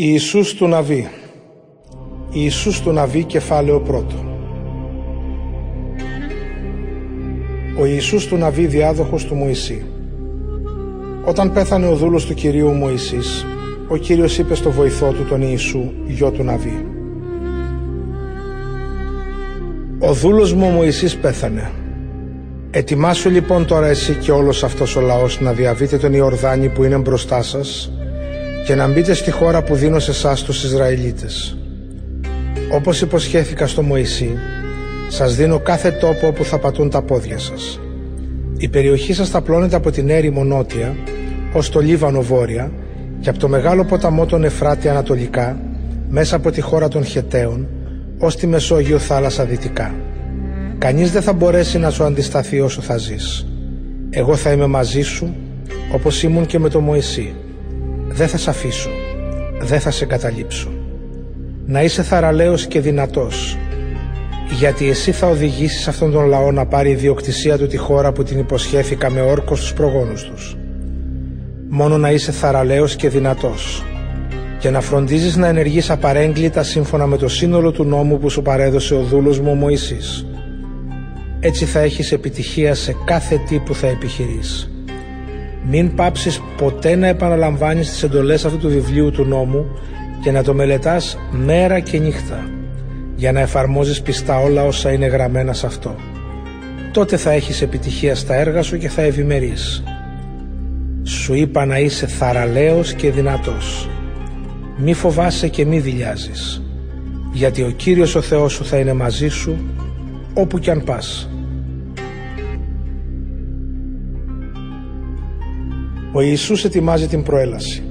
Ιησούς του Ναβί Ιησούς του Ναβί κεφάλαιο πρώτο. Ο Ιησούς του Ναβί διάδοχος του Μωυσή. Όταν πέθανε ο δούλος του Κυρίου Μωυσής ο Κύριος είπε στο βοηθό του τον Ιησού γιο του Ναβί Ο δούλος μου ο Μωυσής πέθανε. Ετοιμάσου λοιπόν τώρα εσύ και όλος αυτός ο λαός να διαβείτε τον Ιορδάνη που είναι μπροστά σας και να μπείτε στη χώρα που δίνω σε εσάς τους Ισραηλίτες. Όπως υποσχέθηκα στο Μωυσή, σας δίνω κάθε τόπο όπου θα πατούν τα πόδια σας. Η περιοχή σας θα πλώνεται από την έρημο νότια ως το Λίβανο βόρεια και από το μεγάλο ποταμό των Εφράτη ανατολικά μέσα από τη χώρα των Χεταίων ως τη Μεσόγειο θάλασσα δυτικά. Κανείς δεν θα μπορέσει να σου αντισταθεί όσο θα ζεις. Εγώ θα είμαι μαζί σου όπως ήμουν και με το Μωυσή δεν θα σε αφήσω, δεν θα σε καταλήψω. Να είσαι θαραλέος και δυνατός, γιατί εσύ θα οδηγήσεις αυτόν τον λαό να πάρει ιδιοκτησία του τη χώρα που την υποσχέθηκα με όρκο στους προγόνους τους. Μόνο να είσαι θαραλέος και δυνατός και να φροντίζεις να ενεργείς απαρέγκλητα σύμφωνα με το σύνολο του νόμου που σου παρέδωσε ο δούλος μου ο Μωυσής. Έτσι θα έχεις επιτυχία σε κάθε τι που θα επιχειρείς. Μην πάψεις ποτέ να επαναλαμβάνεις τις εντολές αυτού του βιβλίου του νόμου και να το μελετάς μέρα και νύχτα για να εφαρμόζεις πιστά όλα όσα είναι γραμμένα σε αυτό. Τότε θα έχεις επιτυχία στα έργα σου και θα ευημερείς. Σου είπα να είσαι θαραλέος και δυνατός. Μη φοβάσαι και μη δηλιάζεις, γιατί ο Κύριος ο Θεός σου θα είναι μαζί σου όπου κι αν πας. Ο Ιησούς ετοιμάζει την προέλαση.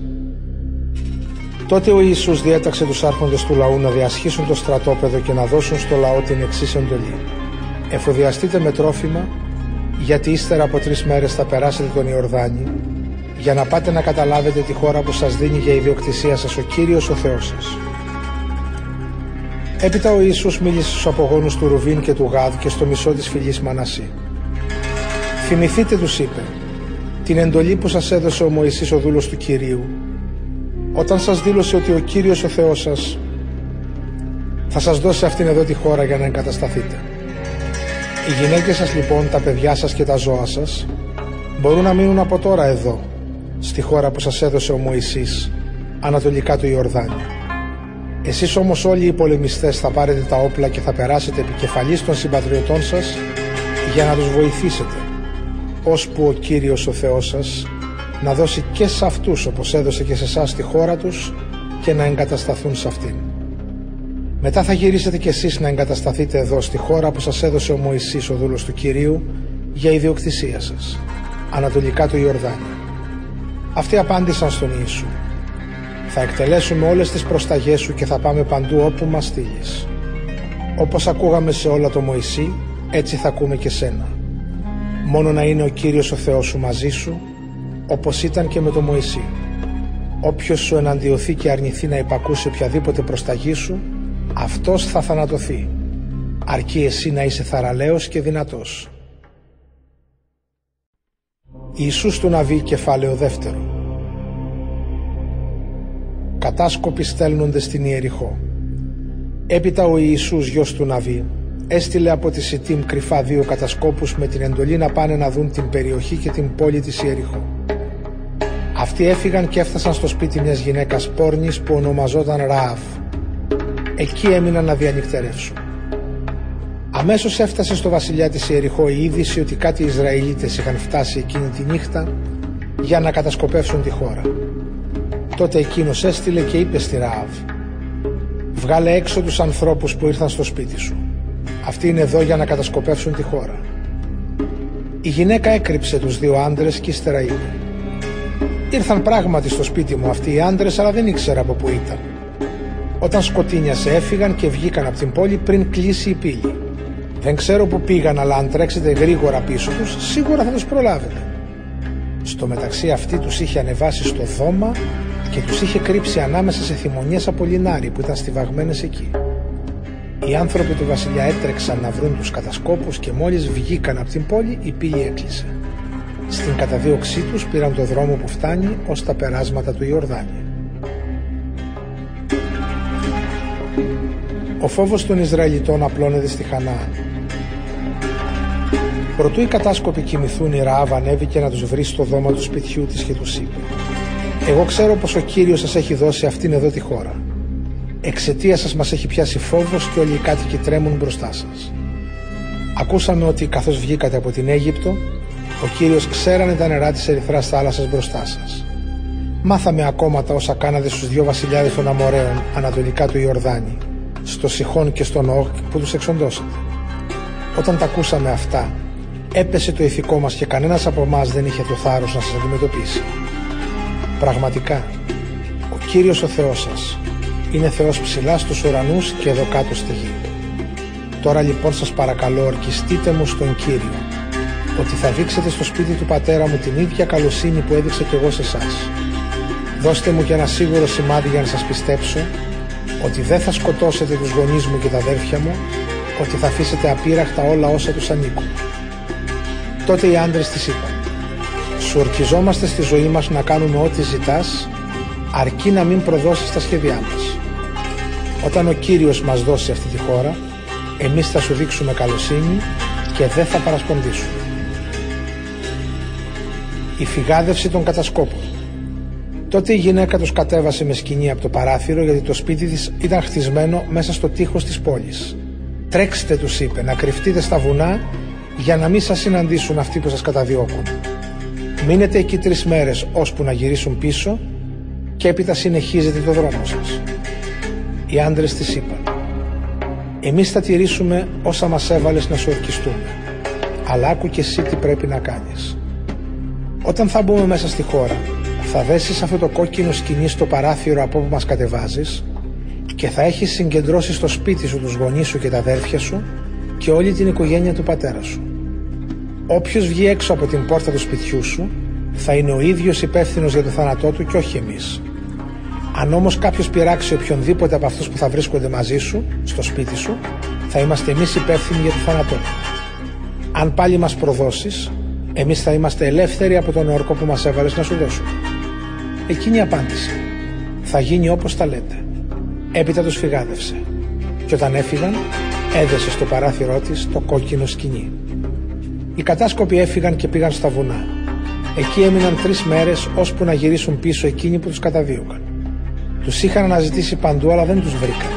Τότε ο Ιησούς διέταξε τους άρχοντες του λαού να διασχίσουν το στρατόπεδο και να δώσουν στο λαό την εξή εντολή. Εφοδιαστείτε με τρόφιμα, γιατί ύστερα από τρεις μέρες θα περάσετε τον Ιορδάνη, για να πάτε να καταλάβετε τη χώρα που σας δίνει για ιδιοκτησία σας ο Κύριος ο Θεός σας. Έπειτα ο Ιησούς μίλησε στους απογόνους του Ρουβίν και του Γάδ και στο μισό της φυλής Μανασί. Θυμηθείτε τους είπε, την εντολή που σας έδωσε ο Μωυσής ο δούλος του Κυρίου όταν σας δήλωσε ότι ο Κύριος ο Θεός σας θα σας δώσει αυτήν εδώ τη χώρα για να εγκατασταθείτε. Οι γυναίκες σας λοιπόν, τα παιδιά σας και τα ζώα σας μπορούν να μείνουν από τώρα εδώ, στη χώρα που σας έδωσε ο Μωυσής, ανατολικά του Ιορδάνη. Εσείς όμως όλοι οι πολεμιστές θα πάρετε τα όπλα και θα περάσετε επικεφαλής των συμπατριωτών σας για να τους βοηθήσετε ώσπου ο Κύριος ο Θεός σας να δώσει και σε αυτούς όπως έδωσε και σε εσάς τη χώρα τους και να εγκατασταθούν σε αυτήν. Μετά θα γυρίσετε κι εσείς να εγκατασταθείτε εδώ στη χώρα που σας έδωσε ο Μωυσής ο δούλος του Κυρίου για ιδιοκτησία σας, ανατολικά του Ιορδάνη. Αυτοί απάντησαν στον Ιησού. Θα εκτελέσουμε όλες τις προσταγές σου και θα πάμε παντού όπου μας στείλεις. Όπως ακούγαμε σε όλα το Μωυσή, έτσι θα ακούμε και σένα μόνο να είναι ο Κύριος ο Θεός σου μαζί σου, όπως ήταν και με το Μωυσή. Όποιος σου εναντιωθεί και αρνηθεί να υπακούσει οποιαδήποτε προσταγή σου, αυτός θα θανατωθεί. Αρκεί εσύ να είσαι θαραλέος και δυνατός. Ιησούς του Ναβί κεφάλαιο δεύτερο Κατάσκοποι στέλνονται στην Ιεριχώ. Έπειτα ο Ιησούς γιος του Ναβί έστειλε από τη Σιτίμ κρυφά δύο κατασκόπους με την εντολή να πάνε να δουν την περιοχή και την πόλη της Ιεριχώ. Αυτοί έφυγαν και έφτασαν στο σπίτι μιας γυναίκας πόρνης που ονομαζόταν Ρααφ. Εκεί έμειναν να διανυκτερεύσουν. Αμέσως έφτασε στο βασιλιά της Ιεριχώ η είδηση ότι κάτι Ισραηλίτες είχαν φτάσει εκείνη τη νύχτα για να κατασκοπεύσουν τη χώρα. Τότε εκείνος έστειλε και είπε στη Ραάβ «Βγάλε έξω τους ανθρώπους που ήρθαν στο σπίτι σου». Αυτοί είναι εδώ για να κατασκοπεύσουν τη χώρα. Η γυναίκα έκρυψε τους δύο άντρες και ύστερα είπε Ήρθαν πράγματι στο σπίτι μου αυτοί οι άντρες αλλά δεν ήξερα από πού ήταν. Όταν σκοτίνιασε έφυγαν και βγήκαν από την πόλη πριν κλείσει η πύλη. Δεν ξέρω που πήγαν αλλά αν τρέξετε γρήγορα πίσω τους σίγουρα θα τους προλάβετε. Στο μεταξύ αυτή τους είχε ανεβάσει στο δώμα και τους είχε κρύψει ανάμεσα σε θυμονιές από λινάρι που ήταν στιβαγμένες εκεί. Οι άνθρωποι του βασιλιά έτρεξαν να βρουν τους κατασκόπους και μόλις βγήκαν από την πόλη η πύλη έκλεισε. Στην καταδίωξή τους πήραν το δρόμο που φτάνει ως τα περάσματα του Ιορδάνη. Ο φόβος των Ισραηλιτών απλώνεται στη Χανά. Προτού οι κατάσκοποι κοιμηθούν, η Ραάβ ανέβηκε να τους βρει στο δώμα του σπιτιού της και τους είπε «Εγώ ξέρω πως ο Κύριος σας έχει δώσει αυτήν εδώ τη χώρα. Εξαιτία σας μας έχει πιάσει φόβος και όλοι οι κάτοικοι τρέμουν μπροστά σας. Ακούσαμε ότι καθώς βγήκατε από την Αίγυπτο, ο Κύριος ξέρανε τα νερά της ερυθράς θάλασσας μπροστά σας. Μάθαμε ακόμα τα όσα κάνατε στους δυο βασιλιάδες των Αμοραίων ανατολικά του Ιορδάνη, στο Σιχόν και στον Όχ που τους εξοντώσατε. Όταν τα ακούσαμε αυτά, έπεσε το ηθικό μας και κανένας από εμάς δεν είχε το θάρρος να σας αντιμετωπίσει. Πραγματικά, ο Κύριος ο Θεός σας είναι Θεός ψηλά στους ουρανούς και εδώ κάτω στη γη. Τώρα λοιπόν σας παρακαλώ ορκιστείτε μου στον Κύριο ότι θα δείξετε στο σπίτι του πατέρα μου την ίδια καλοσύνη που έδειξα κι εγώ σε εσάς. Δώστε μου και ένα σίγουρο σημάδι για να σας πιστέψω ότι δεν θα σκοτώσετε τους γονείς μου και τα αδέρφια μου, ότι θα αφήσετε απείραχτα όλα όσα τους ανήκουν. Τότε οι άντρες της είπαν «Σου ορκιζόμαστε στη ζωή μας να κάνουμε ό,τι ζητάς, αρκεί να μην προδώσεις τα σχέδιά μας. Όταν ο Κύριος μας δώσει αυτή τη χώρα, εμείς θα σου δείξουμε καλοσύνη και δεν θα παρασπονδίσουμε. Η φυγάδευση των κατασκόπων Τότε η γυναίκα τους κατέβασε με σκηνή από το παράθυρο γιατί το σπίτι της ήταν χτισμένο μέσα στο τείχος της πόλης. «Τρέξτε» τους είπε, «να κρυφτείτε στα βουνά για να μην σας συναντήσουν αυτοί που σας καταδιώκουν. Μείνετε εκεί τρεις μέρες ώσπου να γυρίσουν πίσω και έπειτα συνεχίζετε το δρόμο σας. Οι άντρες της είπαν «Εμείς θα τηρήσουμε όσα μας έβαλες να σου ορκιστούμε, αλλά άκου και εσύ τι πρέπει να κάνεις. Όταν θα μπούμε μέσα στη χώρα, θα δέσεις αυτό το κόκκινο σκηνή στο παράθυρο από όπου μας κατεβάζεις και θα έχεις συγκεντρώσει στο σπίτι σου τους γονείς σου και τα αδέρφια σου και όλη την οικογένεια του πατέρα σου. Όποιος βγει έξω από την πόρτα του σπιτιού σου θα είναι ο ίδιος υπεύθυνος για το θάνατό του και όχι εμείς. Αν όμως κάποιος πειράξει οποιονδήποτε από αυτούς που θα βρίσκονται μαζί σου, στο σπίτι σου, θα είμαστε εμείς υπεύθυνοι για το θάνατό του. Αν πάλι μας προδώσεις, εμείς θα είμαστε ελεύθεροι από τον όρκο που μας έβαλες να σου δώσουμε. Εκείνη απάντησε «Θα γίνει όπως τα λέτε». Έπειτα τους φυγάδευσε και όταν έφυγαν έδεσε στο παράθυρό της το κόκκινο σκηνή. Οι κατάσκοποι έφυγαν και πήγαν στα βουνά. Εκεί έμειναν τρεις μέρες ώσπου να γυρίσουν πίσω εκείνοι που τους καταδίωκαν. Τους είχαν αναζητήσει παντού, αλλά δεν τους βρήκαν.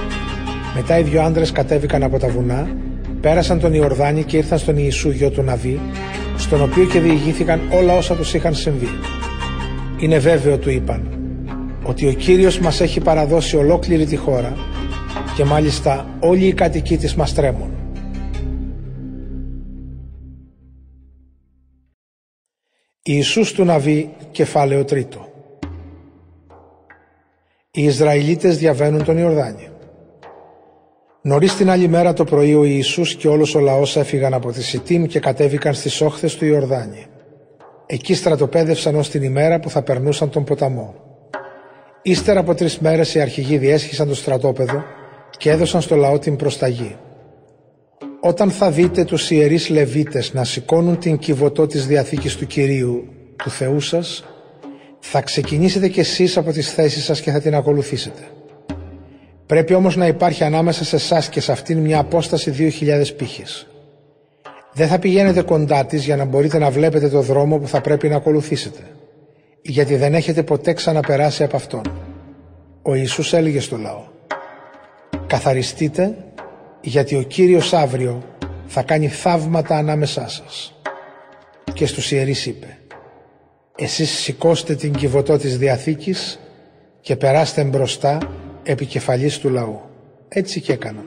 Μετά οι δυο άντρε κατέβηκαν από τα βουνά, πέρασαν τον Ιορδάνη και ήρθαν στον Ιησού γιο του Ναβί, στον οποίο και διηγήθηκαν όλα όσα τους είχαν συμβεί. Είναι βέβαιο, του είπαν, ότι ο Κύριος μας έχει παραδώσει ολόκληρη τη χώρα και μάλιστα όλοι οι κατοικοί της μας τρέμουν. Ιησούς του Ναβί, κεφάλαιο τρίτο. Οι Ισραηλίτες διαβαίνουν τον Ιορδάνη. Νωρίς την άλλη μέρα το πρωί ο Ιησούς και όλος ο λαός έφυγαν από τη Σιτήμ και κατέβηκαν στις όχθες του Ιορδάνη. Εκεί στρατοπέδευσαν ως την ημέρα που θα περνούσαν τον ποταμό. Ύστερα από τρεις μέρες οι αρχηγοί διέσχισαν το στρατόπεδο και έδωσαν στο λαό την προσταγή. Όταν θα δείτε τους ιερείς Λεβίτες να σηκώνουν την κυβωτό της Διαθήκης του Κυρίου, του Θεού σας, θα ξεκινήσετε κι εσείς από τις θέσεις σας και θα την ακολουθήσετε. Πρέπει όμως να υπάρχει ανάμεσα σε εσάς και σε αυτήν μια απόσταση 2.000 πύχης. Δεν θα πηγαίνετε κοντά της για να μπορείτε να βλέπετε το δρόμο που θα πρέπει να ακολουθήσετε, γιατί δεν έχετε ποτέ ξαναπεράσει από αυτόν. Ο Ιησούς έλεγε στο λαό «Καθαριστείτε, γιατί ο Κύριος αύριο θα κάνει θαύματα ανάμεσά σας». Και στους ιερείς είπε «Εσείς σηκώστε την κυβωτό της Διαθήκης και περάστε μπροστά επικεφαλής του λαού». Έτσι και έκαναν.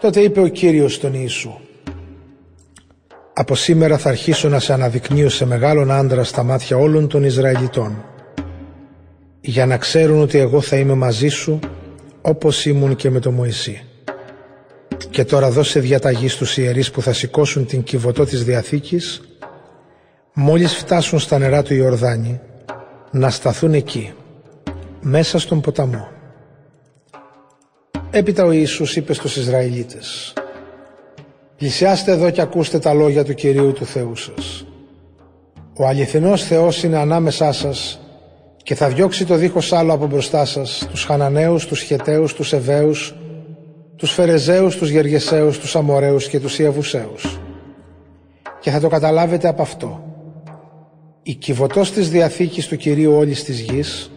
Τότε είπε ο Κύριος στον Ιησού «Από σήμερα θα αρχίσω να σε αναδεικνύω σε μεγάλον άντρα στα μάτια όλων των Ισραηλιτών για να ξέρουν ότι εγώ θα είμαι μαζί σου όπως ήμουν και με τον Μωυσή. Και τώρα δώσε διαταγή στους ιερείς που θα σηκώσουν την κυβωτό της Διαθήκης μόλις φτάσουν στα νερά του Ιορδάνη να σταθούν εκεί, μέσα στον ποταμό. Έπειτα ο Ιησούς είπε στους Ισραηλίτες «Πλησιάστε εδώ και ακούστε τα λόγια του Κυρίου του Θεού σας. Ο αληθινός Θεός είναι ανάμεσά σας και θα διώξει το δίχως άλλο από μπροστά σας τους Χαναναίους, τους Χεταίους, τους Εβαίους, τους Φερεζαίους, τους Γεργεσαίους, τους Αμοραίους και τους Ιαβουσαίους. Και θα το καταλάβετε από αυτό. Η κυβωτός της Διαθήκης του Κυρίου όλης της γης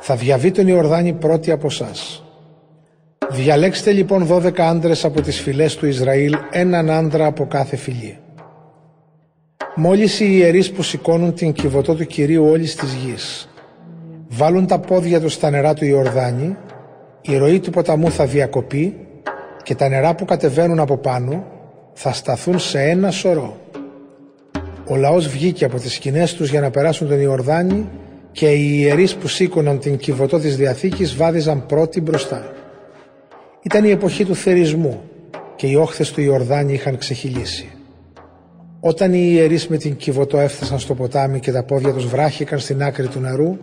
θα διαβεί τον Ιορδάνη πρώτη από εσά. Διαλέξτε λοιπόν δώδεκα άντρες από τις φυλές του Ισραήλ, έναν άντρα από κάθε φυλή. Μόλις οι ιερείς που σηκώνουν την κυβωτό του Κυρίου όλης της γης βάλουν τα πόδια τους στα νερά του Ιορδάνη, η ροή του ποταμού θα διακοπεί και τα νερά που κατεβαίνουν από πάνω θα σταθούν σε ένα σωρό. Ο λαός βγήκε από τις σκηνές τους για να περάσουν τον Ιορδάνη και οι ιερείς που σήκωναν την κυβωτό της Διαθήκης βάδιζαν πρώτοι μπροστά. Ήταν η εποχή του θερισμού και οι όχθες του Ιορδάνη είχαν ξεχυλήσει. Όταν οι ιερείς με την κυβωτό έφτασαν στο ποτάμι και τα πόδια τους βράχηκαν στην άκρη του νερού,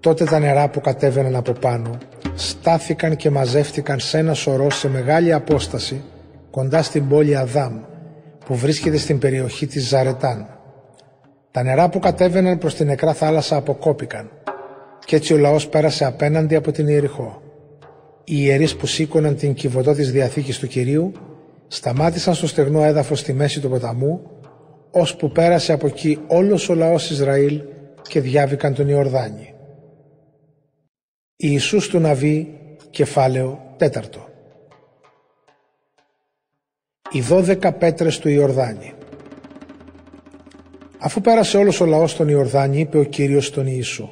τότε τα νερά που κατέβαιναν από πάνω στάθηκαν και μαζεύτηκαν σε ένα σωρό σε μεγάλη απόσταση κοντά στην πόλη Αδάμ που βρίσκεται στην περιοχή της Ζαρετάν. Τα νερά που κατέβαιναν προς την νεκρά θάλασσα αποκόπηκαν και έτσι ο λαός πέρασε απέναντι από την Ιεριχώ. Οι ιερείς που σήκωναν την κυβωτό της Διαθήκης του Κυρίου σταμάτησαν στο στεγνό έδαφος στη μέση του ποταμού ώσπου πέρασε από εκεί όλος ο λαός Ισραήλ και διάβηκαν τον Ιορδάνη. Ιησούς του Ναβί, κεφάλαιο τέταρτο. Οι δώδεκα πέτρες του Ιορδάνη. Αφού πέρασε όλος ο λαός τον Ιορδάνη, είπε ο Κύριος στον Ιησού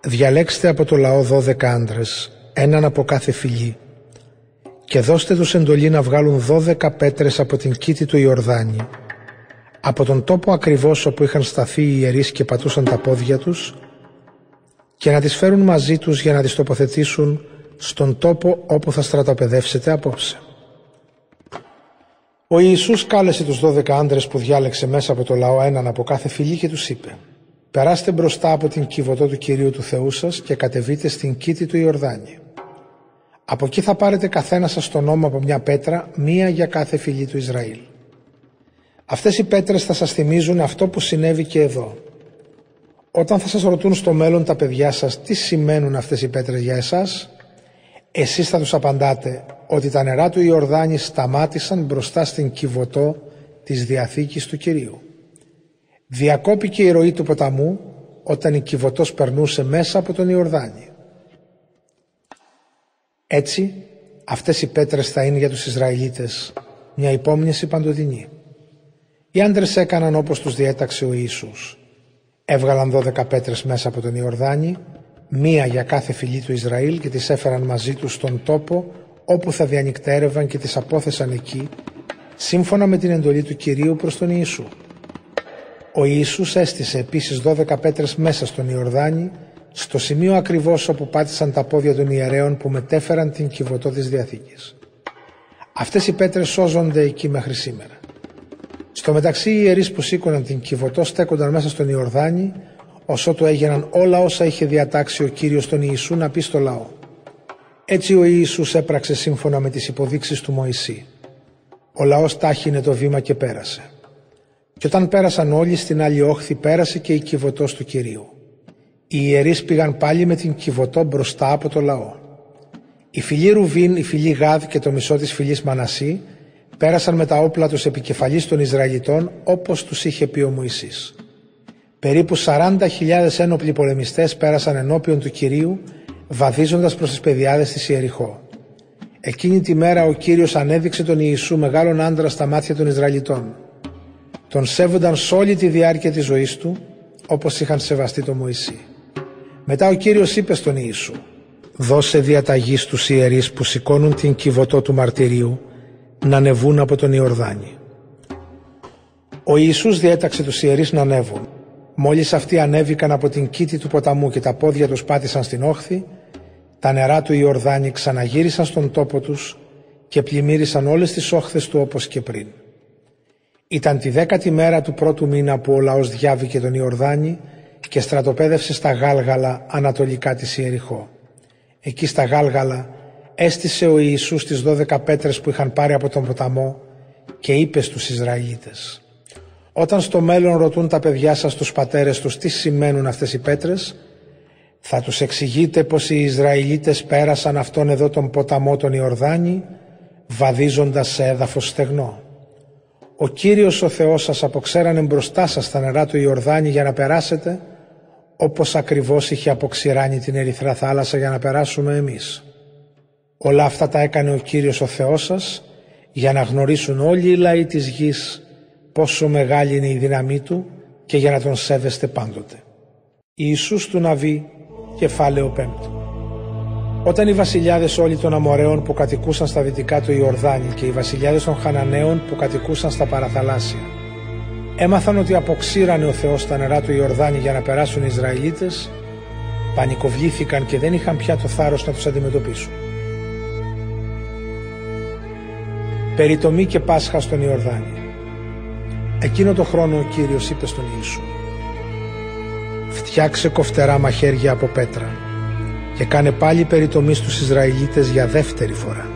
«Διαλέξτε από το λαό δώδεκα άντρες, έναν από κάθε φυλή, και δώστε τους εντολή να βγάλουν δώδεκα πέτρες από την κήτη του Ιορδάνη, από τον τόπο ακριβώς όπου είχαν σταθεί οι ιερείς και πατούσαν τα πόδια τους, και να τις φέρουν μαζί τους για να τις τοποθετήσουν στον τόπο όπου θα στρατοπεδεύσετε απόψε. Ο Ιησούς κάλεσε τους δώδεκα άντρες που διάλεξε μέσα από το λαό έναν από κάθε φυλή και τους είπε «Περάστε μπροστά από την κυβωτό του Κυρίου του Θεού σας και κατεβείτε στην κήτη του Ιορδάνη. Από εκεί θα πάρετε καθένα σας τον νόμο από μια πέτρα, μία για κάθε φυλή του Ισραήλ. Αυτές οι πέτρες θα σας θυμίζουν αυτό που συνέβη και εδώ. Όταν θα σας ρωτούν στο μέλλον τα παιδιά σας τι σημαίνουν αυτές οι πέτρες για εσάς, εσείς θα τους απαντάτε ότι τα νερά του Ιορδάνη σταμάτησαν μπροστά στην κυβωτό της Διαθήκης του Κυρίου. Διακόπηκε η ροή του ποταμού όταν η κυβωτός περνούσε μέσα από τον Ιορδάνη. Έτσι, αυτές οι πέτρες θα είναι για τους Ισραηλίτες μια υπόμνηση παντοδυνή. Οι άντρες έκαναν όπως τους διέταξε ο Ιησούς. Έβγαλαν δώδεκα πέτρες μέσα από τον Ιορδάνη, μία για κάθε φυλή του Ισραήλ και τις έφεραν μαζί τους στον τόπο όπου θα διανυκτέρευαν και τις απόθεσαν εκεί, σύμφωνα με την εντολή του Κυρίου προς τον Ιησού. Ο Ιησούς έστησε επίσης δώδεκα πέτρες μέσα στον Ιορδάνη, στο σημείο ακριβώς όπου πάτησαν τα πόδια των ιερέων που μετέφεραν την κυβωτό της Διαθήκης. Αυτές οι πέτρες σώζονται εκεί μέχρι σήμερα. Στο μεταξύ οι ιερείς που σήκωναν την κυβωτό στέκονταν μέσα στον Ιορδάνη, όσο του έγιναν όλα όσα είχε διατάξει ο Κύριος τον Ιησού να πει στο λαό. Έτσι ο Ιησούς έπραξε σύμφωνα με τις υποδείξεις του Μωυσή. Ο λαός τάχυνε το βήμα και πέρασε. Και όταν πέρασαν όλοι στην άλλη όχθη πέρασε και η κυβωτός του Κυρίου. Οι ιερείς πήγαν πάλι με την κυβωτό μπροστά από το λαό. Η φυλή Ρουβίν, η φυλή Γάδ και το μισό της φυλής Μανασί πέρασαν με τα όπλα τους επικεφαλής των Ισραηλιτών όπως τους είχε πει ο Μωυσής. Περίπου 40.000 ένοπλοι πολεμιστές πέρασαν ενώπιον του Κυρίου βαδίζοντας προς τις παιδιάδες της Ιεριχώ. Εκείνη τη μέρα ο Κύριος ανέδειξε τον Ιησού μεγάλον άντρα στα μάτια των Ισραηλιτών. Τον σέβονταν σε όλη τη διάρκεια της ζωής του όπως είχαν σεβαστεί τον Μωυσή. Μετά ο Κύριος είπε στον Ιησού «Δώσε διαταγή στους ιερείς που σηκώνουν την κυβωτό του μαρτυρίου να ανεβούν από τον Ιορδάνη». Ο Ιησούς διέταξε τους ιερείς να ανέβουν. Μόλις αυτοί ανέβηκαν από την κήτη του ποταμού και τα πόδια τους πάτησαν στην όχθη, τα νερά του Ιορδάνη ξαναγύρισαν στον τόπο τους και πλημμύρισαν όλες τις όχθες του όπως και πριν. Ήταν τη δέκατη μέρα του πρώτου μήνα που ο λαός διάβηκε τον Ιορδάνη και στρατοπέδευσε στα Γάλγαλα ανατολικά της Ιεριχώ. Εκεί στα Γάλγαλα έστησε ο Ιησούς τις δώδεκα πέτρες που είχαν πάρει από τον ποταμό και είπε στους Ισραηλίτες «Όταν στο μέλλον ρωτούν τα παιδιά σας τους πατέρες τους τι σημαίνουν αυτές οι πέτρες, Θα τους εξηγείτε πως οι Ισραηλίτες πέρασαν αυτόν εδώ τον ποταμό τον Ιορδάνη βαδίζοντας σε έδαφος στεγνό. Ο Κύριος ο Θεός σας αποξέρανε μπροστά σας τα νερά του Ιορδάνη για να περάσετε όπως ακριβώς είχε αποξηράνει την Ερυθρά θάλασσα για να περάσουμε εμείς. Όλα αυτά τα έκανε ο Κύριος ο Θεός σας για να γνωρίσουν όλοι οι λαοί της γης πόσο μεγάλη είναι η δύναμή Του και για να Τον σέβεστε πάντοτε. Ιησούς του Ναβί, κεφάλαιο 5. Όταν οι βασιλιάδες όλοι των Αμοραίων που κατοικούσαν στα δυτικά του Ιορδάνη και οι βασιλιάδες των Χαναναίων που κατοικούσαν στα παραθαλάσσια έμαθαν ότι αποξήρανε ο Θεός τα νερά του Ιορδάνη για να περάσουν οι Ισραηλίτες, πανικοβλήθηκαν και δεν είχαν πια το θάρρος να τους αντιμετωπίσουν. Περιτομή και Πάσχα στον Ιορδάνη. Εκείνο το χρόνο ο Κύριος είπε στον Ιησού «Φτιάξε κοφτερά μαχαίρια από πέτρα και κάνε πάλι περιτομή στους Ισραηλίτες για δεύτερη φορά».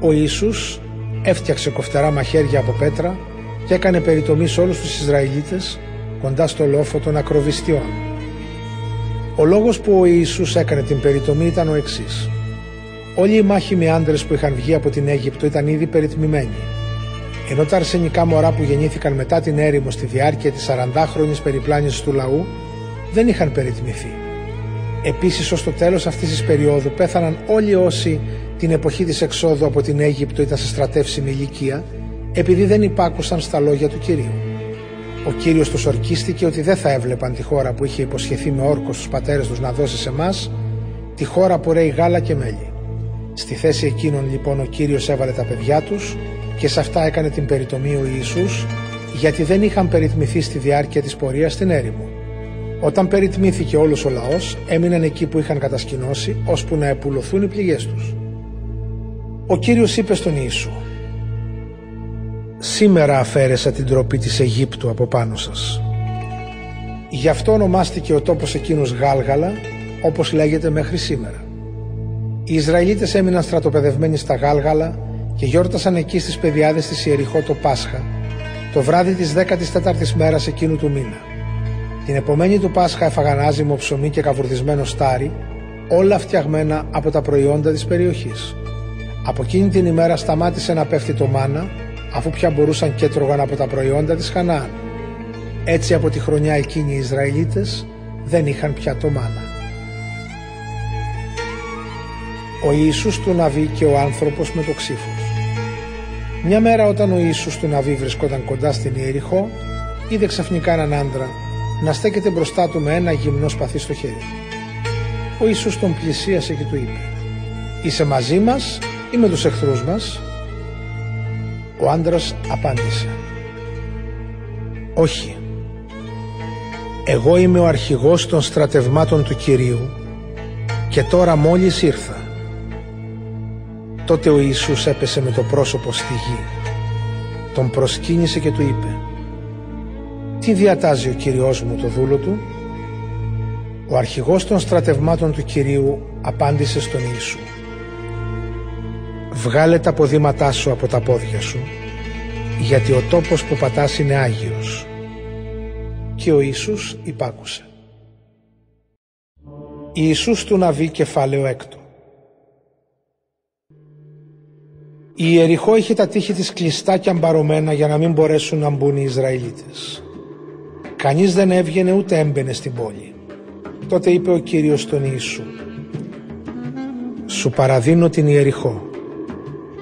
Ο Ιησούς έφτιαξε κοφτερά μαχαίρια από πέτρα και έκανε περιτομή σε όλους τους Ισραηλίτες κοντά στο λόφο των ακροβιστιών. Ο λόγος που ο Ιησούς έκανε την περιτομή ήταν ο εξής. Όλοι οι μάχημοι άντρες που είχαν βγει από την Αίγυπτο ήταν ήδη περιτμημένοι. Ενώ τα αρσενικά μωρά που γεννήθηκαν μετά την έρημο στη διάρκεια της 40χρονη περιπλάνησης του λαού δεν είχαν περιτμηθεί. Επίσης, ως το τέλος αυτής της περίοδου πέθαναν όλοι όσοι την εποχή της εξόδου από την Αίγυπτο ήταν σε στρατεύσιμη ηλικία, επειδή δεν υπάκουσαν στα λόγια του κυρίου. Ο κύριος τους ορκίστηκε ότι δεν θα έβλεπαν τη χώρα που είχε υποσχεθεί με όρκο στους πατέρες τους να δώσει σε εμάς, τη χώρα που ρέει γάλα και μέλι. Στη θέση εκείνων λοιπόν ο Κύριος έβαλε τα παιδιά τους και σε αυτά έκανε την περιτομή ο Ιησούς γιατί δεν είχαν περιτμηθεί στη διάρκεια της πορείας στην έρημο. Όταν περιτμήθηκε όλος ο λαός έμειναν εκεί που είχαν κατασκηνώσει ώσπου να επουλωθούν οι πληγές τους. Ο Κύριος είπε στον Ιησού «Σήμερα αφαίρεσα την τροπή της Αιγύπτου από πάνω σας». Γι' αυτό ονομάστηκε ο τόπος εκείνος Γάλγαλα όπως λέγεται μέχρι σήμερα. Οι Ισραηλίτες έμειναν στρατοπεδευμένοι στα Γάλγαλα και γιόρτασαν εκεί στις πεδιάδες της Ιεριχώ το Πάσχα, το βράδυ της 14ης μέρας εκείνου του μήνα. Την επομένη του Πάσχα έφαγαν άζυμο ψωμί και καβουρδισμένο στάρι, όλα φτιαγμένα από τα προϊόντα της περιοχής. Από εκείνη την ημέρα σταμάτησε να πέφτει το μάνα, αφού πια μπορούσαν και τρώγαν από τα προϊόντα της Χανάαν. Έτσι από τη χρονιά εκείνη οι Ισραηλίτες δεν είχαν πια το μάνα. ο Ιησούς του Ναβί και ο άνθρωπος με το ξύφος. Μια μέρα όταν ο Ιησούς του Ναβί βρισκόταν κοντά στην Ιεριχώ, είδε ξαφνικά έναν άντρα να στέκεται μπροστά του με ένα γυμνό σπαθί στο χέρι. Ο Ιησούς τον πλησίασε και του είπε «Είσαι μαζί μας ή με τους εχθρούς μας» Ο άντρας απάντησε «Όχι, εγώ είμαι ο αρχηγός των στρατευμάτων του Κυρίου και τώρα μόλις ήρθα. Τότε ο Ιησούς έπεσε με το πρόσωπο στη γη. Τον προσκύνησε και του είπε «Τι διατάζει ο Κυριός μου το δούλο του» Ο αρχηγός των στρατευμάτων του Κυρίου απάντησε στον Ιησού «Βγάλε τα ποδήματά σου από τα πόδια σου, γιατί ο τόπος που πατάς είναι Άγιος». Και ο Ιησούς υπάκουσε. Ιησούς του Ναβί κεφάλαιο έκτο Η Ιεριχώ είχε τα τείχη της κλειστά και αμπαρωμένα για να μην μπορέσουν να μπουν οι Ισραηλίτες. Κανείς δεν έβγαινε ούτε έμπαινε στην πόλη. Τότε είπε ο Κύριος στον Ιησού «Σου παραδίνω την Ιεριχώ,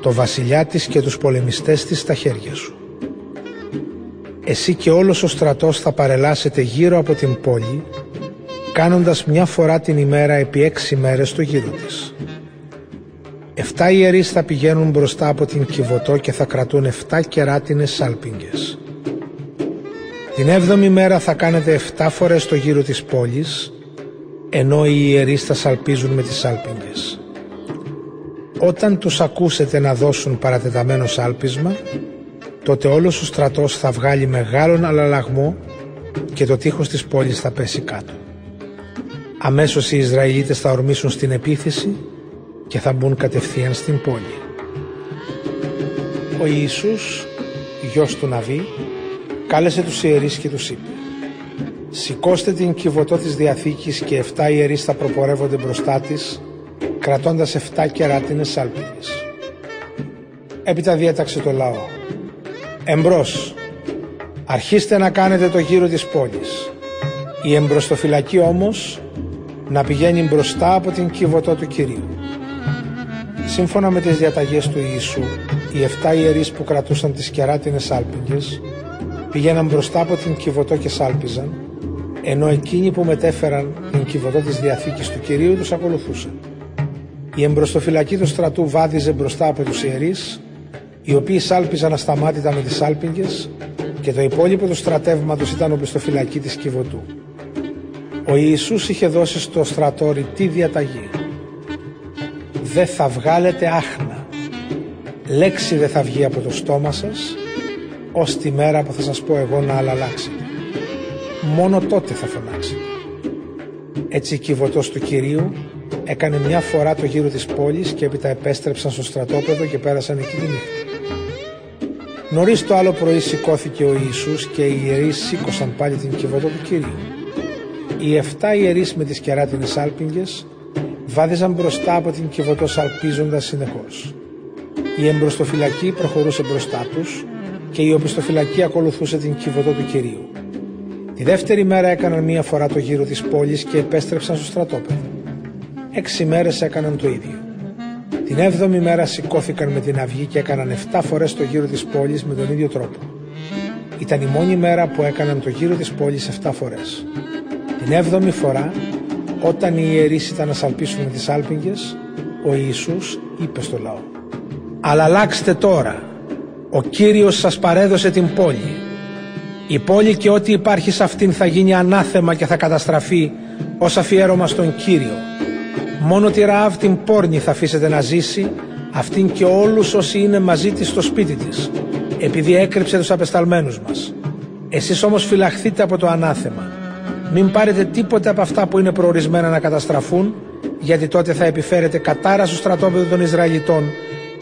το βασιλιά της και τους πολεμιστές της στα χέρια σου. Εσύ και όλος ο στρατός θα παρελάσετε γύρω από την πόλη, κάνοντας μια φορά την ημέρα επί έξι μέρες το γύρο της. Εφτά ιερείς θα πηγαίνουν μπροστά από την Κιβωτό και θα κρατούν εφτά κεράτινες σάλπιγγες. Την έβδομη μέρα θα κάνετε εφτά φορές το γύρο της πόλης, ενώ οι ιερείς θα σαλπίζουν με τις σάλπιγγες. Όταν τους ακούσετε να δώσουν παρατεταμένο σάλπισμα, τότε όλος ο στρατός θα βγάλει μεγάλον αλλαλαγμό και το τείχος της πόλης θα πέσει κάτω. Αμέσως οι Ισραηλίτες θα ορμήσουν στην επίθεση και θα μπουν κατευθείαν στην πόλη. Ο Ιησούς, γιος του Ναβί, κάλεσε τους ιερείς και τους είπε Σηκώστε την κυβωτό της Διαθήκης και 7 ιερείς θα προπορεύονται μπροστά της, κρατώντας 7 κεράτινες σάλπιγγες. Έπειτα διέταξε το λαό. Εμπρός, αρχίστε να κάνετε το γύρο της πόλης. Η εμπροστοφυλακή όμως να πηγαίνει μπροστά από την κυβωτό του Κυρίου. Σύμφωνα με τις διαταγές του Ιησού, οι 7 ιερείς που κρατούσαν τις κεράτινες σάλπιγγες πήγαιναν μπροστά από την κυβωτό και σάλπιζαν, ενώ εκείνοι που μετέφεραν την κυβωτό της Διαθήκης του Κυρίου τους ακολουθούσαν. Η εμπροστοφυλακή του στρατού βάδιζε μπροστά από τους ιερείς, οι οποίοι σάλπιζαν ασταμάτητα με τις σάλπιγγες και το υπόλοιπο του στρατεύματος ήταν οπισθοφυλακή της κυβωτού. Ο Ιησούς είχε δώσει στο στρατόρι τι διαταγή. Δεν θα βγάλετε άχνα. Λέξη δεν θα βγει από το στόμα σας, ως τη μέρα που θα σας πω εγώ να αλλάξετε. Μόνο τότε θα φωνάξετε. Έτσι η κυβωτός του Κυρίου έκανε μια φορά το γύρο της πόλης και έπειτα επέστρεψαν στο στρατόπεδο και πέρασαν εκεί τη νύχτα. Νωρίς το άλλο πρωί σηκώθηκε ο Ιησούς και οι ιερείς σήκωσαν πάλι την κυβωτό του Κυρίου. Οι 7 ιερείς με τις κεράτινες άλπιγγες βάδιζαν μπροστά από την κυβωτό σαλπίζοντας συνεχώς. Η εμπροστοφυλακή προχωρούσε μπροστά τους και η οπισθοφυλακή ακολουθούσε την κυβωτό του Κυρίου. Τη δεύτερη μέρα έκαναν μία φορά το γύρο της πόλης και επέστρεψαν στο στρατόπεδο. Έξι μέρες έκαναν το ίδιο. Την έβδομη μέρα σηκώθηκαν με την αυγή και έκαναν 7 φορές το γύρο της πόλης με τον ίδιο τρόπο. Ήταν η μόνη μέρα που έκαναν το γύρο της πόλης 7 φορές. Την έβδομη φορά, όταν οι ιερείς ήταν να σαλπίσουν με τις άλπιγγες, ο Ιησούς είπε στο λαό «Αλλά αλλάξτε τώρα, ο Κύριος σας παρέδωσε την πόλη. Η πόλη και ό,τι υπάρχει σε αυτήν θα γίνει ανάθεμα και θα καταστραφεί ως αφιέρωμα στον Κύριο. Μόνο τη Ραάβ την πόρνη θα αφήσετε να ζήσει, αυτήν και όλους όσοι είναι μαζί της στο σπίτι της, επειδή έκρυψε τους απεσταλμένους μας. Εσείς όμως φυλαχθείτε από το ανάθεμα. Μην πάρετε τίποτα από αυτά που είναι προορισμένα να καταστραφούν, γιατί τότε θα επιφέρετε κατάρα στο στρατόπεδο των Ισραηλιτών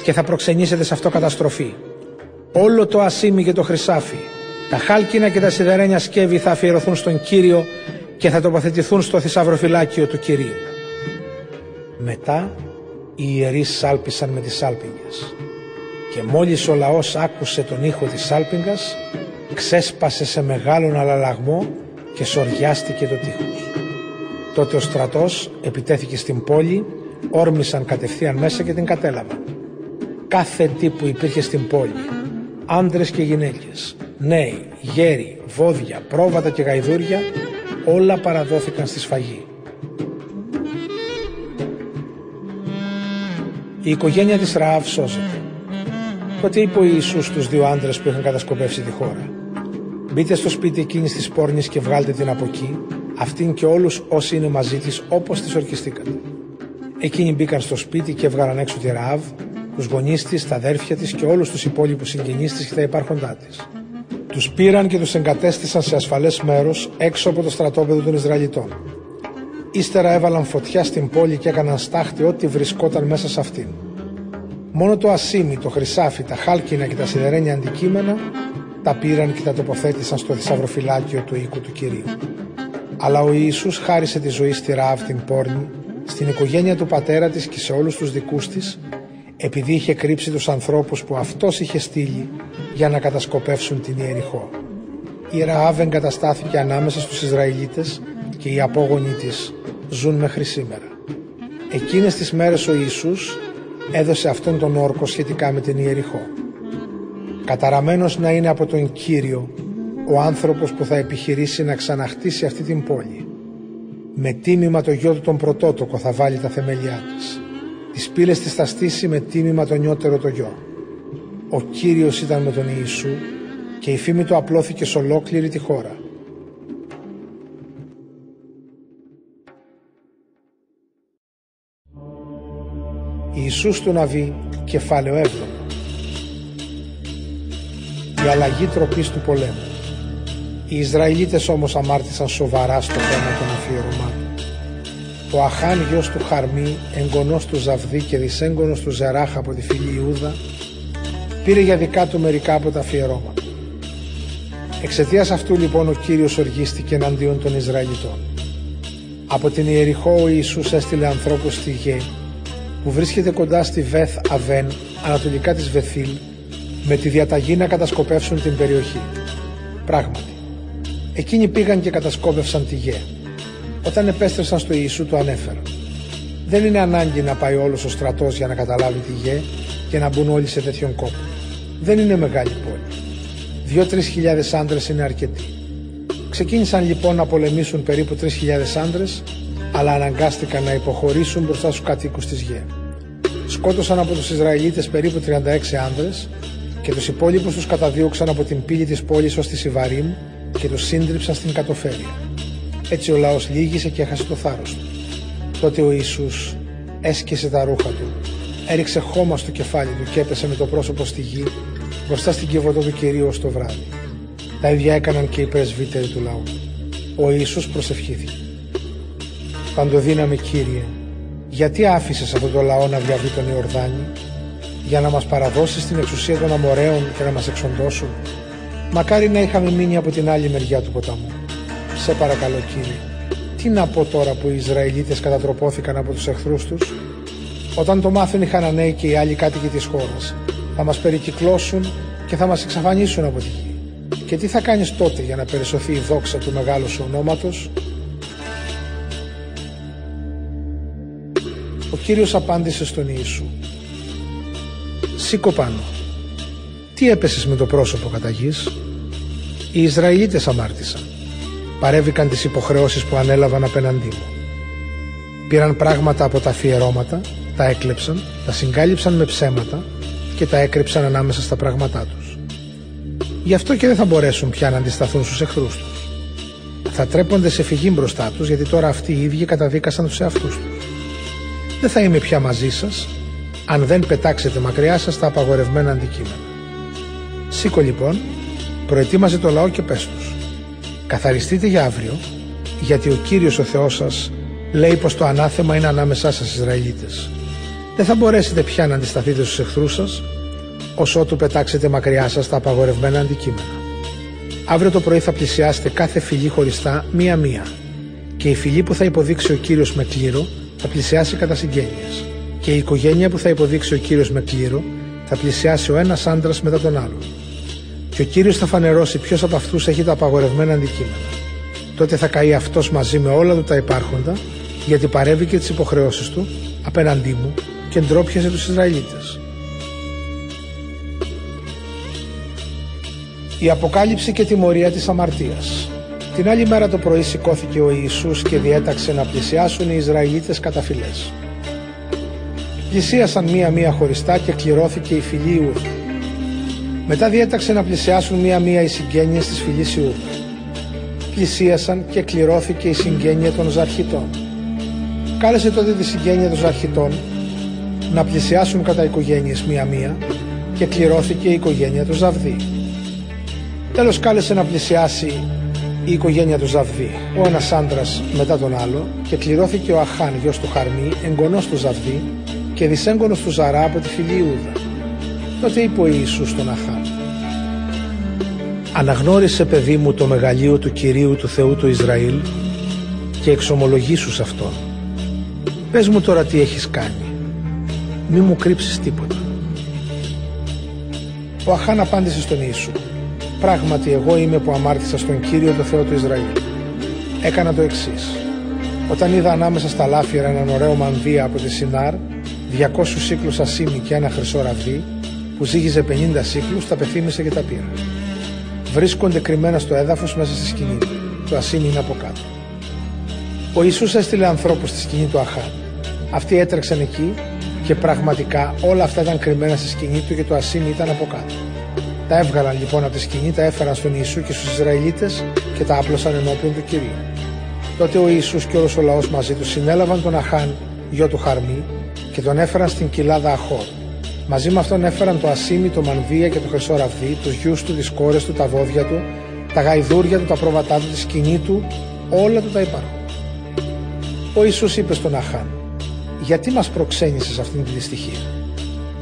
και θα προξενήσετε σε αυτό καταστροφή. Όλο το ασίμι και το χρυσάφι, τα χάλκινα και τα σιδερένια σκεύη θα αφιερωθούν στον Κύριο και θα τοποθετηθούν στο θησαυροφυλάκιο του Κυρίου. Μετά οι ιερείς σάλπισαν με τις σάλπιγγες και μόλις ο λαός άκουσε τον ήχο της σάλπιγγας ξέσπασε σε μεγάλον αλλαλαγμό και σοριάστηκε το τείχος. Τότε ο στρατός επιτέθηκε στην πόλη, όρμησαν κατευθείαν μέσα και την κατέλαβαν. Κάθε τι που υπήρχε στην πόλη, άντρες και γυναίκες, νέοι, γέροι, βόδια, πρόβατα και γαϊδούρια, όλα παραδόθηκαν στη σφαγή. Η οικογένεια της Ραάβ σώζεται. Τότε είπε ο Ιησούς στους δύο άντρες που είχαν κατασκοπεύσει τη χώρα. Μπείτε στο σπίτι εκείνης της πόρνης και βγάλτε την από εκεί, αυτήν και όλους όσοι είναι μαζί της όπως τις ορκιστήκατε. Εκείνοι μπήκαν στο σπίτι και έβγαλαν έξω τη Ραάβ, τους γονείς της, τα αδέρφια της και όλους τους υπόλοιπους συγγενείς της και τα υπάρχοντά της. Τους πήραν και τους εγκατέστησαν σε ασφαλές μέρος έξω από το στρατόπεδο των Ισραηλιτών. Ύστερα έβαλαν φωτιά στην πόλη και έκαναν στάχτη ό,τι βρισκόταν μέσα σε αυτήν. Μόνο το ασίμι, το χρυσάφι, τα χάλκινα και τα σιδερένια αντικείμενα τα πήραν και τα τοποθέτησαν στο θησαυροφυλάκιο του οίκου του Κυρίου. Αλλά ο Ιησούς χάρισε τη ζωή στη Ράβ την πόρνη, στην οικογένεια του πατέρα της και σε όλους τους δικούς της, επειδή είχε κρύψει τους ανθρώπους που αυτός είχε στείλει για να κατασκοπεύσουν την Ιεριχώ. Η Ραάβ εγκαταστάθηκε ανάμεσα στους Ισραηλίτες και οι απόγονοι της ζουν μέχρι σήμερα. Εκείνες τις μέρες ο Ιησούς έδωσε αυτόν τον όρκο σχετικά με την Ιεριχώ. Καταραμένος να είναι από τον Κύριο ο άνθρωπος που θα επιχειρήσει να ξαναχτίσει αυτή την πόλη. Με τίμημα το γιο του τον πρωτότοκο θα βάλει τα θεμελιά της. Τις πύλες της θα στήσει με τίμημα το νιώτερο το γιο. Ο Κύριος ήταν με τον Ιησού και η φήμη του απλώθηκε σε ολόκληρη τη χώρα. Ιησούς του Ναβί, κεφάλαιο 7. Η αλλαγή τροπής του πολέμου. Οι Ισραηλίτες όμως αμάρτησαν σοβαρά στο θέμα των αφιερωμάτων. Ο Αχάν γιος του Χαρμή, εγγονός του Ζαβδί και δυσέγγονος του Ζεράχ από τη φίλη Ιούδα, πήρε για δικά του μερικά από τα αφιερώματα. Εξαιτίας αυτού λοιπόν ο Κύριος οργίστηκε εναντίον των Ισραηλιτών. Από την Ιεριχώ ο Ιησούς έστειλε ανθρώπους στη Γη που βρίσκεται κοντά στη Βεθ Αβέν ανατολικά της Βεθήλ με τη διαταγή να κατασκοπεύσουν την περιοχή. Πράγματι, εκείνοι πήγαν και κατασκόπευσαν τη Γη. Όταν επέστρεψαν στο Ιησού το ανέφεραν. Δεν είναι ανάγκη να πάει όλος ο στρατός για να καταλάβει τη Γη και να μπουν όλοι σε τέτοιον κόπο. Δεν είναι μεγάλη πόλη. Δύο-τρει χιλιάδες άντρες είναι αρκετοί. Ξεκίνησαν λοιπόν να πολεμήσουν περίπου 3.000 άντρες, αλλά αναγκάστηκαν να υποχωρήσουν μπροστά στους κατοίκους της Γη. Σκότωσαν από τους Ισραηλίτες περίπου 36 άντρες και τους υπόλοιπους τους καταδίωξαν από την πύλη της πόλης ως τη Σιβαρίμ και τους σύντριψαν στην κατοφέρεια. Έτσι ο λαός λύγησε και έχασε το θάρρος του. Τότε ο Ιησούς έσκησε τα ρούχα του, έριξε χώμα στο κεφάλι του και έπεσε με το πρόσωπο στη γη μπροστά στην κυβωτό του Κυρίου ως το βράδυ. Τα ίδια έκαναν και οι πρεσβύτεροι του λαού. Ο Ιησούς προσευχήθηκε. Παντοδύναμε Κύριε, γιατί άφησες αυτό το λαό να διαβεί τον Ιορδάνη, για να μας παραδώσεις την εξουσία των αμοραίων και να μας εξοντώσουν. Μακάρι να είχαμε μείνει από την άλλη μεριά του ποταμού. Σε παρακαλώ Κύριε, τι να πω τώρα που οι Ισραηλίτες κατατροπώθηκαν από τους εχθρούς τους; Όταν το μάθουν οι Χαναναίοι και οι άλλοι κάτοικοι της χώρας, θα μας περικυκλώσουν και θα μας εξαφανίσουν από τη γη. Και τι θα κάνεις τότε για να περισσοθεί η δόξα του μεγάλου σου ονόματος; Ο Κύριος απάντησε στον Ιησού. Σήκω πάνω. Τι έπεσες με το πρόσωπο κατά γης; Οι Ισραηλίτες αμάρτησαν. Παρέβηκαν τις υποχρεώσεις που ανέλαβαν απέναντί μου. Πήραν πράγματα από τα αφιερώματα, τα έκλεψαν, τα συγκάλυψαν με ψέματα και τα έκρυψαν ανάμεσα στα πράγματά τους. Γι' αυτό και δεν θα μπορέσουν πια να αντισταθούν στους εχθρούς τους. Θα τρέπονται σε φυγή μπροστά τους γιατί τώρα αυτοί οι ίδιοι καταδίκασαν τους εαυτούς τους. Δεν θα είμαι πια μαζί σας αν δεν πετάξετε μακριά σας τα απαγορευμένα αντικείμενα. Σήκω λοιπόν, προετοίμαζε το λαό και πες τους. Καθαριστείτε για αύριο, γιατί ο Κύριος ο Θεός σας λέει πως το ανάθεμα είναι ανάμεσά σας Ισραηλίτες. Δεν θα μπορέσετε πια να αντισταθείτε στους εχθρούς σας, όσο του πετάξετε μακριά σας τα απαγορευμένα αντικείμενα. Αύριο το πρωί θα πλησιάσετε κάθε φυλή χωριστά μία-μία και η φυλή που θα υποδείξει ο Κύριος με κλήρο θα πλησιάσει κατά συγγένειες και η οικογένεια που θα υποδείξει ο Κύριος με κλήρο θα πλησιάσει ο ένας άντρας μετά τον άλλον. Και ο Κύριος θα φανερώσει ποιος από αυτούς έχει τα απαγορευμένα αντικείμενα. Τότε θα καεί αυτός μαζί με όλα του τα υπάρχοντα γιατί παρέβηκε και τις υποχρεώσεις του απέναντί μου και ντρόπιασε τους Ισραηλίτες. Η αποκάλυψη και τιμωρία της αμαρτίας Την άλλη μέρα το πρωί σηκώθηκε ο Ιησούς και διέταξε να πλησιάσουν οι Ισραηλίτες κατά φυλές. Πλησίασαν μία-μία χωριστά και κληρώθηκε η φυλή Ιούδα. Μετά διέταξε να πλησιάσουν μία-μία οι συγγένειες της φυλής Ιούδα. Πλησίασαν και κληρώθηκε η συγγένεια των Ζαρχιτών. Κάλεσε τότε τη συγγένεια των Ζαρχιτών να πλησιάσουν κατά οικογένειες μία-μία και κληρώθηκε η οικογένεια του Ζαβδί. Τέλος κάλεσε να πλησιάσει η οικογένεια του Ζαβδί, ο ένας άντρας μετά τον άλλο και κληρώθηκε ο Αχάν γιος του Χαρμί, εγγονός του Ζαβδί και δυσέγγονος του Ζαρά από τη φυλή Ιούδα. Τότε είπε ο Ιησούς στον Αχάν «Αναγνώρισε παιδί μου το μεγαλείο του Κυρίου του Θεού του Ισραήλ και εξομολογήσου σε αυτόν. Πες μου τώρα τι έχεις κάνει μη μου κρύψεις τίποτα. Ο Αχάν απάντησε στον Ιησού Πράγματι εγώ είμαι που αμάρτησα στον Κύριο το Θεό του Ισραήλ. Έκανα το εξής. Όταν είδα ανάμεσα στα λάφυρα έναν ωραίο μανδύα από τη Σινάρ, 200 σύκλους ασίμι και ένα χρυσό ραβδί, που ζύγιζε 50 σύκλους, τα πεθύμησε και τα πήρα. Βρίσκονται κρυμμένα στο έδαφος μέσα στη σκηνή του. Το ασίμι είναι από κάτω. Ο Ιησούς έστειλε ανθρώπους στη σκηνή του Αχάν. Αυτοί έτρεξαν εκεί και πραγματικά όλα αυτά ήταν κρυμμένα στη σκηνή του και το ασίμι ήταν από κάτω. Τα έβγαλαν λοιπόν από τη σκηνή, τα έφεραν στον Ιησού και στους Ισραηλίτες και τα άπλωσαν ενώπιον του Κυρίου. Τότε ο Ιησούς και όλος ο λαός μαζί του συνέλαβαν τον Αχάν, γιο του Χαρμί, και τον έφεραν στην κοιλάδα Αχόρ. Μαζί με αυτόν έφεραν το ασίμι, το μανδύα και το χρυσό ραβδί, τους γιους του, τις κόρες του, τα βόδια του, τα γαϊδούρια του, τα πρόβατά του, τη σκηνή του, όλα του τα υπάρχουν. Ο Ιησούς είπε στον Αχάν, γιατί μας προξένησες αυτήν τη δυστυχία;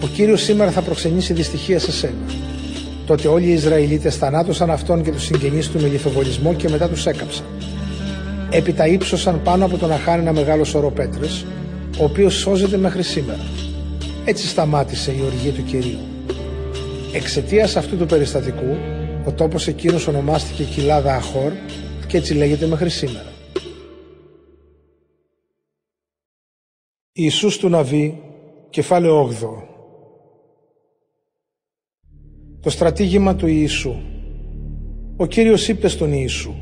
Ο Κύριος σήμερα θα προξενήσει δυστυχία σε σένα. Τότε όλοι οι Ισραηλίτες θανάτωσαν αυτόν και τους συγγενείς του με λιθοβολισμό και μετά τους έκαψαν. Έπειτα ύψωσαν πάνω από τον Αχάν ένα μεγάλο σωρό πέτρες, ο οποίος σώζεται μέχρι σήμερα. Έτσι σταμάτησε η οργή του Κυρίου. Εξαιτίας αυτού του περιστατικού, ο τόπος εκείνος ονομάστηκε Κοιλάδα Αχόρ και έτσι λέγεται μέχρι σήμερα. Ιησούς του Ναβί, κεφάλαιο 8 Το στρατήγημα του Ιησού Ο Κύριος είπε στον Ιησού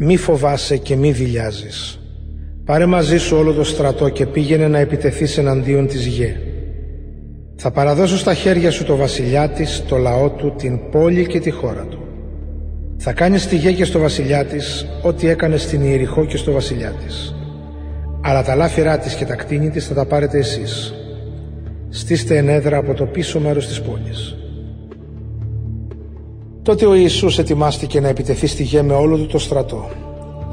«Μη φοβάσαι και μη δηλιάζεις. Πάρε μαζί σου όλο το στρατό και πήγαινε να επιτεθείς εναντίον της γε. Θα παραδώσω στα χέρια σου το βασιλιά της, το λαό του, την πόλη και τη χώρα του. Θα κάνεις στη γέ και στο βασιλιά της ό,τι έκανες στην Ιεριχώ και στο βασιλιά της αλλά τα λάφυρά της και τα κτίνη της θα τα πάρετε εσείς. Στήστε ενέδρα από το πίσω μέρος της πόλης. Τότε ο Ιησούς ετοιμάστηκε να επιτεθεί στη γη με όλο του το στρατό.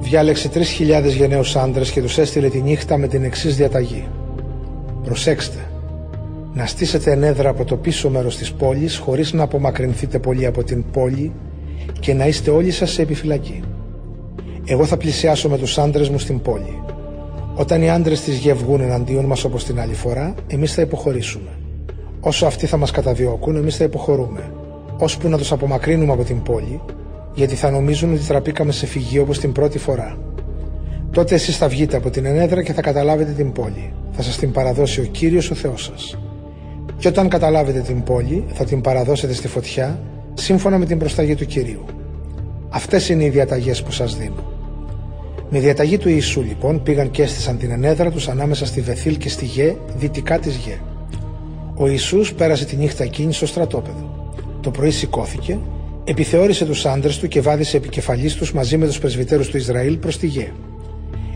Διάλεξε τρεις χιλιάδες γενναίους άντρες και τους έστειλε τη νύχτα με την εξής διαταγή. Προσέξτε, να στήσετε ενέδρα από το πίσω μέρος της πόλης χωρίς να απομακρυνθείτε πολύ από την πόλη και να είστε όλοι σας σε επιφυλακή. Εγώ θα πλησιάσω με τους άντρες μου στην πόλη. Όταν οι άντρες της γη βγουν εναντίον μας όπως την άλλη φορά, εμείς θα υποχωρήσουμε. Όσο αυτοί θα μας καταδιώκουν, εμείς θα υποχωρούμε. Ώσπου να τους απομακρύνουμε από την πόλη, γιατί θα νομίζουν ότι τραπήκαμε σε φυγή όπως την πρώτη φορά. Τότε εσείς θα βγείτε από την ενέδρα και θα καταλάβετε την πόλη. Θα σας την παραδώσει ο κύριος ο Θεός σας. Και όταν καταλάβετε την πόλη, θα την παραδώσετε στη φωτιά, σύμφωνα με την προσταγή του κυρίου. Αυτές είναι οι διαταγές που σας δίνω. Με διαταγή του Ιησού λοιπόν πήγαν και έστησαν την ενέδρα τους ανάμεσα στη Βεθήλ και στη Γε, δυτικά της Γε. Ο Ιησούς πέρασε τη νύχτα εκείνη στο στρατόπεδο. Το πρωί σηκώθηκε, επιθεώρησε τους άντρες του και βάδισε επικεφαλής τους μαζί με τους πρεσβυτέρους του Ισραήλ προς τη Γε.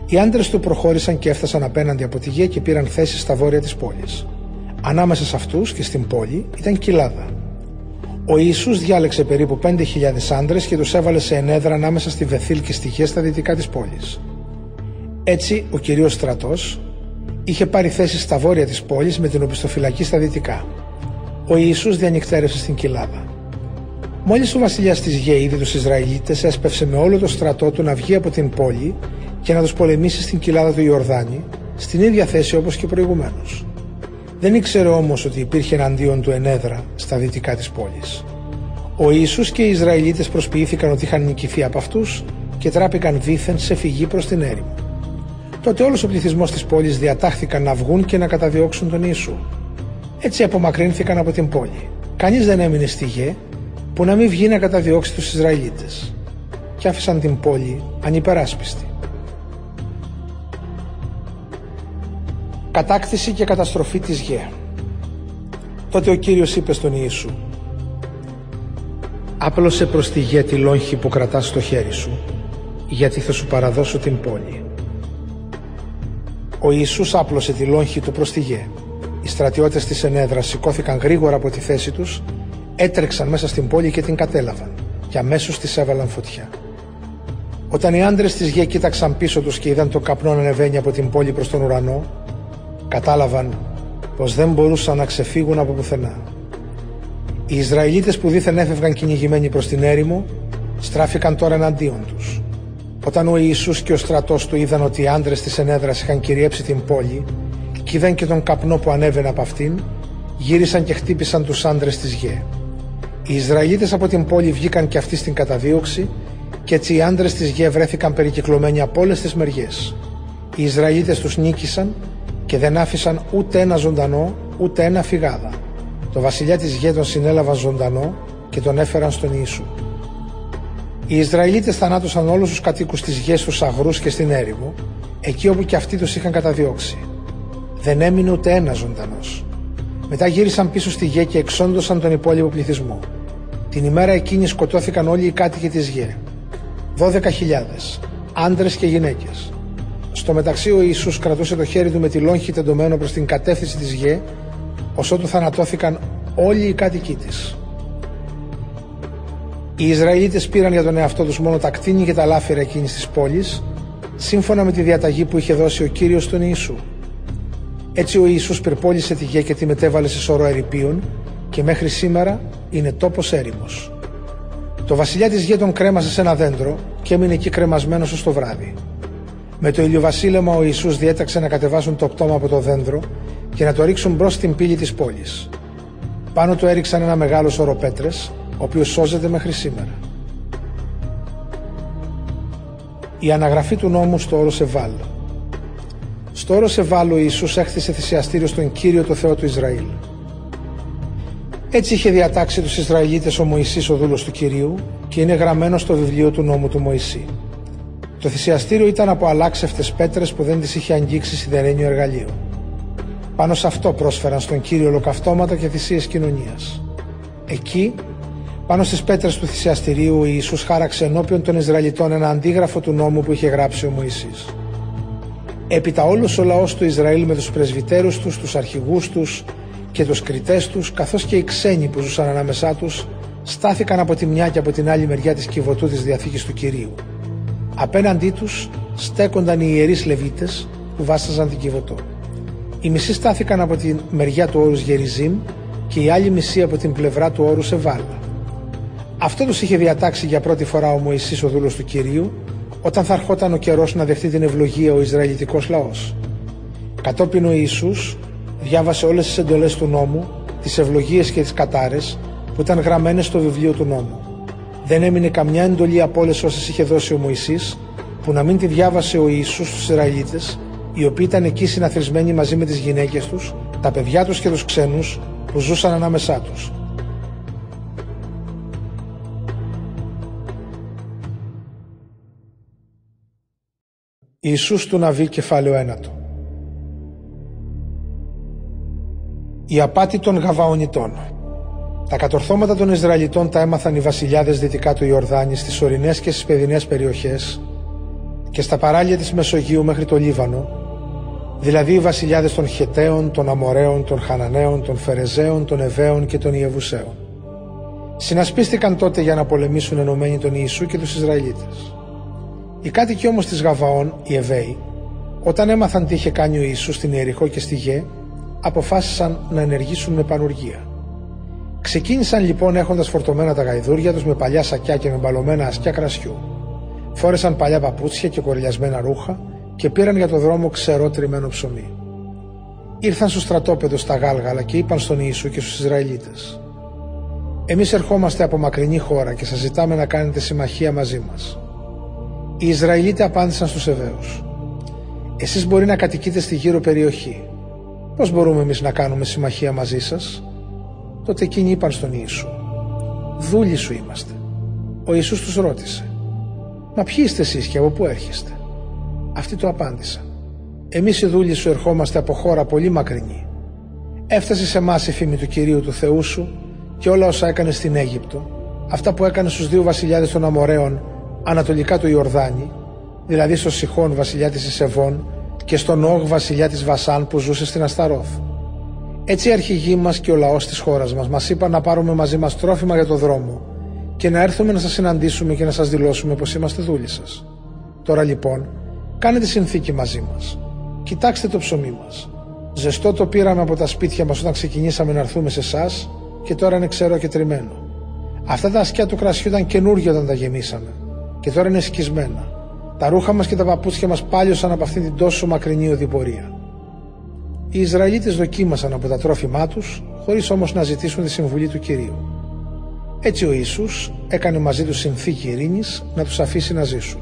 Οι άντρες του προχώρησαν και έφτασαν απέναντι από τη Γε και πήραν θέση στα βόρεια της πόλης. Ανάμεσα σε αυτούς και στην πόλη ήταν κοιλάδα. Ο Ιησούς διάλεξε περίπου 5.000 άντρες και τους έβαλε σε ενέδρα ανάμεσα στη Βεθήλ και στη Γε στα δυτικά της πόλης. Έτσι, ο κυρίως στρατός είχε πάρει θέση στα βόρεια της πόλης με την οπισθοφυλακή στα δυτικά. Ο Ιησούς διανυκτέρευσε στην κοιλάδα. Μόλις ο βασιλιάς της Γε είδε τους Ισραηλίτες, έσπευσε με όλο το στρατό του να βγει από την πόλη και να τους πολεμήσει στην κοιλάδα του Ιορδάνη, στην ίδια θέση όπως και προηγουμένως. Δεν ήξερε όμως ότι υπήρχε εναντίον του ενέδρα στα δυτικά της πόλης. Ο Ιησούς και οι Ισραηλίτες προσποιήθηκαν ότι είχαν νικηθεί από αυτούς και τράπηκαν δήθεν σε φυγή προς την έρημο. Τότε όλος ο πληθυσμός της πόλης διατάχθηκαν να βγουν και να καταδιώξουν τον Ιησού. Έτσι απομακρύνθηκαν από την πόλη. Κανείς δεν έμεινε στη γη που να μην βγει να καταδιώξει τους Ισραηλίτες και άφησαν την πόλη ανυπεράσπιστη. Κατάκτηση και καταστροφή της γη. Τότε ο Κύριος είπε στον Ιησού «Άπλωσε προς τη γη τη λόγχη που κρατάς στο χέρι σου, γιατί θα σου παραδώσω την πόλη». Ο Ιησούς άπλωσε τη λόγχη του προς τη γη. Οι στρατιώτες της Ενέδρας σηκώθηκαν γρήγορα από τη θέση τους, έτρεξαν μέσα στην πόλη και την κατέλαβαν και αμέσως της έβαλαν φωτιά. Όταν οι άντρες της γη κοίταξαν πίσω τους και είδαν το καπνό να ανεβαίνει από την πόλη προς τον ουρανό, κατάλαβαν πως δεν μπορούσαν να ξεφύγουν από πουθενά. Οι Ισραηλίτες που δήθεν έφευγαν κυνηγημένοι προς την έρημο στράφηκαν τώρα εναντίον τους. Όταν ο Ιησούς και ο στρατός του είδαν ότι οι άντρες της ενέδρας είχαν κυριέψει την πόλη και είδαν και τον καπνό που ανέβαινε από αυτήν, γύρισαν και χτύπησαν τους άντρες της γη. Οι Ισραηλίτες από την πόλη βγήκαν και αυτοί στην καταδίωξη και έτσι οι άντρες της γη βρέθηκαν περικυκλωμένοι από όλες τις μεριές. Οι Ισραηλίτες τους νίκησαν και δεν άφησαν ούτε ένα ζωντανό ούτε ένα φυγάδα. Το βασιλιά της γη τον συνέλαβαν ζωντανό και τον έφεραν στον Ιησού. Οι Ισραηλίτες θανάτωσαν όλους τους κατοίκους της γης στους αγρούς και στην έρημο, εκεί όπου και αυτοί τους είχαν καταδιώξει. Δεν έμεινε ούτε ένας ζωντανός. Μετά γύρισαν πίσω στη γη και εξόντωσαν τον υπόλοιπο πληθυσμό. Την ημέρα εκείνη σκοτώθηκαν όλοι οι κάτοικοι της γη. 12.000, άντρες και γυναίκες. Στο μεταξύ ο Ιησούς κρατούσε το χέρι του με τη λόγχη τεντωμένο προς την κατεύθυνση της γη, ως ότου θανατώθηκαν όλοι οι κάτοικοι της. Οι Ισραηλίτες πήραν για τον εαυτό τους μόνο τα κτίνη και τα λάφυρα εκείνης της πόλης, σύμφωνα με τη διαταγή που είχε δώσει ο Κύριος στον Ιησού. Έτσι ο Ιησούς πυρπόλησε τη γη και τη μετέβαλε σε σωρό ερηπείων και μέχρι σήμερα είναι τόπος έρημος. Το βασιλιά της γη τον κρέμασε σε ένα δέντρο και έμεινε εκεί κρεμασμένος ως το βράδυ. Με το ηλιοβασίλεμα ο Ιησούς διέταξε να κατεβάσουν το πτώμα από το δέντρο και να το ρίξουν μπρος στην πύλη της πόλης. Πάνω του έριξαν ένα μεγάλο σωρό πέτρες, ο οποίος σώζεται μέχρι σήμερα. Η αναγραφή του νόμου στο όρο Σεβάλ. Στο όρο Σεβάλ ο Ιησούς έχθισε θυσιαστήριο στον Κύριο το Θεό του Ισραήλ. Έτσι είχε διατάξει τους Ισραηλίτες ο Μωυσής ο δούλος του Κυρίου και είναι γραμμένος στο βιβλίο του νόμου του Μωυσή. Το θυσιαστήριο ήταν από αλλάξευτες πέτρες που δεν τις είχε αγγίξει σιδερένιο εργαλείο. Πάνω σε αυτό πρόσφεραν στον Κύριο ολοκαυτώματα και θυσίες κοινωνίας. Εκεί, πάνω στις πέτρες του θυσιαστηρίου, ο Ιησούς χάραξε ενώπιον των Ισραηλιτών ένα αντίγραφο του νόμου που είχε γράψει ο Μωυσής. Έπειτα όλος ο λαός του Ισραήλ με τους πρεσβυτέρους τους, τους αρχηγούς τους και τους κριτές τους, καθώς και οι ξένοι που ζούσαν ανάμεσά τους, στάθηκαν από τη μια και από την άλλη μεριά της κυβωτού της Διαθήκης του Κυρίου. Απέναντί τους στέκονταν οι ιερείς Λεβίτες που βάσταζαν την κυβωτό. Οι μισοί στάθηκαν από τη μεριά του όρους Γεριζίμ και οι άλλοι μισοί από την πλευρά του όρου Σεβάλ. Αυτό τους είχε διατάξει για πρώτη φορά ο Μωυσής ο δούλος του Κυρίου όταν θα ερχόταν ο καιρός να δεχτεί την ευλογία ο Ισραηλιτικός λαός. Κατόπιν ο Ιησούς διάβασε όλες τις εντολές του νόμου, τις ευλογίες και τις κατάρες που ήταν γραμμένες στο βιβλίο του νόμου. Δεν έμεινε καμιά εντολή από όλες όσες είχε δώσει ο Μωυσής που να μην τη διάβασε ο Ιησούς στους Ισραηλίτες οι οποίοι ήταν εκεί συναθρισμένοι μαζί με τις γυναίκες τους, τα παιδιά τους και τους ξένους που ζούσαν ανάμεσά τους. Ιησούς του Ναβί κεφάλαιο ένατο Η απάτη των Γαβαονιτών Τα κατορθώματα των Ισραηλιτών τα έμαθαν οι βασιλιάδες δυτικά του Ιορδάνη στις ορεινές και στις παιδινές περιοχές και στα παράλια της Μεσογείου μέχρι το Λίβανο δηλαδή οι βασιλιάδες των Χεταίων, των Αμοραίων, των Χαναναίων, των Φερεζαίων, των Εβαίων και των Ιεβουσαίων. Συνασπίστηκαν τότε για να πολεμήσουν ενωμένοι τον Ιησού και τους Ισραηλίτες. Οι κάτοικοι όμως της Γαβαών, οι Εβαίοι, όταν έμαθαν τι είχε κάνει ο Ιησούς στην Ιεριχώ και στη Γέ, αποφάσισαν να ενεργήσουν με πανουργία. Ξεκίνησαν λοιπόν έχοντας φορτωμένα τα γαϊδούρια τους με παλιά σακιά και με μπαλωμένα ασκιά κρασιού. Φόρεσαν παλιά παπούτσια και κορελιασμένα ρούχα και πήραν για το δρόμο ξερό τριμμένο ψωμί. Ήρθαν στο στρατόπεδο στα Γάλγαλα και είπαν στον Ιησού και στους Ισραηλίτες «Εμείς ερχόμαστε από μακρινή χώρα και σας ζητάμε να κάνετε συμμαχία μαζί μας». Οι Ισραηλίτες απάντησαν στους Εβαίους «Εσείς μπορεί να κατοικείτε στη γύρω περιοχή. Πώς μπορούμε εμείς να κάνουμε συμμαχία μαζί σας» Τότε εκείνοι είπαν στον Ιησού «Δούλοι σου είμαστε». Ο Ιησούς τους ρώτησε «Μα ποιοι είστε εσείς και από πού έρχεστε» Αυτοί του απάντησαν. Εμείς οι δούλοι σου ερχόμαστε από χώρα πολύ μακρινή. Έφτασε σε εμάς η φήμη του κυρίου του Θεού σου και όλα όσα έκανες στην Αίγυπτο, αυτά που έκανες στους δύο βασιλιάδες των Αμοραίων ανατολικά του Ιορδάνη, δηλαδή στο Σιχών βασιλιά της Ισεβών και στον Όγ βασιλιά της Βασάν που ζούσε στην Ασταρόθ. Έτσι οι αρχηγοί μας και ο λαός της χώρας μας μας είπαν να πάρουμε μαζί μας τρόφιμα για το δρόμο και να έρθουμε να σας συναντήσουμε και να σας δηλώσουμε πως είμαστε δούλοι σας. Τώρα λοιπόν, Κάνετε συνθήκη μαζί μας. Κοιτάξτε το ψωμί μας. Ζεστό το πήραμε από τα σπίτια μας όταν ξεκινήσαμε να έρθουμε σε εσάς και τώρα είναι ξερό και τριμμένο. Αυτά τα ασκιά του κρασιού ήταν καινούργια όταν τα γεμίσαμε και τώρα είναι σκισμένα. Τα ρούχα μας και τα παπούτσια μας πάλιωσαν από αυτήν την τόσο μακρινή οδηπορία. Οι Ισραηλίτες δοκίμασαν από τα τρόφιμά τους χωρίς όμως να ζητήσουν τη συμβουλή του Κυρίου. Έτσι ο Ιησούς έκανε μαζί τους συνθήκη ειρήνης να τους αφήσει να ζήσουν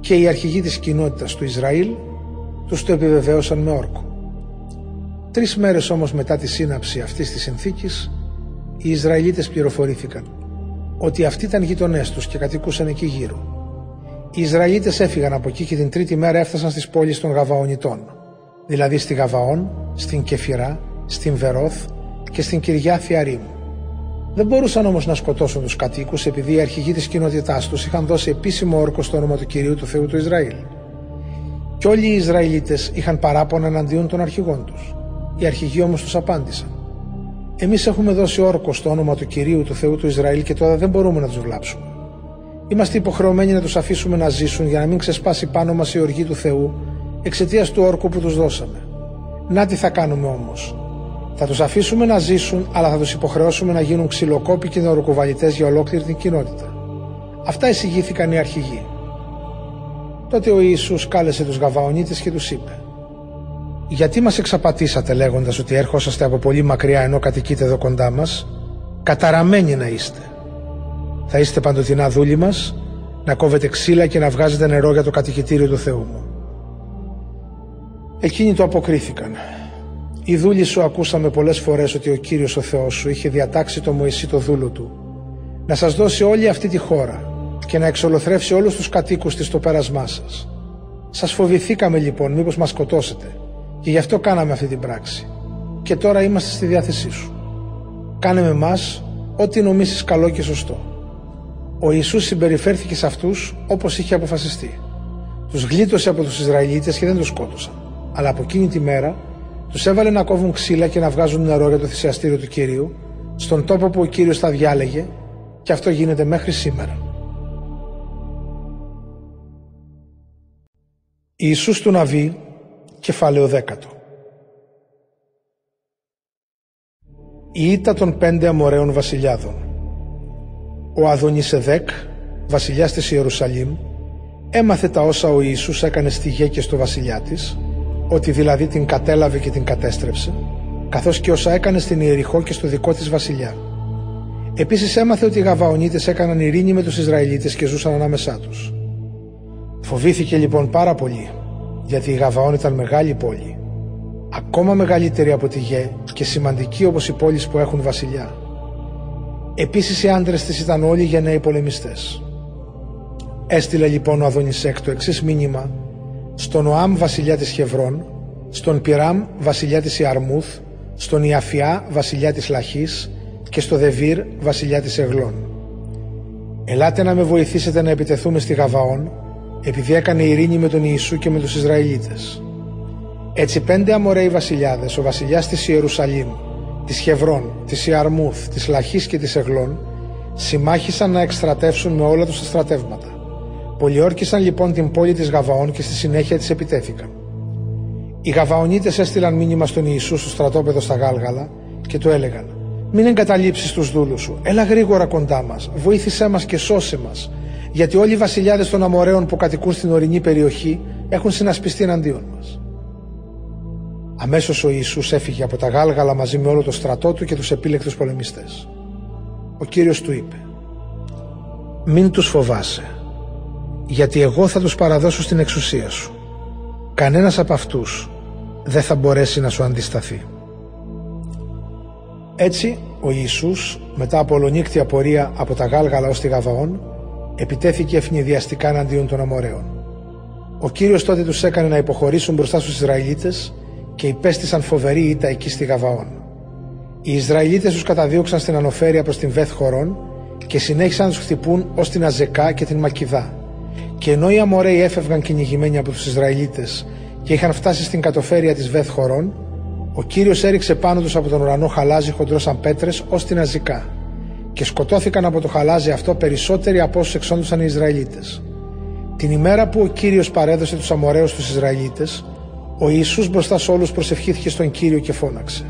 και οι αρχηγοί της κοινότητας του Ισραήλ τους το επιβεβαίωσαν με όρκο. Τρεις μέρες όμως μετά τη σύναψη αυτής της συνθήκης οι Ισραηλίτες πληροφορήθηκαν ότι αυτοί ήταν γειτονές τους και κατοικούσαν εκεί γύρω. Οι Ισραηλίτες έφυγαν από εκεί και την τρίτη μέρα έφτασαν στις πόλεις των Γαβαονιτών, δηλαδή στη Γαβαών, στην Κεφυρά, στην Βερόθ και στην Κυριά Θιαρήμου. Δεν μπορούσαν όμως να σκοτώσουν τους κατοίκους επειδή οι αρχηγοί της κοινότητάς τους είχαν δώσει επίσημο όρκο στο όνομα του κυρίου του Θεού του Ισραήλ. Και όλοι οι Ισραηλίτες είχαν παράπονα εναντίον των αρχηγών τους. Οι αρχηγοί όμως τους απάντησαν. Εμείς έχουμε δώσει όρκο στο όνομα του κυρίου του Θεού του Ισραήλ και τώρα δεν μπορούμε να τους βλάψουμε. Είμαστε υποχρεωμένοι να τους αφήσουμε να ζήσουν για να μην ξεσπάσει πάνω μας η οργή του Θεού εξαιτίας του όρκου που τους δώσαμε. Να τι θα κάνουμε όμως. Θα τους αφήσουμε να ζήσουν, αλλά θα τους υποχρεώσουμε να γίνουν ξυλοκόποι και νεοροκουβαλιτέ για ολόκληρη την κοινότητα. Αυτά εισηγήθηκαν οι αρχηγοί. Τότε ο Ιησούς κάλεσε τους Γαβαονίτες και τους είπε «Γιατί μας εξαπατήσατε λέγοντας ότι έρχοσαστε από πολύ μακριά ενώ κατοικείτε εδώ κοντά μας, καταραμένοι να είστε. Θα είστε παντοτινά δούλοι μας, να κόβετε ξύλα και να βγάζετε νερό για το κατοικητήριο του Θεού μου». Εκείνοι το αποκρίθηκαν. Οι δούλοι σου ακούσαμε πολλές φορές ότι ο Κύριος ο Θεός σου είχε διατάξει το Μωυσή το δούλο του να σας δώσει όλη αυτή τη χώρα και να εξολοθρεύσει όλους τους κατοίκους της στο πέρασμά σας. Σας φοβηθήκαμε λοιπόν μήπως μας σκοτώσετε και γι' αυτό κάναμε αυτή την πράξη. Και τώρα είμαστε στη διάθεσή σου. Κάνε με μας ό,τι νομίσεις καλό και σωστό. Ο Ιησούς συμπεριφέρθηκε σε αυτούς όπως είχε αποφασιστεί. Τους γλίτωσε από τους Ισραηλίτες και δεν τους σκότωσαν. Αλλά από εκείνη τη μέρα τους έβαλε να κόβουν ξύλα και να βγάζουν νερό για το θυσιαστήριο του Κυρίου στον τόπο που ο Κύριος τα διάλεγε και αυτό γίνεται μέχρι σήμερα. Ιησούς του Ναβί, κεφάλαιο δέκατο. Η ήττα των πέντε αμοραίων βασιλιάδων. Ο Αδονισεδέκ, βασιλιάς της Ιερουσαλήμ, έμαθε τα όσα ο Ιησούς έκανε στη γη και στο βασιλιά της, ότι δηλαδή την κατέλαβε και την κατέστρεψε, καθώς και όσα έκανε στην Ιεριχώ και στο δικό της βασιλιά. Επίσης έμαθε ότι οι Γαβαονίτες έκαναν ειρήνη με τους Ισραηλίτες και ζούσαν ανάμεσά τους. Φοβήθηκε λοιπόν πάρα πολύ, γιατί η Γαβαών ήταν μεγάλη πόλη, ακόμα μεγαλύτερη από τη Γε και σημαντική όπως οι πόλεις που έχουν βασιλιά. Επίσης οι άντρες της ήταν όλοι γενναίοι πολεμιστές. Έστειλε λοιπόν ο Αδονισέκ το εξής μήνυμα στον Οάμ βασιλιά της Χευρών, στον Πυράμ βασιλιά της Ιαρμούθ, στον Ιαφιά βασιλιά της Λαχής και στο Δεβίρ βασιλιά της Εγλών. Ελάτε να με βοηθήσετε να επιτεθούμε στη Γαβαών επειδή έκανε ειρήνη με τον Ιησού και με τους Ισραηλίτες. Έτσι πέντε αμοραίοι βασιλιάδες, ο βασιλιάς της Ιερουσαλήμ, της Χευρών, της Ιαρμούθ, της Λαχής και της Εγλών, συμμάχησαν να εκστρατεύσουν με όλα τους τα στρατεύματα. Πολιόρκησαν λοιπόν την πόλη της Γαβαών και στη συνέχεια της επιτέθηκαν. Οι Γαβαονίτες έστειλαν μήνυμα στον Ιησούς στο στρατόπεδο στα Γάλγαλα και του έλεγαν «Μην εγκαταλείψεις τους δούλους σου, έλα γρήγορα κοντά μας, βοήθησέ μας και σώσε μας, γιατί όλοι οι βασιλιάδες των Αμοραίων που κατοικούν στην ορεινή περιοχή έχουν συνασπιστεί εναντίον μας. Αμέσως ο Ιησούς έφυγε από τα γάλγαλα μαζί με όλο το στρατό του και τους επίλεκτους πολεμιστές. Ο Κύριος του είπε «Μην τους φοβάσαι, γιατί εγώ θα τους παραδώσω στην εξουσία σου. Κανένας από αυτούς δεν θα μπορέσει να σου αντισταθεί». Έτσι, ο Ιησούς, μετά από ολονύκτια πορεία από τα Γάλγαλα ως τη Γαβαών, επιτέθηκε ευνηδιαστικά εναντίον των Αμοραίων. Ο Κύριος τότε τους έκανε να υποχωρήσουν μπροστά στους Ισραηλίτες και υπέστησαν φοβερή ήττα εκεί στη Γαβαών. Οι Ισραηλίτες τους καταδίωξαν στην Ανοφέρεια προς την Βεθ Χωρών και συνέχισαν να τους χτυπούν ως την Αζεκά και την Μακιδά. Και ενώ οι Αμοραίοι έφευγαν κυνηγημένοι από τους Ισραηλίτες και είχαν φτάσει στην κατοφέρεια της Βεθ Χωρών, ο Κύριος έριξε πάνω τους από τον ουρανό χαλάζι χοντρός σαν πέτρες ως την Αζικά και σκοτώθηκαν από το χαλάζι αυτό περισσότεροι από όσους εξόντουσαν οι Ισραηλίτες. Την ημέρα που ο Κύριος παρέδωσε τους αμοραίους στους Ισραηλίτες, ο Ιησούς μπροστά σε όλους προσευχήθηκε στον Κύριο και φώναξε.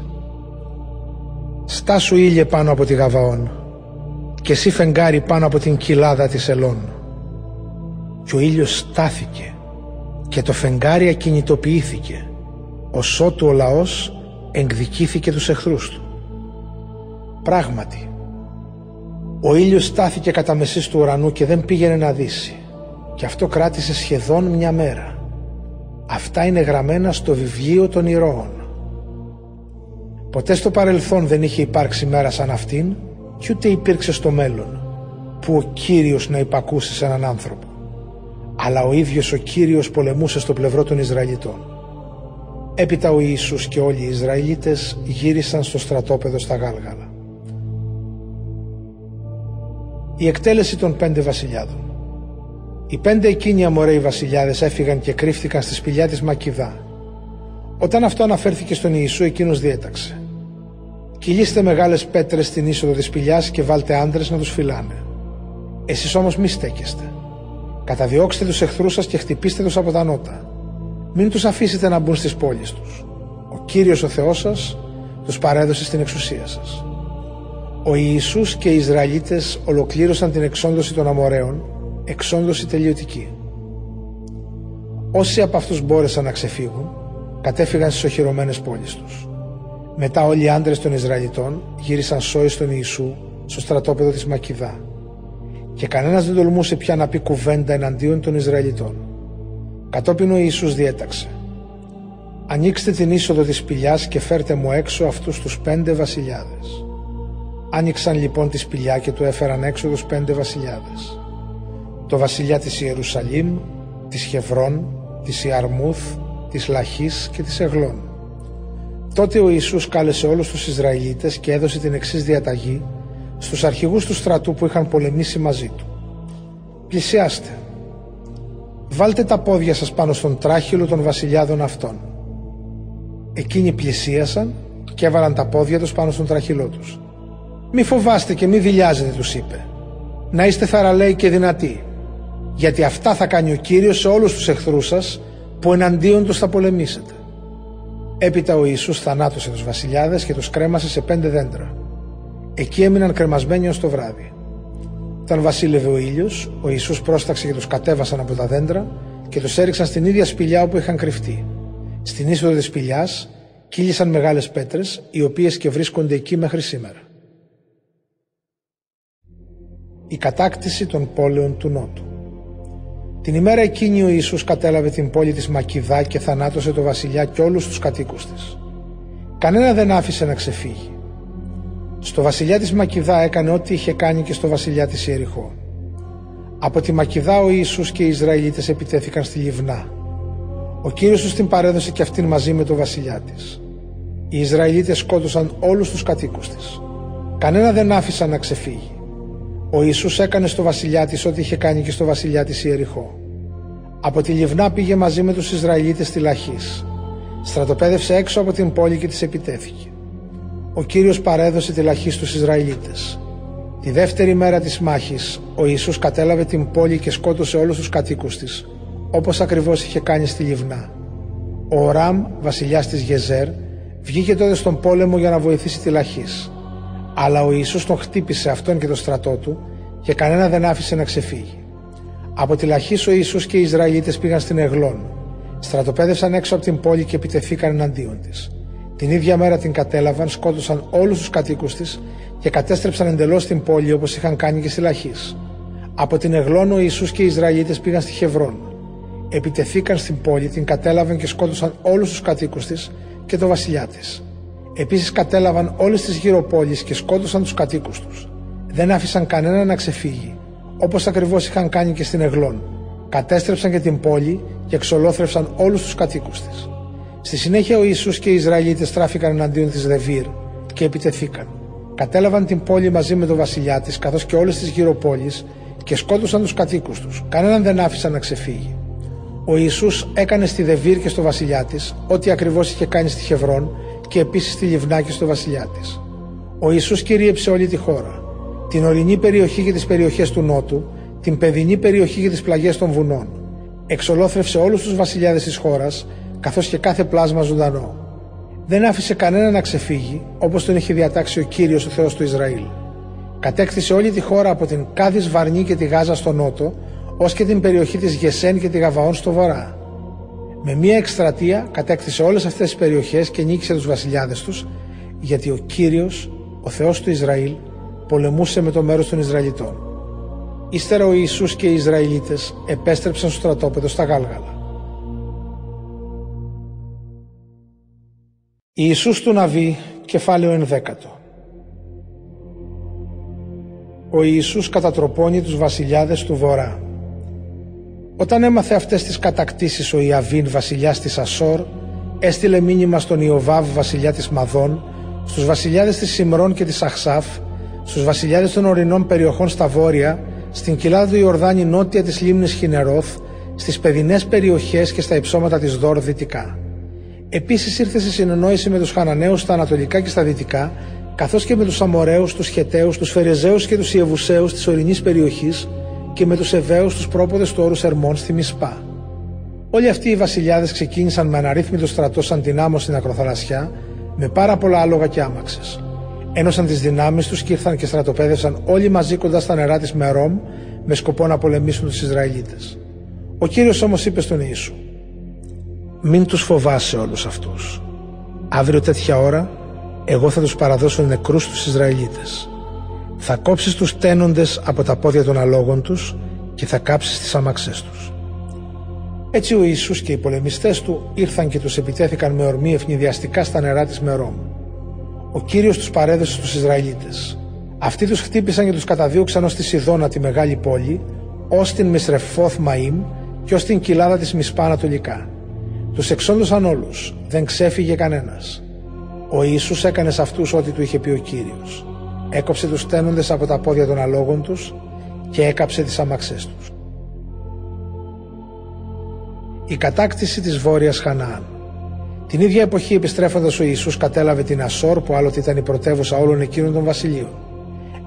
«Στάσου ήλιε πάνω από τη Γαβαών και εσύ φεγγάρι πάνω από την κοιλάδα της Ελών». Και ο ήλιος στάθηκε και το φεγγάρι ακινητοποιήθηκε, ώσοτου ο λαός εκδικήθηκε τους εχθρούς του. Πράγματι, ο ήλιος στάθηκε κατά μεσής του ουρανού και δεν πήγαινε να δύσει. Και αυτό κράτησε σχεδόν μια μέρα. Αυτά είναι γραμμένα στο βιβλίο των ηρώων. Ποτέ στο παρελθόν δεν είχε υπάρξει μέρα σαν αυτήν και ούτε υπήρξε στο μέλλον που ο Κύριος να υπακούσει σε έναν άνθρωπο. Αλλά ο ίδιος ο Κύριος πολεμούσε στο πλευρό των Ισραηλιτών. Έπειτα ο Ιησούς και όλοι οι Ισραηλίτες γύρισαν στο στρατόπεδο στα Γάλγαλα η εκτέλεση των πέντε βασιλιάδων. Οι πέντε εκείνοι αμοραίοι βασιλιάδες έφυγαν και κρύφτηκαν στη σπηλιά της Μακιδά. Όταν αυτό αναφέρθηκε στον Ιησού, εκείνος διέταξε. Κυλήστε μεγάλες πέτρες στην είσοδο της σπηλιάς και βάλτε άντρες να τους φυλάνε. Εσείς όμως μη στέκεστε. Καταδιώξτε τους εχθρούς σας και χτυπήστε τους από τα νότα. Μην τους αφήσετε να μπουν στις πόλεις τους. Ο Κύριος ο Θεός σας τους παρέδωσε στην εξουσία σας. Ο Ιησούς και οι Ισραηλίτες ολοκλήρωσαν την εξόντωση των Αμοραίων, εξόντωση τελειωτική. Όσοι από αυτούς μπόρεσαν να ξεφύγουν, κατέφυγαν στις οχυρωμένες πόλεις τους. Μετά όλοι οι άντρες των Ισραηλιτών γύρισαν σόι στον Ιησού στο στρατόπεδο της Μακιδά και κανένας δεν τολμούσε πια να πει κουβέντα εναντίον των Ισραηλιτών. Κατόπιν ο Ιησούς διέταξε «Ανοίξτε την είσοδο της σπηλιάς και φέρτε μου έξω αυτούς τους πέντε βασιλιάδες». Άνοιξαν λοιπόν τη σπηλιά και του έφεραν έξω τους πέντε βασιλιάδες. Το βασιλιά της Ιερουσαλήμ, της Χευρών, της Ιαρμούθ, της Λαχής και της Εγλών. Τότε ο Ιησούς κάλεσε όλους τους Ισραηλίτες και έδωσε την εξής διαταγή στους αρχηγούς του στρατού που είχαν πολεμήσει μαζί του. Πλησιάστε. Βάλτε τα πόδια σας πάνω στον τράχυλο των βασιλιάδων αυτών. Εκείνοι πλησίασαν και έβαλαν τα πόδια τους πάνω στον τραχυλό τους. Μη φοβάστε και μη δηλιάζετε τους είπε. Να είστε θαραλέοι και δυνατοί. Γιατί αυτά θα κάνει ο Κύριος σε όλους τους εχθρούς σας που εναντίον τους θα πολεμήσετε. Έπειτα ο Ιησούς θανάτωσε τους βασιλιάδες και τους κρέμασε σε πέντε δέντρα. Εκεί έμειναν κρεμασμένοι ως το βράδυ. Όταν βασίλευε ο ήλιος, ο Ιησούς πρόσταξε και τους κατέβασαν από τα δέντρα και τους έριξαν στην ίδια σπηλιά όπου είχαν κρυφτεί. Στην είσοδο της σπηλιάς κύλησαν μεγάλες πέτρες, οι οποίες και βρίσκονται εκεί μέχρι σήμερα. Η κατάκτηση των πόλεων του Νότου. Την ημέρα εκείνη ο Ιησούς κατέλαβε την πόλη της Μακιδά και θανάτωσε το βασιλιά και όλους τους κατοίκους της. Κανένα δεν άφησε να ξεφύγει. Στο βασιλιά της Μακιδά έκανε ό,τι είχε κάνει και στο βασιλιά της Ιεριχώ. Από τη Μακιδά ο Ιησούς και οι Ισραηλίτες επιτέθηκαν στη Λιβνά. Ο Κύριος τους την παρέδωσε και αυτήν μαζί με το βασιλιά της. Οι Ισραηλίτες σκότωσαν όλους τους κατοίκους της. Κανένα δεν άφησαν να ξεφύγει. Ο Ιησούς έκανε στο βασιλιά της ό,τι είχε κάνει και στο βασιλιά της Ιεριχώ. Από τη Λιβνά πήγε μαζί με τους Ισραηλίτες στη Λαχής. Στρατοπέδευσε έξω από την πόλη και τις επιτέθηκε ο Κύριος παρέδωσε τη λαχή στους Ισραηλίτες. Τη δεύτερη μέρα της μάχης, ο Ιησούς κατέλαβε την πόλη και σκότωσε όλους τους κατοίκους της, όπως ακριβώς είχε κάνει στη Λιβνά. Ο Ραμ, βασιλιάς της Γεζέρ, βγήκε τότε στον πόλεμο για να βοηθήσει τη Λαχής. Αλλά ο Ιησούς τον χτύπησε αυτόν και το στρατό του και κανένα δεν άφησε να ξεφύγει. Από τη Λαχής ο Ιησούς και οι Ισραηλίτες πήγαν στην Εγλόν. Στρατοπέδευσαν έξω από την πόλη και επιτεθήκαν εναντίον της. Την ίδια μέρα την κατέλαβαν, σκότωσαν όλους τους κατοίκους της και κατέστρεψαν εντελώς την πόλη όπως είχαν κάνει και στη Λαχή. Από την Εγλόνο Ιησούς και οι Ισραηλίτες πήγαν στη Χευρών. Επιτεθήκαν στην πόλη, την κατέλαβαν και σκότωσαν όλους τους κατοίκους της και το βασιλιά της. Επίσης κατέλαβαν όλες τις γύρω πόλει και σκότωσαν τους κατοίκους τους. Δεν άφησαν κανένα να ξεφύγει, όπως ακριβώς είχαν κάνει και στην Εγλόν. Κατέστρεψαν και την πόλη και εξολόθρευσαν όλους τους κατοίκους της. Στη συνέχεια ο Ιησούς και οι Ισραηλίτες στράφηκαν εναντίον της Δεβίρ και επιτεθήκαν. Κατέλαβαν την πόλη μαζί με τον βασιλιά της καθώς και όλες τις γύρω πόλεις και σκότωσαν τους κατοίκους τους. Κανέναν δεν άφησαν να ξεφύγει. Ο Ιησούς έκανε στη Δεβίρ και στο βασιλιά της ό,τι ακριβώς είχε κάνει στη Χευρών και επίσης στη Λιβνά και στο βασιλιά της. Ο Ιησούς κυρίεψε όλη τη χώρα. Την ορεινή περιοχή και τις περιοχές του Νότου, την παιδινή περιοχή και τις πλαγιές των βουνών. Εξολόθρευσε όλους τους βασιλιάδες της χώρας καθώς και κάθε πλάσμα ζωντανό. Δεν άφησε κανένα να ξεφύγει, όπως τον είχε διατάξει ο Κύριος ο Θεός του Ισραήλ. Κατέκτησε όλη τη χώρα από την Κάδης Βαρνή και τη Γάζα στο νότο, ως και την περιοχή της Γεσέν και τη Γαβαών στο βορρά. Με μία εκστρατεία κατέκτησε όλες αυτές τις περιοχές και νίκησε τους βασιλιάδες τους, γιατί ο Κύριος, ο Θεός του Ισραήλ, πολεμούσε με το μέρος των Ισραηλιτών. Ύστερα ο Ιησούς και οι Ισραηλίτες επέστρεψαν στο στρατόπεδο στα Γάλγαλα. Ιησούς του Ναβί, κεφάλαιο ενδέκατο. Ο Ιησούς κατατροπώνει τους βασιλιάδες του Βορρά. Όταν έμαθε αυτές τις κατακτήσεις ο Ιαβίν βασιλιάς της Ασόρ, έστειλε μήνυμα στον Ιωβάβ βασιλιά της Μαδών, στους βασιλιάδες της Σιμρών και της Αχσάφ, στους βασιλιάδες των ορεινών περιοχών στα βόρεια, στην κοιλάδα του Ιορδάνη νότια της λίμνης Χινερώθ, στις παιδινές περιοχές και στα υψώματα της Δόρ δυτικά. Επίσης ήρθε σε συνεννόηση με τους Χαναναίους στα ανατολικά και στα δυτικά, καθώς και με τους Αμοραίους, τους Χεταίους, τους Φερεζαίου και τους Ιεβουσαίους της ορεινής περιοχής και με τους Εβαίους, τους πρόποδες του όρου Ερμών στη Μισπά. Όλοι αυτοί οι βασιλιάδες ξεκίνησαν με αναρρύθμιτο στρατό σαν την άμμο στην ακροθαλασσιά, με πάρα πολλά άλογα και άμαξες. Ένωσαν τις δυνάμεις τους και ήρθαν και στρατοπέδευσαν όλοι μαζί κοντά στα νερά της Μερόμ με σκοπό να πολεμήσουν τους Ισραηλίτες. Ο κύριος όμως είπε στον Ιησού: Μην τους φοβάσαι όλους αυτούς. Αύριο τέτοια ώρα εγώ θα τους παραδώσω νεκρούς στου Ισραηλίτες. Θα κόψεις τους τένοντες από τα πόδια των αλόγων τους και θα κάψεις τις άμαξές τους. Έτσι ο Ιησούς και οι πολεμιστές του ήρθαν και τους επιτέθηκαν με ορμή ευνηδιαστικά στα νερά της Μερόμ. Ο Κύριος τους παρέδωσε στους Ισραηλίτες. Αυτοί τους χτύπησαν και τους καταδίωξαν ως τη Σιδώνα τη μεγάλη πόλη, ως την Μισρεφόθ Μαΐμ και ως την κοιλάδα της Μισπά ανατολικά. Τους εξόντωσαν όλους, δεν ξέφυγε κανένας. Ο Ιησούς έκανε σε αυτούς ό,τι του είχε πει ο Κύριος. Έκοψε τους τένοντες από τα πόδια των αλόγων τους και έκαψε τις αμαξές τους η κατάκτηση της Βόρειας Χαναάν. Την ίδια εποχή επιστρέφοντας ο Ιησούς κατέλαβε την Ασόρ που άλλοτε ήταν η πρωτεύουσα όλων εκείνων των βασιλείων.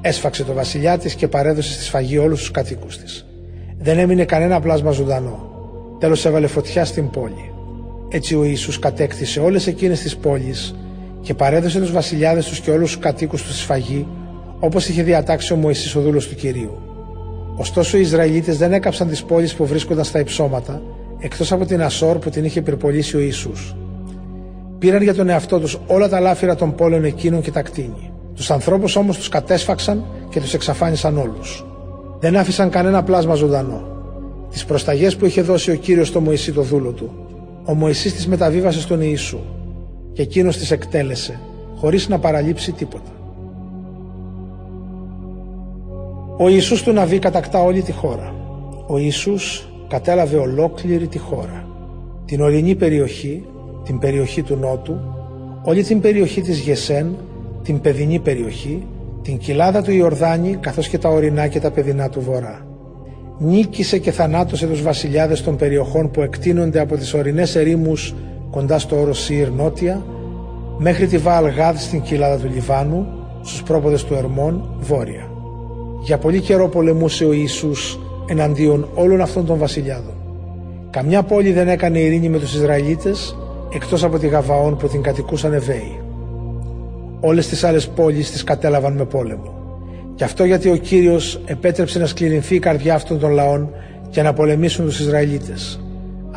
Έσφαξε το βασιλιά της και παρέδωσε στη σφαγή όλους τους κατοίκους της. Δεν έμεινε κανένα πλάσμα ζωντανό. Τέλος έβαλε φωτιά στην πόλη. Έτσι ο Ιησούς κατέκτησε όλες εκείνες τις πόλεις και παρέδωσε τους βασιλιάδες τους και όλους τους κατοίκους του στη σφαγή όπως είχε διατάξει ο Μωυσής ο δούλος του Κυρίου. Ωστόσο οι Ισραηλίτες δεν έκαψαν τις πόλεις που βρίσκονταν στα υψώματα εκτός από την Ασόρ που την είχε πυρπολίσει ο Ιησούς. Πήραν για τον εαυτό τους όλα τα λάφυρα των πόλεων εκείνων και τα κτίνη. Τους ανθρώπους όμως τους κατέσφαξαν και τους εξαφάνισαν όλους. Δεν άφησαν κανένα πλάσμα ζωντανό. Τις προσταγές που είχε δώσει ο Κύριος στο Μωυσή το δούλο του, ο Μωυσής τις μεταβίβασε στον Ιησού και εκείνος τις εκτέλεσε χωρίς να παραλείψει τίποτα. Ο Ιησούς του Ναβί κατακτά όλη τη χώρα. Ο Ιησούς κατέλαβε ολόκληρη τη χώρα. Την ορεινή περιοχή, την περιοχή του Νότου, όλη την περιοχή της Γεσέν, την παιδινή περιοχή, την κοιλάδα του Ιορδάνη καθώς και τα ορεινά και τα παιδινά του Βορρά. Νίκησε και θανάτωσε τους βασιλιάδες των περιοχών που εκτείνονται από τις ορεινές ερήμους κοντά στο όρο Σύρ νότια μέχρι τη Βαλγάδ στην κοιλάδα του Λιβάνου, στους πρόποδες του Ερμών βόρεια. Για πολύ καιρό πολεμούσε ο Ιησούς εναντίον όλων αυτών των βασιλιάδων. Καμιά πόλη δεν έκανε ειρήνη με τους Ισραηλίτες εκτός από τη Γαβαών που την κατοικούσαν Εβαίοι. Όλες τις άλλες πόλεις τις κατέλαβαν με πόλεμο. Και αυτό γιατί ο Κύριος επέτρεψε να σκληρινθεί η καρδιά αυτών των λαών και να πολεμήσουν τους Ισραηλίτες.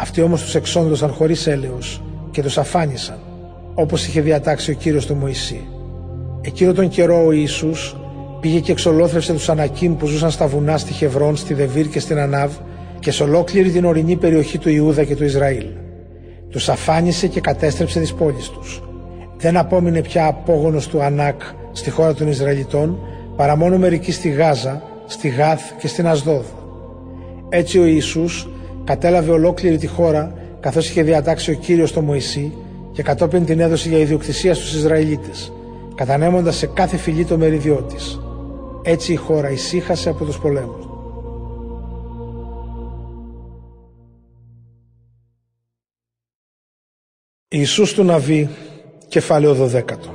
Αυτοί όμως τους εξόντωσαν χωρίς έλεος και τους αφάνισαν, όπως είχε διατάξει ο Κύριος τον Μωυσή. Εκείνο τον καιρό ο Ιησούς Πήγε και εξολόθρευσε τους Ανακίμ που ζούσαν στα βουνά στη Χευρών, στη Δεβίρ και στην Ανάβ και σε ολόκληρη την ορεινή περιοχή του Ιούδα και του Ισραήλ. Τους αφάνισε και κατέστρεψε τις πόλεις τους. Δεν απόμεινε πια απόγονος του Ανάκ στη χώρα των Ισραηλιτών, παρά μόνο μερικοί στη Γάζα, στη Γάθ και στην Ασδόδ. Έτσι ο Ιησούς κατέλαβε ολόκληρη τη χώρα καθώς είχε διατάξει ο Κύριος το Μωυσή και κατόπιν την έδωσε για ιδιοκτησία στους Ισραηλίτες, κατανέμοντας σε κάθε φυλή το μεριδιό της. Έτσι η χώρα ησύχασε από τους πολέμους. Ιησούς του Ναβί, κεφάλαιο 12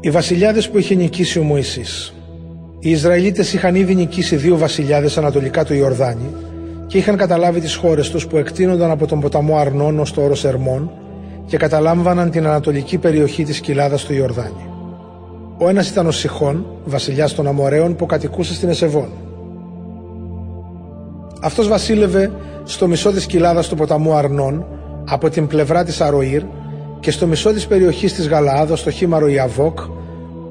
Οι βασιλιάδες που είχε νικήσει ο Μωυσής Οι Ισραηλίτες είχαν ήδη νικήσει δύο βασιλιάδες ανατολικά του Ιορδάνη και είχαν καταλάβει τις χώρες τους που εκτείνονταν από τον ποταμό Αρνών ως το όρος Ερμών και καταλάμβαναν την ανατολική περιοχή της κοιλάδας του Ιορδάνη. Ο ένας ήταν ο Σιχών, βασιλιάς των Αμοραίων που κατοικούσε στην Εσεβόν. Αυτός βασίλευε στο μισό της κοιλάδας του ποταμού Αρνών από την πλευρά της Αροήρ και στο μισό της περιοχής της Γαλαάδος στο χήμαρο Ιαβόκ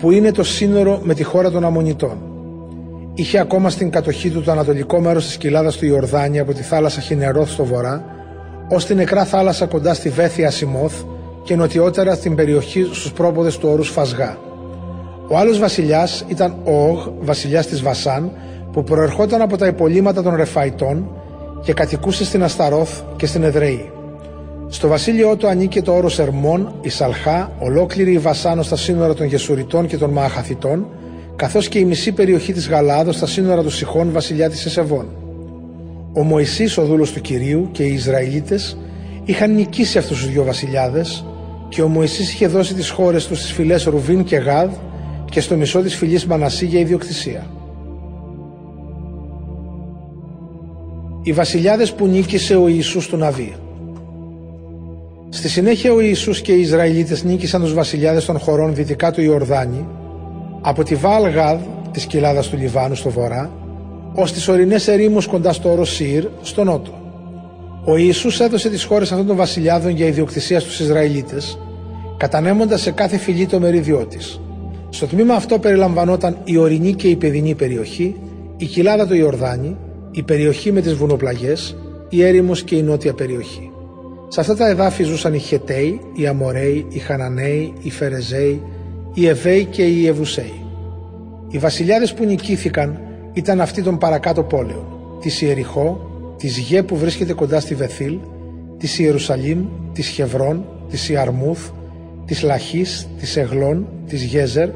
που είναι το σύνορο με τη χώρα των Αμμονιτών. Είχε ακόμα στην κατοχή του το ανατολικό μέρος της κοιλάδας του Ιορδάνη από τη θάλασσα Χινερόθ στο βορρά ως την νεκρά θάλασσα κοντά στη Βέθια Σιμόθ και νοτιότερα στην περιοχή στους πρόποδες του όρους Φασγά. Ο άλλος βασιλιάς ήταν ο Ογ, βασιλιάς της Βασάν, που προερχόταν από τα υπολείμματα των Ρεφαϊτών και κατοικούσε στην Ασταρόθ και στην Εδρεή. Στο βασίλειό του ανήκε το όρος Ερμών, η Σαλχά, ολόκληρη η Βασάνος στα σύνορα των Γεσουριτών και των Μαχαθητών, καθώς και η μισή περιοχή της Γαλάδος στα σύνορα του Σιχών βασιλιά της Εσεβών. Ο Μωυσής, ο δούλος του Κυρίου και οι Ισραηλίτες είχαν νικήσει αυτούς τους δύο βασιλιάδες και ο Μωυσής είχε δώσει τις χώρες τους στις φυλές Ρουβίν και Γάδ και στο μισό της φυλής Μανασί για ιδιοκτησία. Οι βασιλιάδες που νίκησε ο Ιησούς του Ναβί. Στη συνέχεια ο Ιησούς και οι Ισραηλίτες νίκησαν τους βασιλιάδες των χωρών δυτικά του Ιορδάνη από τη Βάλ Γαδ της κοιλάδας του Λιβάνου στο βορρά ως τις ορεινές ερήμους κοντά στο όρος Σιρ στο νότο. Ο Ιησούς έδωσε τις χώρες αυτών των βασιλιάδων για ιδιοκτησία στους Ισραηλίτες κατανέμοντας σε κάθε φυλή το μερίδιό της. Στο τμήμα αυτό περιλαμβανόταν η ορεινή και η παιδινή περιοχή, η κοιλάδα του Ιορδάνη, η περιοχή με τις βουνοπλαγιές, η έρημος και η νότια περιοχή. Σε αυτά τα εδάφη ζούσαν οι Χεταίοι, οι Αμοραίοι, οι Χαναναίοι, οι Φερεζαίοι, οι Εβαίοι και οι Ιεβουσαίοι. Οι βασιλιάδες που νικήθηκαν ήταν αυτοί των παρακάτω πόλεων, της Ιεριχώ, της Γε που βρίσκεται κοντά στη Βεθήλ, της Ιερουσαλήμ, της Χευρών, της Ιαρμούθ, της Λαχής, της Εγλών, της Γέζερ,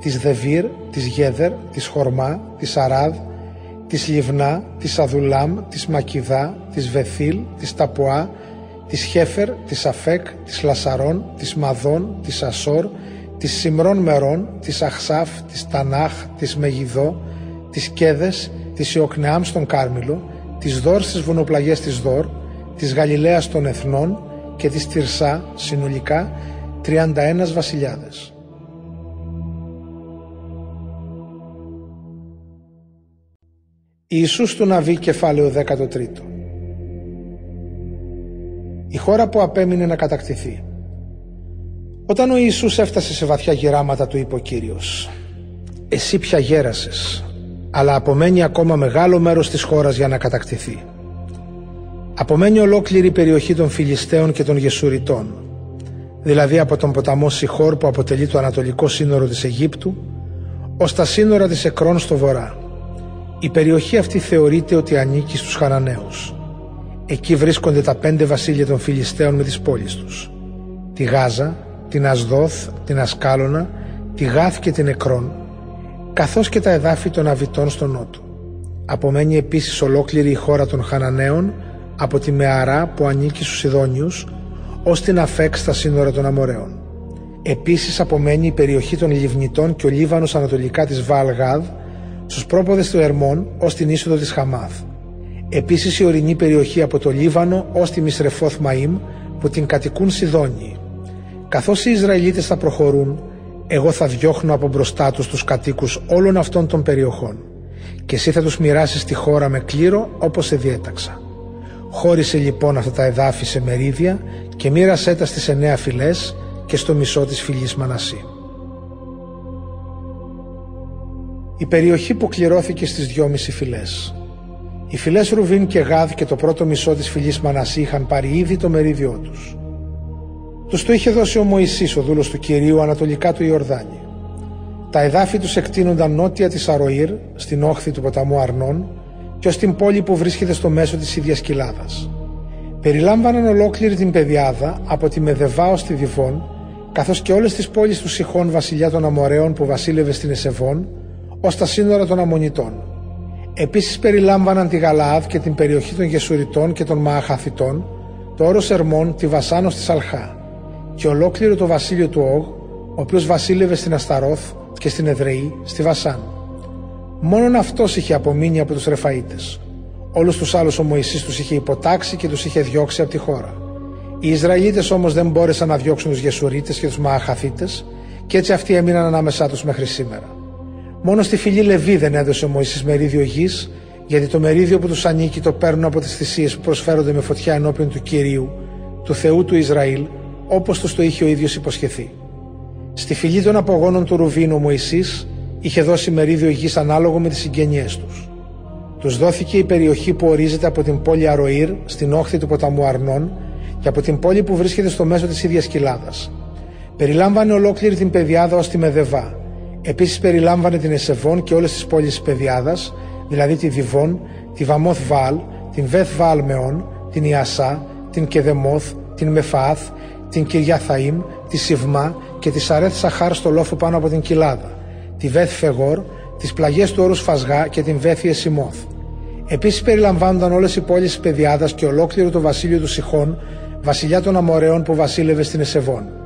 της Δεβίρ, της Γέδερ, της Χορμά, της Αράδ, της Λιβνά, της Αδουλάμ, της Μακιδά, της Βεθήλ, της Ταπουά, της Χέφερ, της Αφέκ, της Λασαρών, της Μαδών, της Ασόρ, της Σιμρών Μερών, της Αχσάφ, της Τανάχ, της Μεγιδό, της Κέδες, της Ιοκνεάμ στον Κάρμιλο, της Δόρ στις βουνοπλαγιές της Δόρ, της Γαλιλαίας των Εθνών και της Τυρσά, συνολικά 31 βασιλιάδες. Ιησούς του Ναβί κεφάλαιο 13 Η χώρα που απέμεινε να κατακτηθεί Όταν ο Ιησούς έφτασε σε βαθιά γεράματα του είπε ο Κύριος «Εσύ πια γέρασες, αλλά απομένει ακόμα μεγάλο μέρος της χώρας για να κατακτηθεί. Απομένει ολόκληρη η περιοχή των Φιλιστέων και των Γεσουριτών, δηλαδή από τον ποταμό Σιχόρ που αποτελεί το ανατολικό σύνορο της Αιγύπτου, ως τα σύνορα της Εκρών στο βορρά. Η περιοχή αυτή θεωρείται ότι ανήκει στους Χαναναίους. Εκεί βρίσκονται τα πέντε βασίλεια των Φιλιστέων με τις πόλεις τους. Τη Γάζα, την Ασδόθ, την Ασκάλωνα, τη Γάθ και την Εκρών, καθώς και τα εδάφη των Αβιτών στο νότο. Απομένει επίσης ολόκληρη η χώρα των Χαναναίων από τη Μεαρά που ανήκει στους Ιδόνιους ως την Αφέκ στα σύνορα των Αμοραίων. Επίσης απομένει η περιοχή των Λιβνητών και ο Λίβανος ανατολικά της Βάλγαδ στους πρόποδες του Ερμών ως την είσοδο της Χαμάθ. Επίσης η ορεινή περιοχή από το Λίβανο ως τη Μισρεφόθ Μαΐμ που την κατοικούν Σιδόνιοι. Καθώς οι Ισραηλίτες θα προχωρούν, εγώ θα διώχνω από μπροστά τους τους κατοίκους όλων αυτών των περιοχών και εσύ θα τους μοιράσεις τη χώρα με κλήρο όπως σε διέταξα. Χώρισε λοιπόν αυτά τα εδάφη σε μερίδια και μοίρασέ τα στις εννέα φυλές και στο μισό της φυλής Μανασί. Η περιοχή που κληρώθηκε στις δυόμιση φυλές. Οι φυλές Ρουβίν και Γάδ και το πρώτο μισό της φυλής Μανασί είχαν πάρει ήδη το μερίδιό τους. Τους το είχε δώσει ο Μωυσής, ο δούλος του Κυρίου, ανατολικά του Ιορδάνη. Τα εδάφη τους εκτείνονταν νότια της Αροήρ, στην όχθη του ποταμού Αρνών, και ως την πόλη που βρίσκεται στο μέσο της ίδιας κοιλάδας. Περιλάμβαναν ολόκληρη την πεδιάδα από τη Μεδεβά ως τη Διβών, καθώς και όλες τις πόλεις του Σιχών βασιλιά των Αμοραίων που βασίλευε στην Εσεβών, ως τα σύνορα των Αμονιτών. Επίσης περιλάμβαναν τη Γαλαάδ και την περιοχή των Γεσουριτών και των Μααχαθητών, το όρος Ερμών, τη Βασάνος της Αλχά και ολόκληρο το βασίλειο του Όγ, ο οποίος βασίλευε στην Ασταρόθ και στην Εδρεή, στη Βασάν. Μόνον αυτός είχε απομείνει από τους Ρεφαΐτες. Όλους τους άλλους ο Μωυσής τους είχε υποτάξει και τους είχε διώξει από τη χώρα. Οι Ισραηλίτες όμως δεν μπόρεσαν να διώξουν τους Γεσουρίτες και τους Μααχαθίτες και έτσι αυτοί έμειναν ανάμεσά τους μέχρι σήμερα. Μόνο στη φυλή Λεβί δεν έδωσε ο Μωυσής μερίδιο γης, γιατί το μερίδιο που τους ανήκει το παίρνουν από τις θυσίες που προσφέρονται με φωτιά ενώπιον του Κυρίου, του Θεού του Ισραήλ, όπως τους το είχε ο ίδιος υποσχεθεί. Στη φυλή των απογόνων του Ρουβίνου ο Μωυσής είχε δώσει μερίδιο γης ανάλογο με τις συγγενειές τους. Τους δόθηκε η περιοχή που ορίζεται από την πόλη Αροήρ στην όχθη του ποταμού Αρνών και από την πόλη που βρίσκεται στο μέσο της ίδιας κοιλάδας. Περιλάμβανε ολόκληρη την πεδιάδα ως τη Μεδεβά. Επίσης περιλάμβανε την Εσεβών και όλες τις πόλεις της πεδιάδας, δηλαδή τη Διβών, τη Βαμόθ Βάλ, την Βεθ Βάλ Μεών, την Ιασά, την Κεδεμόθ, την Μεφάθ, την Κυριά Θαΐμ, τη Σιβμά και τη Σαρέθ Σαχάρ στο λόφο πάνω από την Κοιλάδα, τη Βέθ Φεγόρ, τις πλαγιές του όρους Φασγά και την Βέθη Εσιμόθ. Επίσης περιλαμβάνονταν όλες οι πόλεις της Πεδιάδας και ολόκληρο το βασίλειο του Σιχών, βασιλιά των Αμοραίων που βασίλευε στην Εσεβών.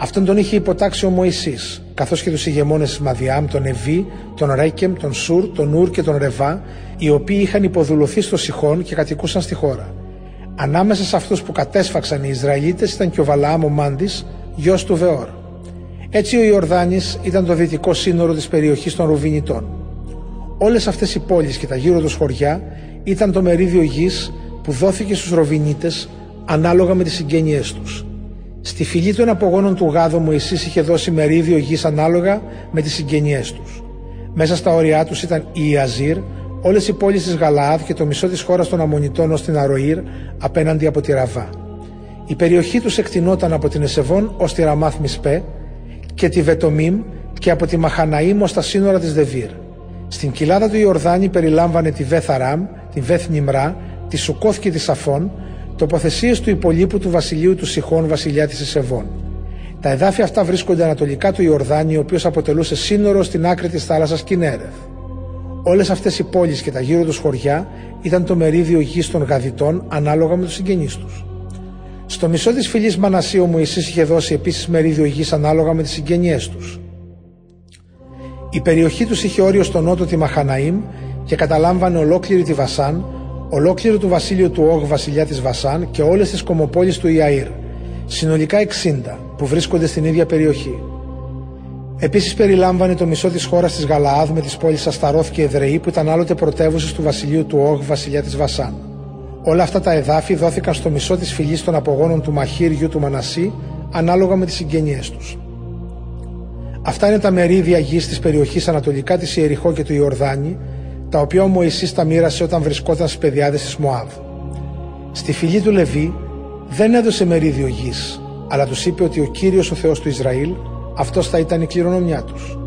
Αυτόν τον είχε υποτάξει ο Μωησή, καθώς και τους ηγεμόνες της Μαδιάμ, τον Εβί, τον Ρέκεμ, τον Σουρ, τον Ουρ και τον Ρεβά, οι οποίοι είχαν υποδουλωθεί στο Σιχών και κατοικούσαν στη χώρα. Ανάμεσα σε αυτούς που κατέσφαξαν οι Ισραηλίτες ήταν και ο Βαλαάμ ο Μάντης, γιος του Βεόρ. Έτσι ο Ιορδάνης ήταν το δυτικό σύνορο της περιοχής των Ρουβινιτών. Όλες αυτές οι πόλεις και τα γύρω τους χωριά ήταν το μερίδιο γης που δόθηκε στους Ροβινίτες ανάλογα με τις συγγένειές τους. Στη φυλή των απογόνων του Γάδο Μωυσής είχε δώσει μερίδιο γης ανάλογα με τις συγγενειές τους. Μέσα στα όρια τους ήταν η Ιαζήρ, όλες οι πόλεις της Γαλαάδ και το μισό της χώρας των Αμμονιτών ως την Αροήρ απέναντι από τη Ραβά. Η περιοχή τους εκτινόταν από την Εσεβόν ως τη Ραμάθ Μισπέ και τη Βετομίμ και από τη Μαχαναήμ ως τα σύνορα της Δεβίρ. Στην κοιλάδα του Ιορδάνη περιλάμβανε τη Βέθαράμ, τη Βέθ Νιμρά, τη Σουκόθ και της Σαφών, τοποθεσίες του υπολείπου του βασιλείου του Σιχών, βασιλιά της Εσεβών. Τα εδάφια αυτά βρίσκονται ανατολικά του Ιορδάνη, ο οποίος αποτελούσε σύνορο στην άκρη της θάλασσας Κινέρεθ. Όλες αυτές οι πόλεις και τα γύρω τους χωριά ήταν το μερίδιο γης των Γαδιτών ανάλογα με τους συγγενείς τους. Στο μισό της φυλής Μανασίου Μωυσής είχε δώσει επίσης μερίδιο γης ανάλογα με τις συγγενειέ τους. Η περιοχή τους είχε όριο στο νότο τη Μαχαναήμ και καταλάμβανε ολόκληρη τη Βασάν, ολόκληρο του βασίλειο του Όγ βασιλιά της Βασάν και όλες τις κομοπόλεις του Ιαΐρ, συνολικά 60 που βρίσκονται στην ίδια περιοχή. Επίσης περιλάμβανε το μισό της χώρας της Γαλαάδ με τις πόλεις Ασταρόθ και Εδρεή που ήταν άλλοτε πρωτεύουσες του βασιλείου του Όγ βασιλιά της Βασάν. Όλα αυτά τα εδάφη δόθηκαν στο μισό της φυλής των απογόνων του Μαχίρ γιου του Μανασί ανάλογα με τις συγγενειές τους. Αυτά είναι τα μερίδια γης της περιοχής ανατολικά της Ιεριχώ και του Ιορδάνη τα οποία ο Μωυσής τα μοίρασε όταν βρισκόταν στις παιδιάδες της Μωάβ. Στη φυλή του Λεβί δεν έδωσε μερίδιο γης, αλλά τους είπε ότι ο Κύριος ο Θεός του Ισραήλ, αυτός θα ήταν η κληρονομιά τους.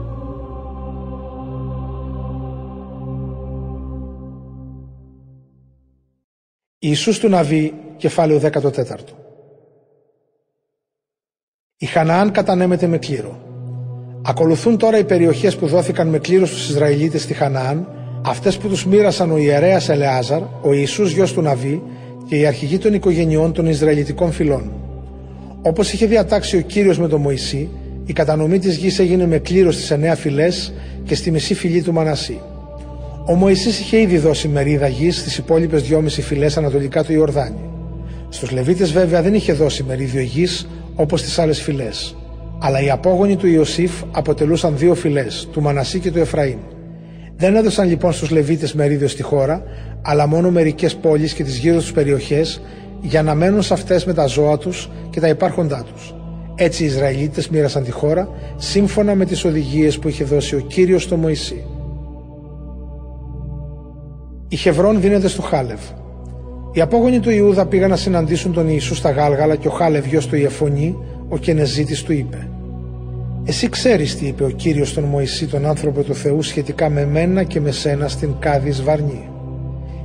Ιησούς του Ναβί, κεφάλαιο 14 Η Χαναάν κατανέμεται με κλήρο. Ακολουθούν τώρα οι περιοχές που δόθηκαν με κλήρο στους Ισραηλίτες στη Χαναάν Αυτές που τους μοίρασαν ο ιερέας Ελεάζαρ, ο Ιησούς γιος του Ναβί και οι αρχηγοί των οικογενειών των Ισραηλιτικών φυλών. Όπως είχε διατάξει ο Κύριος με τον Μωυσή, η κατανομή της γης έγινε με κλήρωση στις εννέα φυλές και στη μισή φυλή του Μανασί. Ο Μωυσής είχε ήδη δώσει μερίδα γης στις υπόλοιπες δυόμιση φυλές ανατολικά του Ιορδάνη. Στους Λεβίτες βέβαια δεν είχε δώσει μερίδιο γης όπως στις άλλες φυλές. Αλλά οι απόγονοι του Ιωσήφ αποτελούσαν δύο φυλές, του Μανασί και του Εφραήμ. Δεν έδωσαν λοιπόν στους Λεβίτες μερίδιο στη χώρα, αλλά μόνο μερικές πόλεις και τις γύρω τους περιοχές για να μένουν σε αυτές με τα ζώα τους και τα υπάρχοντά τους. Έτσι οι Ισραηλίτες μοίρασαν τη χώρα σύμφωνα με τις οδηγίες που είχε δώσει ο Κύριος στο Μωυσή. Η Χευρών δίνεται στο Χάλευ. Οι απόγονοι του Ιούδα πήγαν να συναντήσουν τον Ιησού στα Γάλγαλα και ο Χάλευ γιος του Ιεφωνή, ο Κενεζίτης του είπε εσύ ξέρεις τι είπε ο Κύριος στον Μωυσή τον άνθρωπο του Θεού σχετικά με μένα και με σένα στην Κάδης Βαρνή.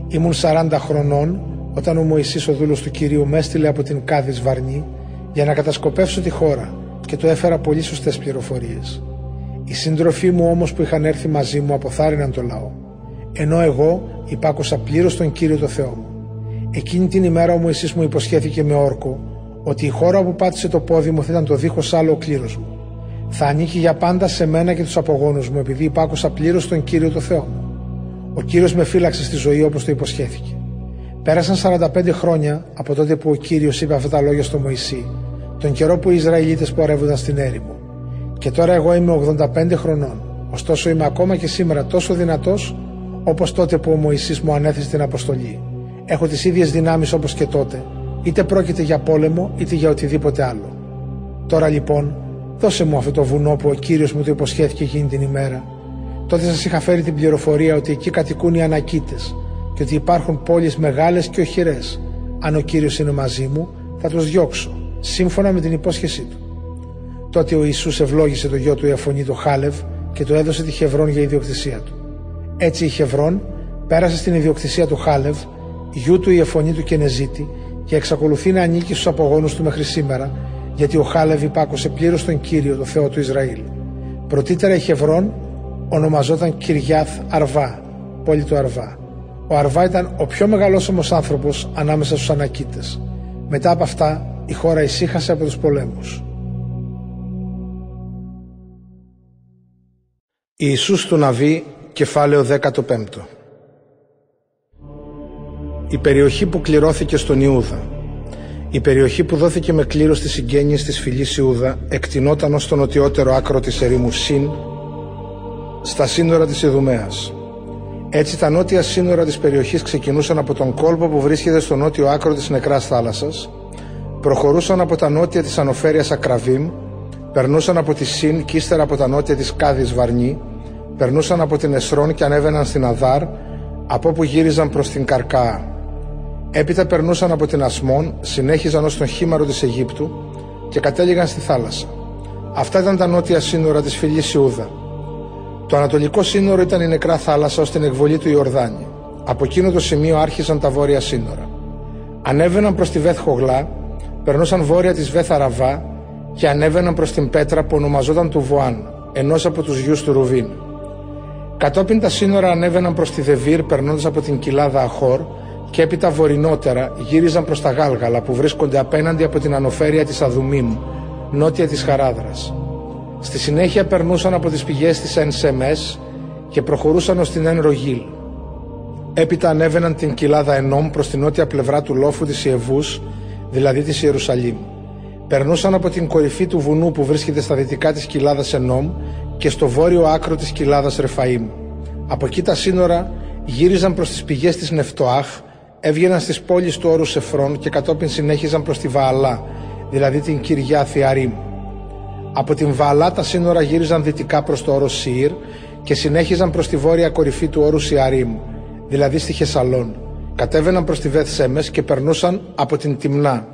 Ήμουν 40 χρονών όταν ο Μωυσής ο δούλος του Κυρίου με έστειλε από την Κάδης Βαρνή για να κατασκοπεύσω τη χώρα και του έφερα πολύ σωστές πληροφορίες. Οι σύντροφοί μου όμως που είχαν έρθει μαζί μου αποθάρρυναν το λαό. Ενώ εγώ υπάκουσα πλήρως τον Κύριο το Θεό μου. Εκείνη την ημέρα ο Μωυσής μου υποσχέθηκε με όρκο ότι η χώρα που πάτησε το πόδι μου θα ήταν το δίχως άλλο ο κλήρος μου θα ανήκει για πάντα σε μένα και τους απογόνους μου επειδή υπάκουσα πλήρως τον Κύριο το Θεό μου. Ο Κύριος με φύλαξε στη ζωή όπως το υποσχέθηκε. Πέρασαν 45 χρόνια από τότε που ο Κύριος είπε αυτά τα λόγια στο Μωυσή, τον καιρό που οι Ισραηλίτες πορεύονταν στην έρημο. Και τώρα εγώ είμαι 85 χρονών, ωστόσο είμαι ακόμα και σήμερα τόσο δυνατός όπως τότε που ο Μωυσής μου ανέθεσε την αποστολή. Έχω τις ίδιες δυνάμεις όπως και τότε, είτε πρόκειται για πόλεμο είτε για οτιδήποτε άλλο. Τώρα λοιπόν Δώσε μου αυτό το βουνό που ο Κύριος μου το υποσχέθηκε εκείνη την ημέρα. Τότε σας είχα φέρει την πληροφορία ότι εκεί κατοικούν οι Ανακίτες και ότι υπάρχουν πόλεις μεγάλες και οχυρές. Αν ο Κύριος είναι μαζί μου, θα τους διώξω, σύμφωνα με την υπόσχεσή του. Τότε ο Ιησούς ευλόγησε το γιο του Ιαφωνή το Χάλευ και του έδωσε τη Χευρών για ιδιοκτησία του. Έτσι η Χευρών πέρασε στην ιδιοκτησία του Χάλευ, γιού του Ιεφωνή του Κενεζίτη και εξακολουθεί να ανήκει στους απογόνους του μέχρι σήμερα γιατί ο Χάλεβ υπάκουσε πλήρως τον Κύριο, το Θεό του Ισραήλ. Πρωτήτερα η Χευρών ονομαζόταν Κυριάθ Αρβά, πόλη του Αρβά. Ο Αρβά ήταν ο πιο μεγαλόσωμος άνθρωπος ανάμεσα στους Ανακίτες. Μετά από αυτά η χώρα ησύχασε από τους πολέμους. Ιησούς του Ναβί, κεφάλαιο 15 η περιοχή που κληρώθηκε στον Ιούδα. Η περιοχή που δόθηκε με κλήρο στις συγγένειες της φυλής Ιούδα εκτινόταν ως το νοτιότερο άκρο της ερήμου Συν στα σύνορα της Ιδουμέας. Έτσι τα νότια σύνορα της περιοχής ξεκινούσαν από τον κόλπο που βρίσκεται στο νότιο άκρο της νεκράς θάλασσας, προχωρούσαν από τα νότια της ανοφέρειας Ακραβίμ, περνούσαν από τη Συν και ύστερα από τα νότια της Κάδης Βαρνή, περνούσαν από την Εσρόν και ανέβαιναν στην Αδάρ, από όπου γύριζαν προς την Καρκά. Έπειτα περνούσαν από την Ασμόν, συνέχιζαν ως τον χήμαρο της Αιγύπτου και κατέληγαν στη θάλασσα. Αυτά ήταν τα νότια σύνορα της φυλής Ιούδα. Το ανατολικό σύνορο ήταν η νεκρά θάλασσα ως την εκβολή του Ιορδάνη. Από εκείνο το σημείο άρχισαν τα βόρεια σύνορα. Ανέβαιναν προς τη Βέθ Χογλά, περνούσαν βόρεια της Βέθ Αραβά και ανέβαιναν προς την Πέτρα που ονομαζόταν του Βουάν, ενός από τους γιους του Ρουβίν. Κατόπιν τα σύνορα ανέβαιναν προς τη Δεβίρ περνώντας από την κοιλάδα Αχόρ και έπειτα βορεινότερα γύριζαν προς τα Γάλγαλα που βρίσκονται απέναντι από την ανοφέρεια της Αδουμίμ, νότια της Χαράδρας. Στη συνέχεια περνούσαν από τις πηγές της Ενσεμές και προχωρούσαν ως την Εν Ρογίλ. Έπειτα ανέβαιναν την κοιλάδα Ενόμ προς την νότια πλευρά του λόφου της Ιεβούς, δηλαδή της Ιερουσαλήμ. Περνούσαν από την κορυφή του βουνού που βρίσκεται στα δυτικά της κοιλάδας Ενόμ και στο βόρειο άκρο της κοιλάδας Ρεφαΐμ. Από εκεί τα σύνορα γύριζαν προς τις πηγές της Νεφτοάχ, έβγαιναν στις πόλεις του όρους Σεφρών και κατόπιν συνέχιζαν προς τη Βααλά, δηλαδή την Κυριά Θιαρήμ. Από την Βαλά τα σύνορα γύριζαν δυτικά προς το όρο Σιήρ και συνέχιζαν προς τη βόρεια κορυφή του όρου Σιαρίμ, δηλαδή στη Χεσαλόν. Κατέβαιναν προς τη Βεθ Σέμες και περνούσαν από την Τιμνά.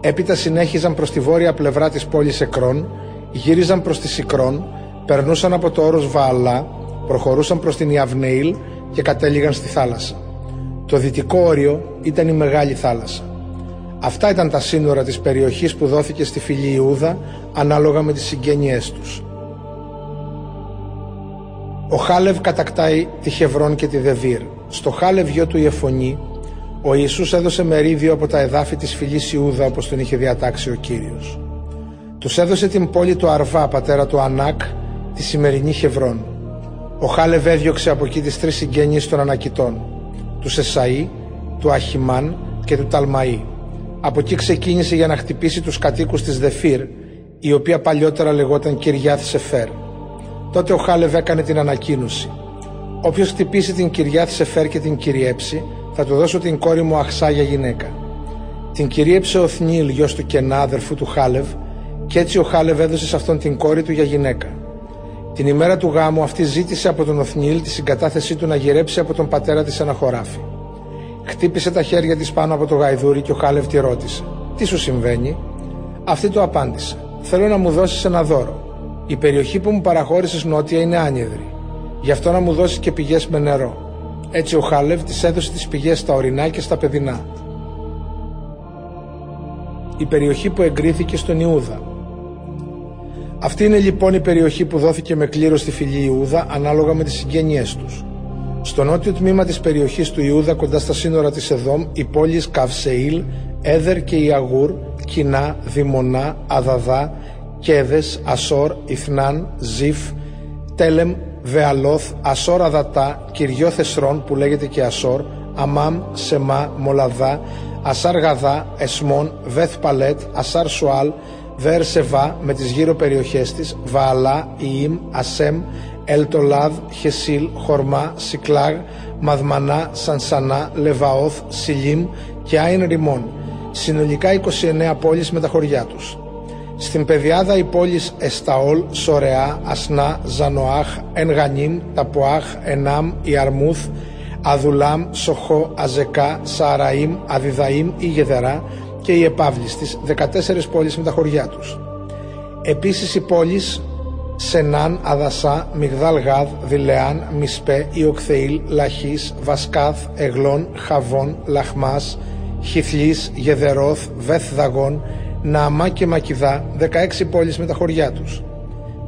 Έπειτα συνέχιζαν προς τη βόρεια πλευρά της πόλης Εκρών, γύριζαν προς τη Σικρών, περνούσαν από το όρος Βααλά, προχωρούσαν προς την Ιαβνεήλ και κατέληγαν στη θάλασσα. Το δυτικό όριο ήταν η Μεγάλη Θάλασσα. Αυτά ήταν τα σύνορα της περιοχής που δόθηκε στη φυλή Ιούδα ανάλογα με τις συγγένειές τους. Ο Χάλευ κατακτάει τη Χευρών και τη Δεβίρ. Στο Χάλευ γιο του Ιεφωνή, ο Ιησούς έδωσε μερίδιο από τα εδάφη της φυλής Ιούδα όπως τον είχε διατάξει ο Κύριος. Τους έδωσε την πόλη του Αρβά, πατέρα του Ανάκ, τη σημερινή Χευρών. Ο Χάλευ έδιωξε από εκεί τις τρεις συγγένειες των Ανακητών, του Σεσαΐ, του Αχιμάν και του Ταλμαΐ. Από εκεί ξεκίνησε για να χτυπήσει τους κατοίκους της Δεφύρ, η οποία παλιότερα λεγόταν Κυριάθ Σεφέρ. Τότε ο Χάλευ έκανε την ανακοίνωση. Όποιος χτυπήσει την Κυριάθ Σεφέρ και την κυριέψει, θα του δώσω την κόρη μου Αχσά για γυναίκα. Την κυρίεψε ο Θνίλ, γιος του Κενά, αδερφού του Χάλευ, και έτσι ο Χάλευ έδωσε σε αυτόν την κόρη του για γυναίκα. Την ημέρα του γάμου αυτή ζήτησε από τον Οθνίλ τη συγκατάθεσή του να γυρέψει από τον πατέρα της ένα χωράφι. Χτύπησε τα χέρια της πάνω από το γαϊδούρι και ο Χάλευ τη ρώτησε: Τι σου συμβαίνει, Αυτή του απάντησε: Θέλω να μου δώσεις ένα δώρο. Η περιοχή που μου παραχώρησες νότια είναι άνυδρη. Γι' αυτό να μου δώσεις και πηγές με νερό. Έτσι ο Χάλευ της έδωσε τις πηγές στα ορεινά και στα παιδινά. Η περιοχή που εγκρίθηκε στον Ιούδα. Αυτή είναι λοιπόν η περιοχή που δόθηκε με κλήρο στη φυλή Ιούδα ανάλογα με τις συγγένειές τους. Στο νότιο τμήμα της περιοχής του Ιούδα κοντά στα σύνορα της Εδόμ οι πόλεις Καυσεήλ, Έδερ και Ιαγούρ, Κινά, Δημονά, Αδαδά, Κέδες, Ασόρ, Ιθνάν, Ζιφ, Τέλεμ, Βεαλόθ, Ασόρ Αδατά, Κυριό Θεσρών που λέγεται και Ασόρ, Αμάμ, Σεμά, Μολαδά, Ασάρ Γαδά, Εσμόν, Βεθ Παλέτ, Ασάρ Σουάλ, Βέρ Σεβά με τις γύρω περιοχές της, Βααλά, Ιήμ, Ασέμ, Ελτολάδ, Χεσίλ, Χορμά, Σικλάγ, Μαδμανά, Σανσανά, Λεβαόθ, Σιλίμ και Άιν Ριμών. Συνολικά 29 πόλεις με τα χωριά τους. Στην πεδιάδα οι πόλεις Εσταόλ, Σορεά, Ασνά, Ζανοάχ, Ενγανίμ, Ταποάχ, Ενάμ, Ιαρμούθ, Αδουλάμ, Σοχό, Αζεκά, Σαραήμ, Αδιδαήμ ή Γεδερά και οι Επάβλης 14 πόλεις με τα χωριά τους. Επίσης οι πόλεις Σενάν, Αδασά, Μιγδάλ Γάδ, Δηλεάν, Μισπέ, Ιοκθεήλ, Λαχής, Βασκάθ, Εγλών, Χαβών, Λαχμάς, Χιθλής, Γεδερόθ, Βεθ Δαγών, Ναμά και Μακιδά, 16 πόλεις με τα χωριά τους.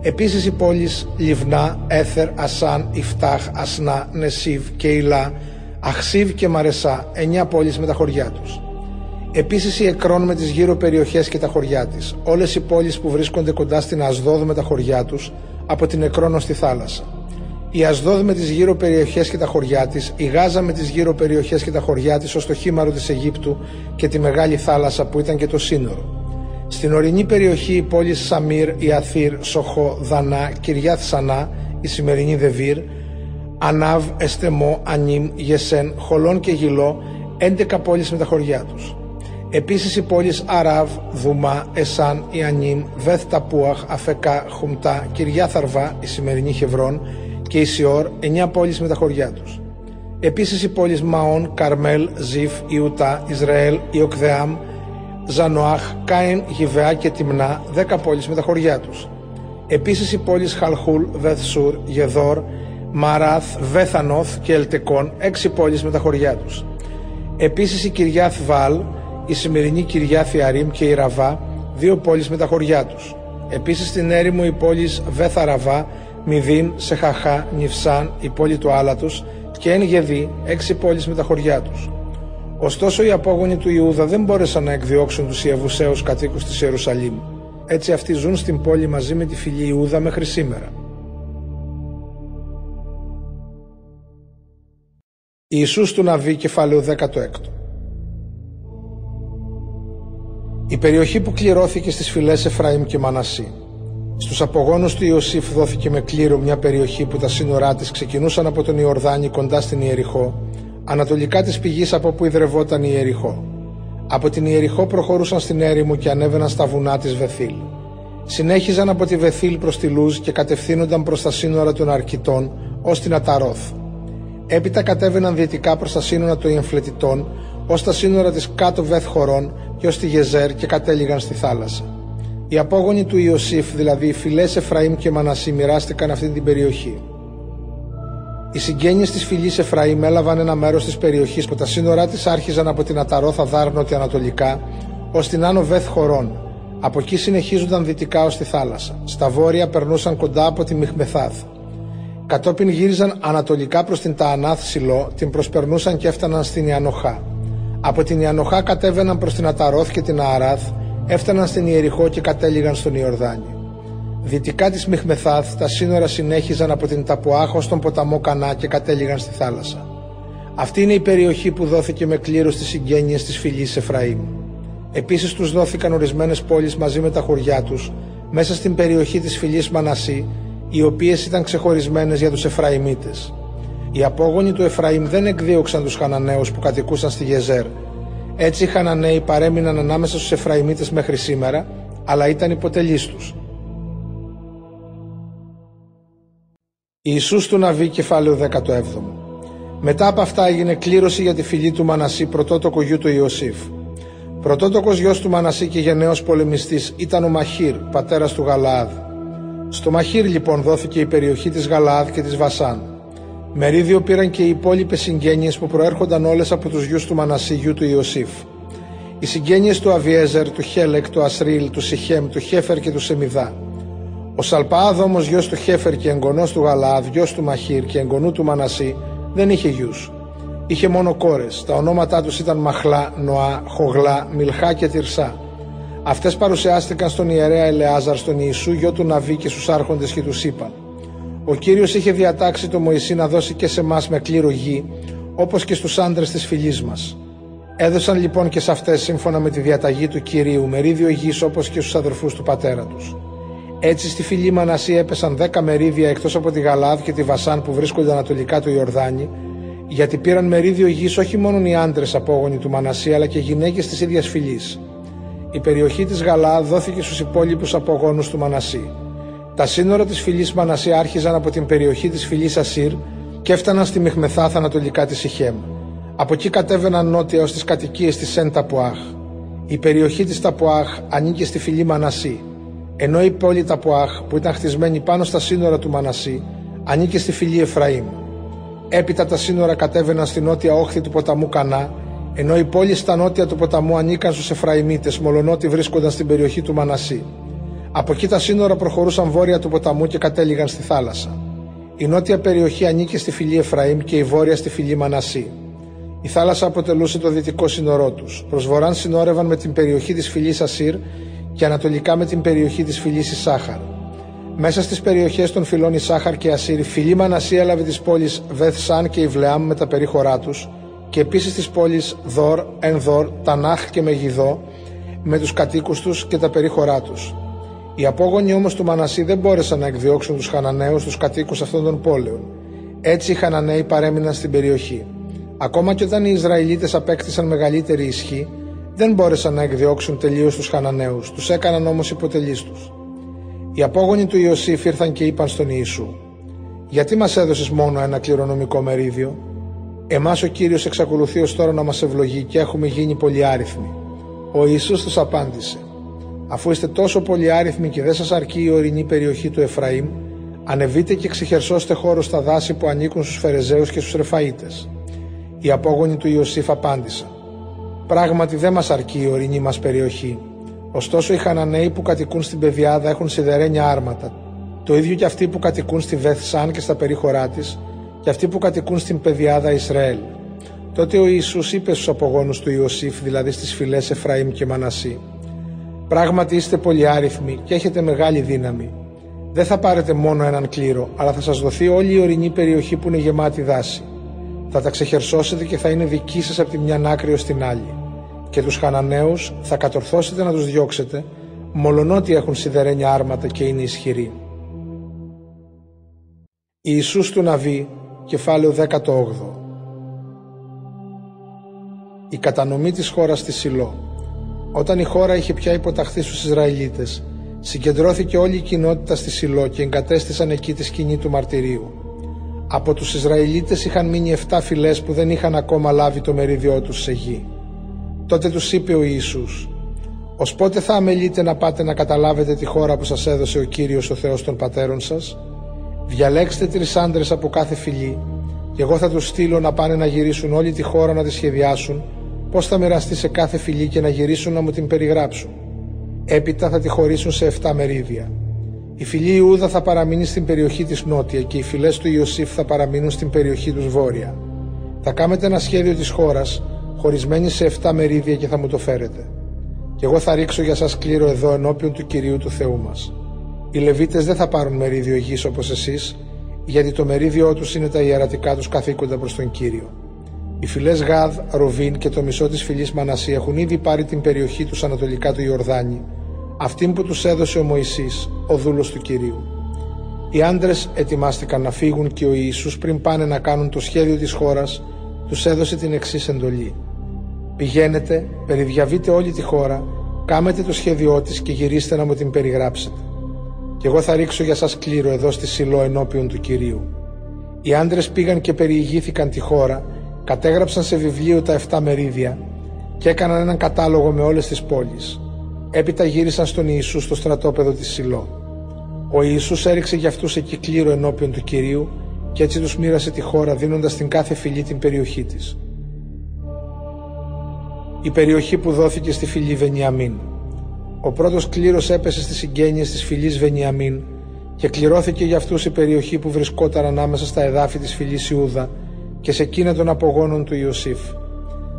Επίσης οι πόλεις Λιβνά, Έθερ, Ασάν, Ιφτάχ, Ασνά, Νεσίβ και Ηλά, Αχσίβ και Μαρεσά, 9 πόλεις με τα χωριά τους. Επίσης η Εκρών με τις γύρω περιοχές και τα χωριά της, όλες οι πόλεις που βρίσκονται κοντά στην Ασδόδ με τα χωριά τους, από την Εκρόνο στη θάλασσα. η Ασδόδ με τις γύρω περιοχές και τα χωριά της, η Γάζα με τις γύρω περιοχές και τα χωριά της ως το χήμαρο της Αιγύπτου και τη Μεγάλη Θάλασσα που ήταν και το σύνορο. Στην ορεινή περιοχή οι πόλεις Σαμίρ, Ιαθήρ, Σοχό, Δανά, Κυριάθ Σανά, η σημερινή Δεβίρ, Ανάβ, Εστεμό, Ανίμ, Γεσέν, Χολόν και Γιλό, 11 πόλεις με τα χωριά τους. Επίσης οι πόλεις Αράβ, Δουμά, Εσάν, Ιανίμ, Βεθ Ταπούαχ, Αφεκά, Χουμτά, Κυριάθαρβα, η σημερινή Χευρών και η Σιόρ, 9 πόλεις με τα χωριά τους. Επίσης οι πόλεις Μαόν, Καρμέλ, Ζιφ, Ιουτά, Ισραήλ, Ιοκδεάμ, Ζανοάχ, Κάιν, Γιβεά και Τιμνά, 10 πόλεις με τα χωριά τους. Επίσης οι πόλεις Χαλχούλ, Βεθσούρ, Γεδόρ, Μαράθ, Βέθανοθ και Ελτεκόν, 6 πόλεις με τα χωριά τους. Επίσης η Κυριάθ Βάλ, η σημερινή Κυριάθ Ιαρίμ και η Ραβά, δύο πόλεις με τα χωριά τους. Επίσης στην έρημο οι πόλεις Βέθαραβά, Μηδίν, Σεχαχά, Νιφσάν, η πόλη του Άλατος και Εν Γεδί, έξι πόλεις με τα χωριά τους. Ωστόσο οι απόγονοι του Ιούδα δεν μπόρεσαν να εκδιώξουν τους Ιεβουσαίους κατοίκους της Ιερουσαλήμ. Έτσι αυτοί ζουν στην πόλη μαζί με τη φυλή Ιούδα μέχρι σήμερα. Ιησούς του Ναβί κεφάλαιο 16 Η περιοχή που κληρώθηκε στις φυλές Εφραήμ και Μανασί. Στους απογόνους του Ιωσήφ δόθηκε με κλήρο μια περιοχή που τα σύνορά της ξεκινούσαν από τον Ιορδάνη κοντά στην Ιεριχώ ανατολικά της πηγής από που ιδρευόταν η Ιεριχώ. Από την Ιεριχώ προχωρούσαν στην έρημο και ανέβαιναν στα βουνά της Βεθήλ. Συνέχιζαν από τη Βεθήλ προς τη Λούζ και κατευθύνονταν προς τα σύνορα των Αρκιτών ως την Αταρόθ. Έπειτα κατέβαιναν δυτικά προς τα σύνορα των Ιεμφλετιτών ως τα σύνορα της κάτω Βεθ Χωρών και ως τη Γεζέρ και κατέληγαν στη θάλασσα. Οι απόγονοι του Ιωσήφ, δηλαδή οι φυλές Εφραήμ και Μανασί, μοιράστηκαν αυτή την περιοχή. Οι συγγένειες της φυλής Εφραήμ έλαβαν ένα μέρος της περιοχής που τα σύνορά της άρχιζαν από την Αταρόθα Δάρ νοτιοανατολικά ως την Άνω Βεθ Χωρών. Από εκεί συνεχίζονταν δυτικά ως τη θάλασσα. Στα βόρεια περνούσαν κοντά από τη Μιχμεθάθ. Κατόπιν γύριζαν ανατολικά προς την Ταανάθ Σιλό, την προσπερνούσαν και έφταναν στην Ιανοχά. Από την Ιανοχά κατέβαιναν προς την Αταρόθ και την Ααράθ, έφταναν στην Ιεριχώ και κατέληγαν στον Ιορδάνη. Δυτικά της Μιχμεθάθ τα σύνορα συνέχιζαν από την Ταπουάχο στον ποταμό Κανά και κατέληγαν στη θάλασσα. Αυτή είναι η περιοχή που δόθηκε με κλήρο στις συγγένειες της φυλής Εφραήμ. Επίσης τους δόθηκαν ορισμένες πόλεις μαζί με τα χωριά τους μέσα στην περιοχή της φυλής Μανασί, οι οποίες ήταν ξεχωρισμένες για τους Εφραημίτες. Οι απόγονοι του Εφραήμ δεν εκδίωξαν τους Χαναναίους που κατοικούσαν στη Γεζέρ. Έτσι οι Χαναναίοι παρέμειναν ανάμεσα στους Εφραημίτες μέχρι σήμερα, αλλά ήταν υποτελείς τους. Ιησούς του Ναβί κεφάλαιο 17 Μετά από αυτά έγινε κλήρωση για τη φυλή του Μανασί πρωτότοκο γιου του Ιωσήφ. Πρωτότοκος γιος του Μανασί και γενναίος πολεμιστής ήταν ο Μαχύρ, πατέρας του Γαλαάδ. Στο Μαχύρ λοιπόν δόθηκε η περιοχή της Γαλαάδ και της Βασάν. Μερίδιο πήραν και οι υπόλοιπες συγγένειες που προέρχονταν όλες από τους γιους του Μανασί γιου του Ιωσήφ. Οι συγγένειες του Αβιέζερ, του Χέλεκ, του Ασρίλ, του Σιχέμ, του Χέφερ και του Σεμιδά. Ο Σαλπαάδ όμως γιος του Χέφερ και εγγονός του Γαλάδ, γιος του Μαχήρ και εγγονού του Μανασί, δεν είχε γιους. Είχε μόνο κόρες. Τα ονόματά τους ήταν Μαχλά, Νοά, Χογλά, Μιλχά και Τυρσά. Αυτές παρουσιάστηκαν στον ιερέα Ελεάζαρ, στον Ιησού, γιο του Ναβί και στους άρχοντες και τους είπαν. Ο κύριος είχε διατάξει το Μωυσή να δώσει και σε εμάς με κλήρο γη, όπως και στους άντρες της φυλή μας. Έδωσαν λοιπόν και σε αυτές, σύμφωνα με τη διαταγή του κυρίου, μερίδιο γης όπως και στους αδερφούς του πατέρα τους. Έτσι στη φυλή Μανασί έπεσαν δέκα μερίδια εκτός από τη Γαλάδ και τη Βασάν που βρίσκονται ανατολικά του Ιορδάνη, γιατί πήραν μερίδιο γης όχι μόνο οι άντρες απόγονοι του Μανασί αλλά και γυναίκες της ίδιας φυλή. Η περιοχή της Γαλάδ δόθηκε στους υπόλοιπους απογόνους του Μανασί. Τα σύνορα της φυλής Μανασί άρχιζαν από την περιοχή της φυλής Ασύρ και έφταναν στη Μιχμεθάθ ανατολικά της Ιχέμ. Από εκεί κατέβαιναν νότια ως τις κατοικίες της Σεν Ταπουάχ. Η περιοχή της Ταπουάχ ανήκε στη φυλή Μανασί ενώ η πόλη Ταπουάχ που ήταν χτισμένη πάνω στα σύνορα του Μανασί ανήκε στη φυλή Εφραήμ. Έπειτα τα σύνορα κατέβαιναν στη νότια όχθη του ποταμού Κανά, ενώ οι πόλεις στα νότια του ποταμού ανήκαν στους Εφραημίτες, μολονότι βρίσκονταν στην περιοχή του Μανασί. Από εκεί τα σύνορα προχωρούσαν βόρεια του ποταμού και κατέληγαν στη θάλασσα. Η νότια περιοχή ανήκε στη φυλή Εφραήμ και η βόρεια στη φυλή Μανασί. Η θάλασσα αποτελούσε το δυτικό σύνορό τους. Προς βορράν συνόρευαν με την περιοχή της φυλής Ασύρ και ανατολικά με την περιοχή της φυλής Ισάχαρ. Μέσα στις περιοχές των φυλών Ισάχαρ και Ασύρ, φιλή Μανασία έλαβε τις πόλεις Βεθσάν και Ιβλεάμ με τα περίχωρά τους, και επίσης τις πόλεις Δόρ, Ενδόρ, Τανάχ και Μεγιδό με τους κατοίκους τους και τα περίχωρά τους. Οι απόγονοι όμως του Μανασί δεν μπόρεσαν να εκδιώξουν τους Χαναναίους, τους κατοίκους αυτών των πόλεων. Έτσι οι Χαναναίοι παρέμειναν στην περιοχή. Ακόμα και όταν οι Ισραηλίτες απέκτησαν μεγαλύτερη ισχύ, δεν μπόρεσαν να εκδιώξουν τελείως τους Χαναναίους, τους έκαναν όμως υποτελείς τους. Οι απόγονοι του Ιωσήφ ήρθαν και είπαν στον Ιησού: Γιατί μας έδωσες μόνο ένα κληρονομικό μερίδιο, Εμάς ο κύριος εξακολουθεί ως τώρα να μας ευλογεί και έχουμε γίνει πολυάριθμοι. Ο Ιησούς τους απάντησε: Αφού είστε τόσο πολυάριθμοι και δεν σας αρκεί η ορεινή περιοχή του Εφραήμ, ανεβείτε και ξεχερσώστε χώρο στα δάση που ανήκουν στους Φερεζαίους και στους Ρεφαίτε. Οι απόγονοι του Ιωσήφ απάντησαν: Πράγματι δεν μας αρκεί η ορεινή μας περιοχή. Ωστόσο οι Χαναναίοι που κατοικούν στην Πεδιάδα έχουν σιδερένια άρματα. Το ίδιο και αυτοί που κατοικούν στη Βεθσάν και στα περίχωρά της, και αυτοί που κατοικούν στην Πεδιάδα Ισραήλ. Τότε ο Ιησούς είπε στους απογόνους του Ιωσήφ, δηλαδή στις φυλές Εφραήμ και Μανασί, «Πράγματι είστε πολυάριθμοι και έχετε μεγάλη δύναμη. Δεν θα πάρετε μόνο έναν κλήρο, αλλά θα σας δοθεί όλη η ορεινή περιοχή που είναι γεμάτη δάση. Θα τα ξεχερσώσετε και θα είναι δική σας από τη μια άκρη ως την άλλη. Και τους Χαναναίους θα κατορθώσετε να τους διώξετε, μολονότι έχουν σιδερένια άρματα και είναι ισχυροί. Ιησούς του Ναβί, κεφάλαιο 18 Η κατανομή της χώρας στη Σιλό Όταν η χώρα είχε πια υποταχθεί στους Ισραηλίτες, συγκεντρώθηκε όλη η κοινότητα στη Σιλό και εγκατέστησαν εκεί τη σκηνή του μαρτυρίου. Από τους Ισραηλίτες είχαν μείνει 7 φυλές που δεν είχαν ακόμα λάβει το μερίδιό τους σε γη. Τότε τους είπε ο Ιησούς «Ως πότε θα αμελείτε να πάτε να καταλάβετε τη χώρα που σας έδωσε ο Κύριος ο Θεός των πατέρων σας» Διαλέξτε τρεις άντρες από κάθε φυλή, και εγώ θα τους στείλω να πάνε να γυρίσουν όλη τη χώρα να τη σχεδιάσουν, πώς θα μοιραστεί σε κάθε φυλή και να γυρίσουν να μου την περιγράψουν; Έπειτα θα τη χωρίσουν σε 7 μερίδια. Η φυλή Ιούδα θα παραμείνει στην περιοχή της νότια και οι φυλέ του Ιωσήφ θα παραμείνουν στην περιοχή τους βόρεια. Θα κάνετε ένα σχέδιο της χώρας, χωρισμένη σε 7 μερίδια και θα μου το φέρετε. Και εγώ θα ρίξω για σας κλήρο εδώ ενώπιον του κυρίου του Θεού μας. Οι Λεβίτες δεν θα πάρουν μερίδιο γης όπως εσείς, γιατί το μερίδιό τους είναι τα ιερατικά τους καθήκοντα προς τον Κύριο. Οι φυλές Γάδ, Ροβίν και το μισό της φυλής Μανασία έχουν ήδη πάρει την περιοχή τους ανατολικά του Ιορδάνη, αυτήν που τους έδωσε ο Μωυσής, ο δούλος του Κυρίου. Οι άντρες ετοιμάστηκαν να φύγουν και ο Ιησούς πριν πάνε να κάνουν το σχέδιο της χώρας, τους έδωσε την εξής εντολή. Πηγαίνετε, περιδιαβείτε όλη τη χώρα, κάμετε το σχέδιό της και γυρίστε να μου την περιγράψετε και εγώ θα ρίξω για σας κλήρο εδώ στη Σιλό ενώπιον του Κυρίου. Οι άντρες πήγαν και περιηγήθηκαν τη χώρα, κατέγραψαν σε βιβλίο τα 7 μερίδια και έκαναν έναν κατάλογο με όλες τις πόλεις. Έπειτα γύρισαν στον Ιησούς στο στρατόπεδο της Σιλό. Ο Ιησούς έριξε για αυτούς εκεί κλήρο ενώπιον του Κυρίου και έτσι τους μοίρασε τη χώρα δίνοντας στην κάθε φυλή την περιοχή της. Η περιοχή που δόθηκε στη φυλή Βενιαμίν. Ο πρώτος κλήρος έπεσε στις συγγένειες της φυλής Βενιαμίν και κληρώθηκε για αυτούς η περιοχή που βρισκόταν ανάμεσα στα εδάφη της φυλής Ιούδα και σε εκείνα των απογόνων του Ιωσήφ.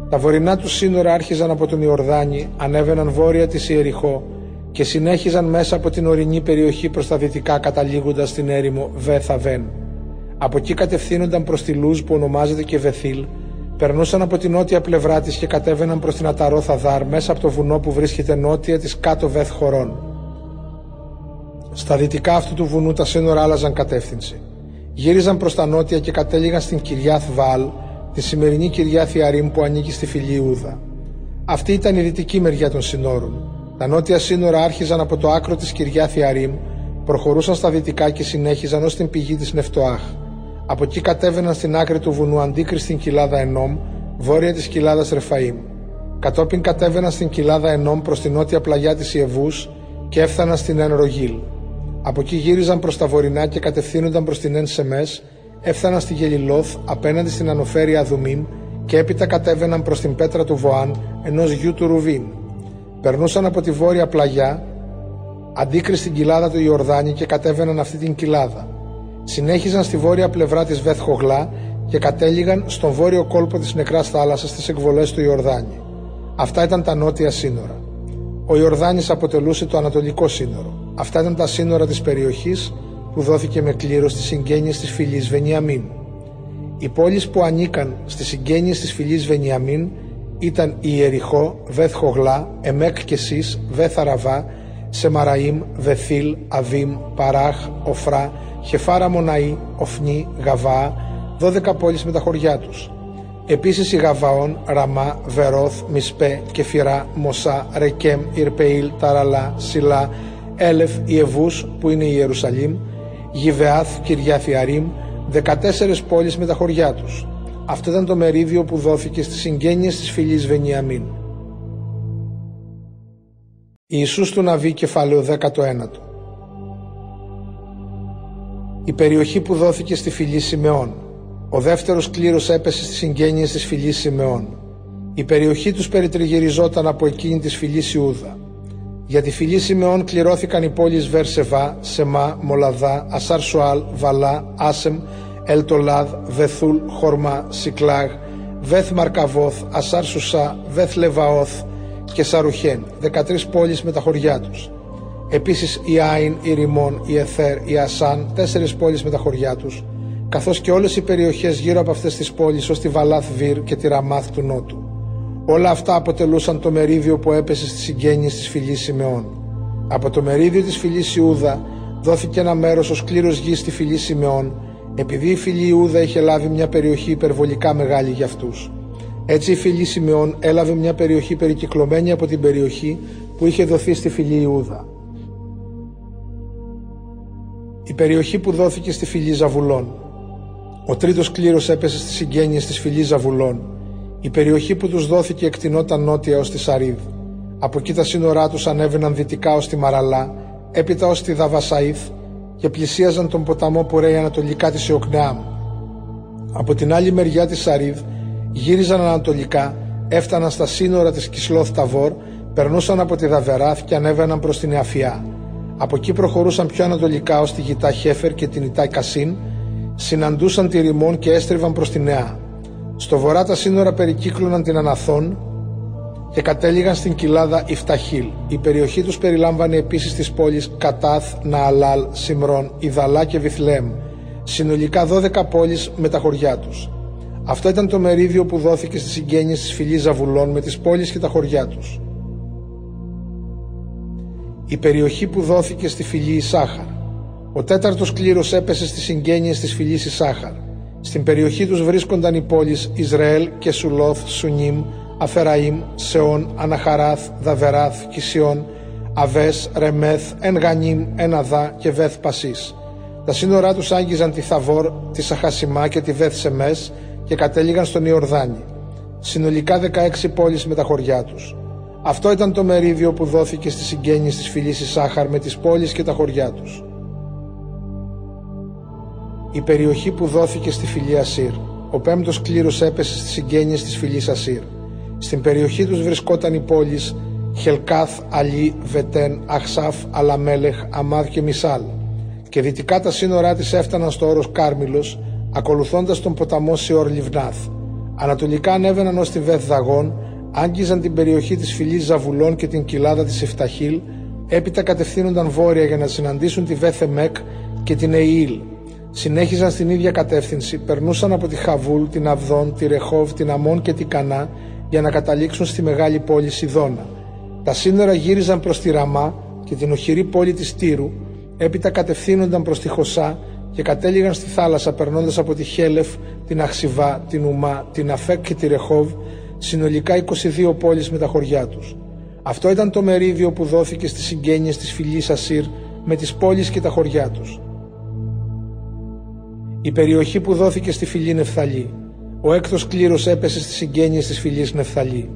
Τα βορεινά του σύνορα άρχιζαν από τον Ιορδάνη, ανέβαιναν βόρεια της Ιεριχώ και συνέχιζαν μέσα από την ορεινή περιοχή προς τα δυτικά καταλήγοντας στην έρημο Βέθαβεν. Από εκεί κατευθύνονταν προς τη Λούζ που ονομάζεται και Βεθήλ Περνούσαν από την νότια πλευρά της και κατέβαιναν προς την Αταρόθα Δάρ μέσα από το βουνό που βρίσκεται νότια της κάτω βεθ χωρών. Στα δυτικά αυτού του βουνού τα σύνορα άλλαζαν κατεύθυνση. Γύριζαν προς τα νότια και κατέληγαν στην Κυριάθ Βάλ, τη σημερινή Κυριάθ Ιαρήμ που ανήκει στη φυλή Ούδα. Αυτή ήταν η δυτική μεριά των σύνορων. Τα νότια σύνορα άρχιζαν από το άκρο της Κυριάθ Ιαρήμ, προχωρούσαν στα δυτικά και συνέχιζαν ως την πηγή της Νεφτοάχ. Από εκεί κατέβαιναν στην άκρη του βουνού αντίκρι στην κοιλάδα Ενόμ, βόρεια της κοιλάδας Ρεφαήμ. Κατόπιν κατέβαιναν στην κοιλάδα Ενόμ προς την νότια πλαγιά της Ιεβούς και έφταναν στην Εν Ρογίλ. Από εκεί γύριζαν προς τα βορεινά και κατευθύνονταν προς την Εν Σεμές, έφταναν στη Γελιλόθ απέναντι στην ανοφέρεια Αδουμίμ και έπειτα κατέβαιναν προς την πέτρα του Βοάν, ενός γιου του Ρουβίν. Περνούσαν από τη βόρεια πλαγιά, αντίκρι στην κοιλάδα του Ιορδάνη και κατέβαιναν αυτή την κοιλάδα συνέχιζαν στη βόρεια πλευρά της Βεθχογλά και κατέληγαν στον βόρειο κόλπο της νεκράς θάλασσας στις εκβολές του Ιορδάνη. Αυτά ήταν τα νότια σύνορα. Ο Ιορδάνης αποτελούσε το ανατολικό σύνορο. Αυτά ήταν τα σύνορα της περιοχής που δόθηκε με κλήρος στις συγγένειες της φυλής Βενιαμίν. Οι πόλεις που ανήκαν στις συγγένειες της φυλής Βενιαμίν ήταν η Ιεριχώ, Βεθ Χογλά, Εμέκ και Σις, Βεθ Αραβά, Σεμαραήμ, Βεθίλ, Αβίμ, Παράχ, Οφρά, Χεφάρα Μοναή, Οφνή, Γαβά, 12 πόλεις με τα χωριά τους. Επίσης η Γαβαών, Ραμά, Βερόθ, Μισπέ, Κεφυρά, Μοσά, Ρεκέμ, Ιρπεήλ, Ταραλά, Σιλά, Έλεφ, Ιεβούς που είναι η Ιερουσαλήμ, Γιβεάθ, Κυριάθιαρήμ, 14 πόλεις με τα χωριά τους. Αυτό ήταν το μερίδιο που δόθηκε στις συγγένειες της φυλής Βενιαμίν. Ιησούς του Ναβί κεφάλαιο 19 Η περιοχή που δόθηκε στη φυλή Σιμεών. Ο δεύτερος κλήρος έπεσε στις συγγένειες της φυλής Σιμεών. Η περιοχή τους περιτριγυριζόταν από εκείνη της φυλής Ιούδα. Για τη φυλή Σιμεών κληρώθηκαν οι πόλεις Βερσεβά, Σεμά, Μολαδά, Ασάρ Σουάλ, Βαλά, Άσεμ, Ελτολάδ, Βεθούλ, Χορμά, Σικλάγ, Βεθ Μαρκαβόθ, Ασάρ Σουσά, Βεθ Λεβαόθ και Σαρουχέν, 13 πόλεις με τα χωριά τους. Επίσης η Άιν, η Ριμόν, η Εθέρ, η Ασάν, 4 πόλεις με τα χωριά τους, καθώς και όλες οι περιοχές γύρω από αυτές τις πόλεις ως τη Βαλάθ Βίρ και τη Ραμάθ του Νότου. Όλα αυτά αποτελούσαν το μερίδιο που έπεσε στις συγγένειες της φυλής Σιμεών. Από το μερίδιο της φυλής Ιούδα δόθηκε ένα μέρος ως κλήρος γης στη φυλή Σιμεών, επειδή η φυλή Ιούδα είχε λάβει μια περιοχή υπερβολικά μεγάλη για αυτούς. Έτσι η φυλή Σιμεών έλαβε μια περιοχή περικυκλωμένη από την περιοχή που είχε δοθεί στη φυλή Ιούδα. Η περιοχή που δόθηκε στη φυλή Ζαβουλών. Ο τρίτος κλήρος έπεσε στις συγγένειες της φυλής Ζαβουλών. Η περιοχή που τους δόθηκε εκτινόταν νότια ως τη Σαρίδ. Από εκεί τα σύνορά τους ανέβαιναν δυτικά ως τη Μαραλά, έπειτα ως τη Δαβασαΐθ και πλησίαζαν τον ποταμό που ρέει ανατολικά της Ιοκνεάμ. Από την άλλη μεριά της Σαρίδ γύριζαν ανατολικά, έφταναν στα σύνορα της Κισλόθ Ταβόρ, περνούσαν από τη Δαβεράθ και ανέβαιναν προς την Εαφιά. Από εκεί προχωρούσαν πιο ανατολικά ως τη Γητά Χέφερ και την Ιτάι Κασίν, συναντούσαν τη Ρημόν και έστριβαν προς τη Νέα. Στο βορρά τα σύνορα περικύκλωναν την Αναθών και κατέληγαν στην κοιλάδα Ιφταχίλ. Η περιοχή τους περιλάμβανε επίσης τις πόλεις Κατάθ, Νααλάλ, Σιμρών, Ιδαλά και Βιθλέμ, συνολικά 12 πόλεις με τα χωριά τους. Αυτό ήταν το μερίδιο που δόθηκε στις συγγένειες της φυλής Ζαβουλών με τις πόλεις και τα χωριά τους. Η περιοχή που δόθηκε στη φυλή Ισάχαρ. Ο τέταρτος κλήρος έπεσε στις συγγένειες της φυλής Ισάχαρ. Στην περιοχή τους βρίσκονταν οι πόλεις Ισραήλ και Σουλόθ, Σουνίμ, Αφεραήμ, Σεών, Αναχαράθ, Δαβεράθ, Κισιών, Αβές, Ρεμέθ, Ενγανίμ, Εναδά και Βεθ Πασίς. Τα σύνορά τους άγγιζαν τη Θαβόρ, τη Σαχασιμά και τη Βεθ Σεμές και κατέληγαν στον Ιορδάνη. Συνολικά 16 πόλεις με τα χωριά τους. Αυτό ήταν το μερίδιο που δόθηκε στις συγγένειες της φυλής Ισάχαρ με τις πόλεις και τα χωριά τους. Η περιοχή που δόθηκε στη φυλή Ασύρ. Ο πέμπτος κλήρος έπεσε στις συγγένειες της φυλής Ασύρ. Στην περιοχή τους βρισκόταν οι πόλεις Χελκάθ, Αλή, Βετέν, Αχσάφ, Αλαμέλεχ, Αμάδ και Μισάλ και δυτικά τα σύνορά της έφταναν στο όρος Κάρμιλος ακολουθώντας τον ποταμό Σιόρ Λιβνάθ. Ανατολικά ανέβαιναν ως τη Βεθ Δαγών, άγγιζαν την περιοχή της φυλής Ζαβουλών και την κοιλάδα της Ιφταχίλ, έπειτα κατευθύνονταν βόρεια για να συναντήσουν τη Βεθ Εμέκ και την Εϊήλ. Συνέχιζαν στην ίδια κατεύθυνση, περνούσαν από τη Χαβούλ, την Αυδόν, τη Ρεχόβ, την Αμόν και την Κανά για να καταλήξουν στη μεγάλη πόλη Σιδώνα. Τα σύνορα γύριζαν προς τη Ραμά και την οχυρή πόλη της Τύρου, έπειτα κατευθύνονταν προς τη Χωσά και κατέληγαν στη θάλασσα περνώντας από τη Χέλεφ, την Αχσιβά, την Ουμά, την Αφέκ και τη Ρεχόβ, συνολικά 22 πόλεις με τα χωριά τους. Αυτό ήταν το μερίδιο που δόθηκε στις συγγένειες της φυλής Ασύρ με τις πόλεις και τα χωριά τους. Η περιοχή που δόθηκε στη φυλή Νεφθαλή. Ο έκτος κλήρος έπεσε στις συγγένειες της φυλής Νεφθαλή.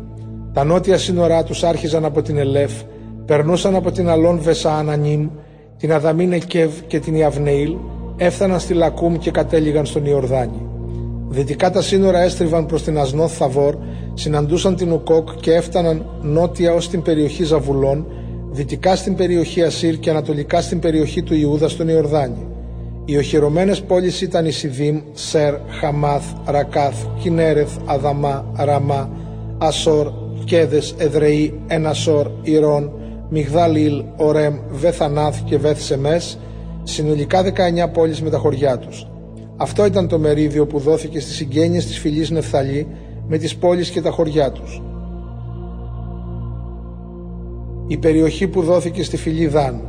Τα νότια σύνορά τους άρχιζαν από την Ελέφ, περνούσαν από την Αλόν Βεσαανανίμ, την Αδαμίνε Κεβ και την Ιαυνεήλ, έφταναν στη Λακούμ και κατέληγαν στον Ιορδάνη. Δυτικά τα σύνορα έστριβαν προς την Ασνόθ Θαβόρ, συναντούσαν την Ουκόκ και έφταναν νότια ως την περιοχή Ζαβουλών, δυτικά στην περιοχή Ασύρ και ανατολικά στην περιοχή του Ιούδα στον Ιορδάνη. Οι οχυρωμένες πόλεις ήταν η Σιδήμ, Σερ, Χαμάθ, Ρακάθ, Κινέρεθ, Αδαμά, Ραμά, Ασόρ, Κέδες, Εδρεή, Ενασόρ, Ιρών, Μιγδάλ Ορέμ, Βεθανάθ και Βεθ Σεμές, συνολικά 19 πόλεις με τα χωριά τους. Αυτό ήταν το μερίδιο που δόθηκε στις συγγένειες της φυλής Νεφθαλή με τις πόλεις και τα χωριά τους. Η περιοχή που δόθηκε στη φυλή Δάν.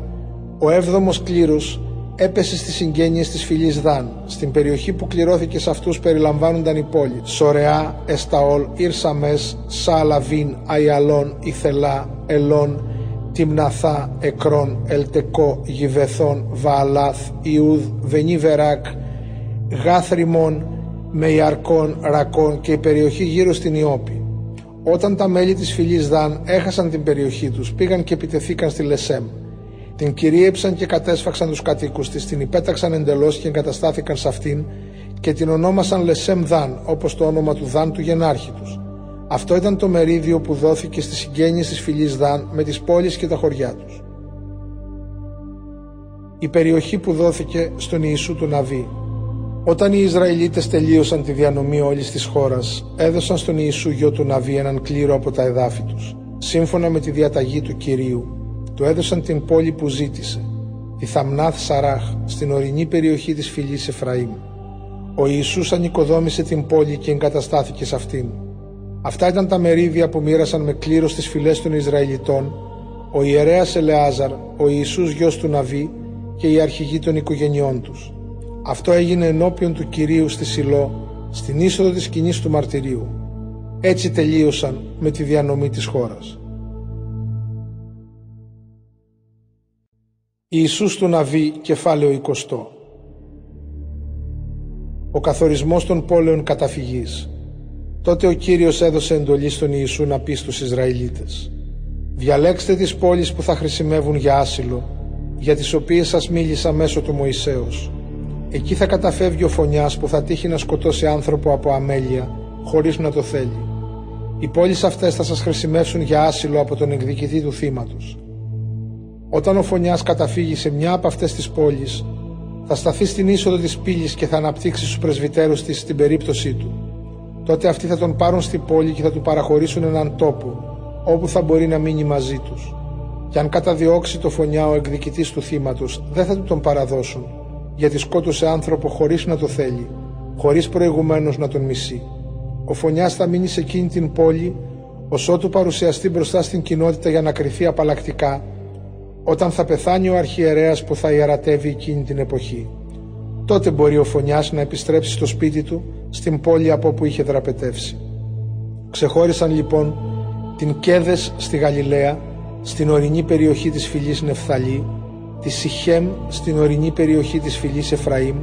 Ο έβδομος κλήρος έπεσε στις συγγένειες της φυλής Δάν. Στην περιοχή που κληρώθηκε σε αυτούς περιλαμβάνονταν οι πόλοι Σορεά, Εσταόλ, Ιρσαμές, Σαλαβίν, Αϊαλών, Ιθελά, Ελών, Τιμναθά, Εκρόν, Ελτεκό, Γιβεθόν, Βααλάθ, Ιούδ, Βενίβεράκ, Γάθριμον, Μεϊαρκών, Ρακών και η περιοχή γύρω στην Ιώπη. Όταν τα μέλη της φυλής Δαν έχασαν την περιοχή τους, πήγαν και επιτεθήκαν στη Λεσέμ. Την κυρίεψαν και κατέσφαξαν τους κατοίκους της, την υπέταξαν εντελώς και εγκαταστάθηκαν σε αυτήν και την ονόμασαν Λεσέμ Δαν, όπως το όνομα του Δαν του γενάρχη τους. Αυτό ήταν το μερίδιο που δόθηκε στις συγγένειες της φυλής Δαν με τις πόλεις και τα χωριά τους. Η περιοχή που δόθηκε στον Ιησού του Ναβί. Όταν οι Ισραηλίτες τελείωσαν τη διανομή όλης της χώρας, έδωσαν στον Ιησού γιο του Ναβί έναν κλήρο από τα εδάφη τους. Σύμφωνα με τη διαταγή του Κυρίου, του έδωσαν την πόλη που ζήτησε, τη Θαμνάθ Σαράχ, στην ορεινή περιοχή της φυλής Εφραήμ. Ο Ιησούς ανοικοδόμησε την πόλη και εγκαταστάθηκε σε αυτήν. Αυτά ήταν τα μερίδια που μοίρασαν με κλήρος στις φυλές των Ισραηλιτών ο ιερέας Ελεάζαρ, ο Ιησούς γιος του Ναβί και οι αρχηγοί των οικογενειών τους. Αυτό έγινε ενώπιον του Κυρίου στη Σιλό, στην είσοδο της σκηνής του μαρτυρίου. Έτσι τελείωσαν με τη διανομή της χώρας. Ιησούς του Ναβί, κεφάλαιο 20 Ο καθορισμός των πόλεων καταφυγής Τότε ο Κύριος έδωσε εντολή στον Ιησού να πει στους Ισραηλίτες «Διαλέξτε τις πόλεις που θα χρησιμεύουν για άσυλο, για τις οποίες σας μίλησα μέσω του Μωυσέως. Εκεί θα καταφεύγει ο φωνιάς που θα τύχει να σκοτώσει άνθρωπο από αμέλεια, χωρίς να το θέλει. Οι πόλεις αυτές θα σας χρησιμεύσουν για άσυλο από τον εκδικητή του θύματος. Όταν ο φωνιάς καταφύγει σε μια από αυτές τις πόλεις, θα σταθεί στην είσοδο της πύλης και θα αναπτύξει στους πρεσβυτέρους της την περίπτωσή του τότε αυτοί θα τον πάρουν στην πόλη και θα του παραχωρήσουν έναν τόπο όπου θα μπορεί να μείνει μαζί τους. Και αν καταδιώξει το φωνιά ο εκδικητής του θύματος δεν θα του τον παραδώσουν γιατί σκότωσε άνθρωπο χωρίς να το θέλει, χωρίς προηγουμένως να τον μισεί. Ο φωνιάς θα μείνει σε εκείνη την πόλη ως ότου παρουσιαστεί μπροστά στην κοινότητα για να κρυθεί απαλλακτικά όταν θα πεθάνει ο αρχιερέας που θα ιερατεύει εκείνη την εποχή. Τότε μπορεί ο φωνιάς να επιστρέψει στο σπίτι του στην πόλη από όπου είχε δραπετεύσει. Ξεχώρισαν λοιπόν την Κέδες στη Γαλιλαία, στην ορεινή περιοχή της φυλής Νεφθαλή, τη Σιχέμ στην ορεινή περιοχή της φυλής Εφραήμ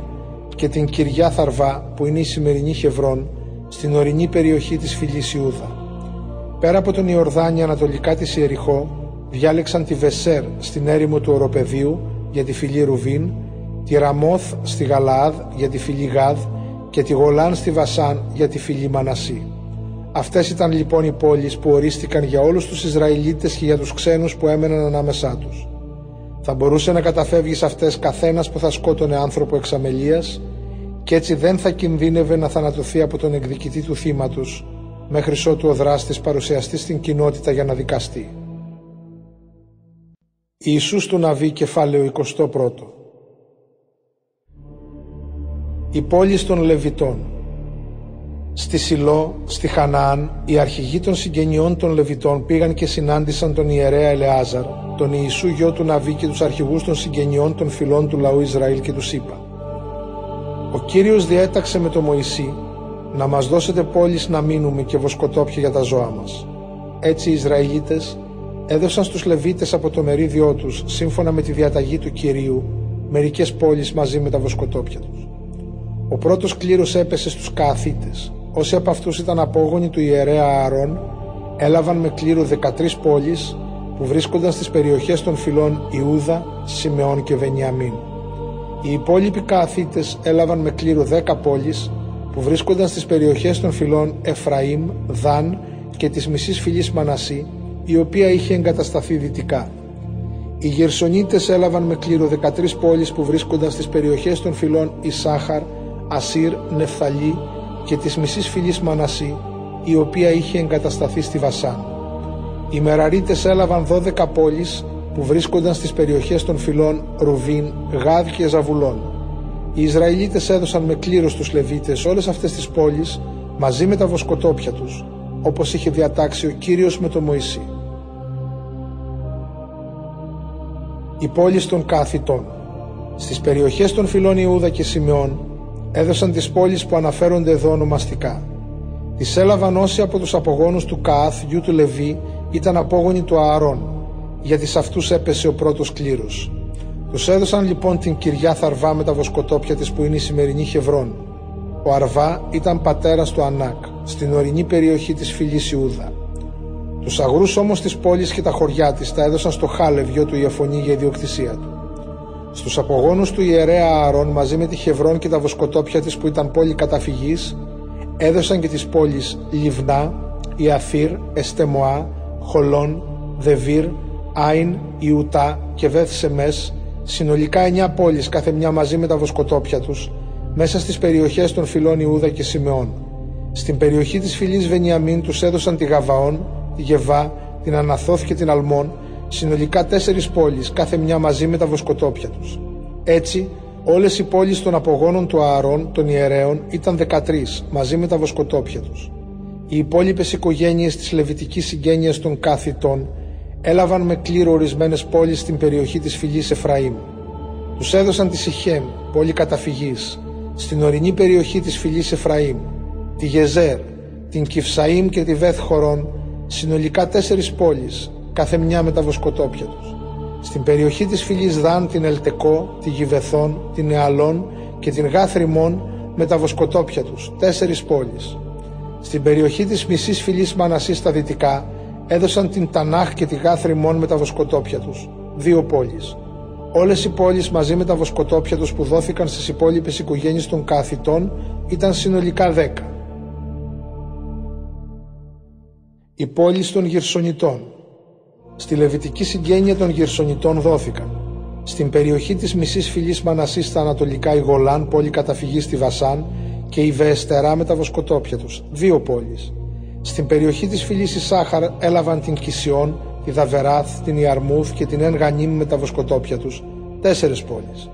και την Κυριά Θαρβά που είναι η σημερινή Χευρών στην ορεινή περιοχή της φυλής Ιούδα. Πέρα από τον Ιορδάνη ανατολικά της Ιεριχώ διάλεξαν τη Βεσέρ στην έρημο του Οροπεδίου για τη φυλή Ρουβίν, τη Ραμόθ στη Γαλαάδ για τη φυλή Γάδ και τη Γολάν στη Βασάν για τη φυλή Μανασί. Αυτές ήταν λοιπόν οι πόλεις που ορίστηκαν για όλους τους Ισραηλίτες και για τους ξένους που έμεναν ανάμεσά τους. Θα μπορούσε να καταφεύγει σε αυτές καθένας που θα σκότωνε άνθρωπο εξαμελίας και έτσι δεν θα κινδύνευε να θανατωθεί από τον εκδικητή του θύματος μέχρι ότου ο δράστης παρουσιαστεί στην κοινότητα για να δικαστεί. Ιησούς του Ναβί κεφάλαιο 21 οι πόλεις των Λεβιτών. Στη Σιλό, στη Χαναάν, οι αρχηγοί των συγγενειών των Λεβιτών πήγαν και συνάντησαν τον ιερέα Ελεάζαρ, τον Ιησού γιο του Ναβί και τους αρχηγούς των συγγενειών των φυλών του λαού Ισραήλ και τους είπα «Ο Κύριος διέταξε με τον Μωυσή να μας δώσετε πόλεις να μείνουμε και βοσκοτόπια για τα ζώα μας». Έτσι οι Ισραηλίτες έδωσαν στους Λεβίτες από το μερίδιό τους, σύμφωνα με τη διαταγή του Κυρίου, μερικές πόλεις μαζί με τα βοσκοτόπια τους. Ο πρώτος κλήρος έπεσε στους Κααθίτες. Όσοι από αυτούς ήταν απόγονοι του ιερέα Ααρών έλαβαν με κλήρο 13 πόλεις που βρίσκονταν στις περιοχές των φυλών Ιούδα, Σιμεών και Βενιαμίν. Οι υπόλοιποι Κααθίτες έλαβαν με κλήρο 10 πόλεις που βρίσκονταν στις περιοχές των φυλών Εφραήμ, Δάν και της μισής φυλής Μανασί, η οποία είχε εγκατασταθεί δυτικά. Οι Γερσονίτες έλαβαν με κλήρο 13 πόλεις που βρίσκονταν στις περιοχές των φυλών Ισάχαρ, Ασύρ, Νεφθαλή και της μισής φυλής Μανασί, η οποία είχε εγκατασταθεί στη Βασάν. Οι Μεραρίτες έλαβαν 12 πόλεις που βρίσκονταν στις περιοχές των φυλών Ρουβίν, Γάδ και Ζαβουλών. Οι Ισραηλίτες έδωσαν με κλήρος στους Λεβίτες όλες αυτές τις πόλεις μαζί με τα βοσκοτόπια τους, όπως είχε διατάξει ο Κύριος με τον Μωυσή. Οι πόλεις των Κάθιτων Στις περιοχές των φυλών Ιούδα και Σιμεών έδωσαν τις πόλεις που αναφέρονται εδώ ονομαστικά. Τις έλαβαν όσοι από τους απογόνους του Καάθ, γιου του Λεβί, ήταν απόγονοι του Ααρών, γιατί σε αυτούς έπεσε ο πρώτος κλήρος. Τους έδωσαν λοιπόν την κυριά Θαρβά με τα βοσκοτόπια της που είναι η σημερινή Χευρών. Ο Αρβά ήταν πατέρας του Ανάκ, στην ορεινή περιοχή της φυλής Ιούδα. Τους αγρούς όμως της πόλης και τα χωριά της τα έδωσαν στο Χάλευ, γιο του Ιεφωνή για ιδιοκτησία του. Στους απογόνους του ιερέα Ααρών μαζί με τη Χευρών και τα βοσκοτόπια της που ήταν πόλη καταφυγής έδωσαν και τις πόλεις Λιβνά, Ιαθήρ, Εστεμοά, Χολόν, Δεβίρ, Άιν, Ιουτά και Βέθ Σεμές, συνολικά εννιά πόλεις κάθε μια μαζί με τα βοσκοτόπια τους, μέσα στις περιοχές των φυλών Ιούδα και Σιμεών. Στην περιοχή της φυλής Βενιαμίν τους έδωσαν τη Γαβαών, τη Γεβά, την Αναθόθ και την Αλμόν, συνολικά τέσσερις πόλεις, κάθε μια μαζί με τα βοσκοτόπια τους. Έτσι, όλες οι πόλεις των απογόνων του Ααρών, των ιερέων, ήταν 13, μαζί με τα βοσκοτόπια τους. Οι υπόλοιπες οικογένειες της λεβιτικής συγγένειας των Κάθιτων έλαβαν με κλήρο ορισμένες πόλεις στην περιοχή της φυλής Εφραήμ. Τους έδωσαν τη Σιχέμ, πόλη καταφυγής, στην ορεινή περιοχή της φυλής Εφραήμ, τη Γεζέρ, την Κυφσαήμ και τη Βέθ Χορών, συνολικά τέσσερις πόλεις, κάθε μια με τα βοσκοτόπια τους. Στην περιοχή της φυλής Δάν την Ελτεκό, τη Γιβεθόν, την Εαλών και την Γάθριμον με τα βοσκοτόπια τους, τέσσερις πόλεις. Στην περιοχή της μισής φυλής Μανασής στα δυτικά έδωσαν την Τανάχ και τη Γάθριμον με τα βοσκοτόπια τους, δύο πόλεις. Όλες οι πόλεις μαζί με τα βοσκοτόπια τους που δόθηκαν στις υπόλοιπες οικογένειες των κάθιτων ήταν συνολικά δέκα. Οι πόλεις των Γυρσονιτών Στη λεβιτική συγγένεια των Γυρσονιτών δόθηκαν. Στην περιοχή της μισής φυλής Μανασής στα ανατολικά η Γολάν, πόλη καταφυγής στη Βασάν, και η Βεεστερά με τα βοσκοτόπια τους, δύο πόλεις. Στην περιοχή της φυλής Ισάχαρ έλαβαν την Κισιόν, τη Δαβεράθ, την Ιαρμούθ και την Εν με τα βοσκοτόπια τους, τέσσερις πόλεις.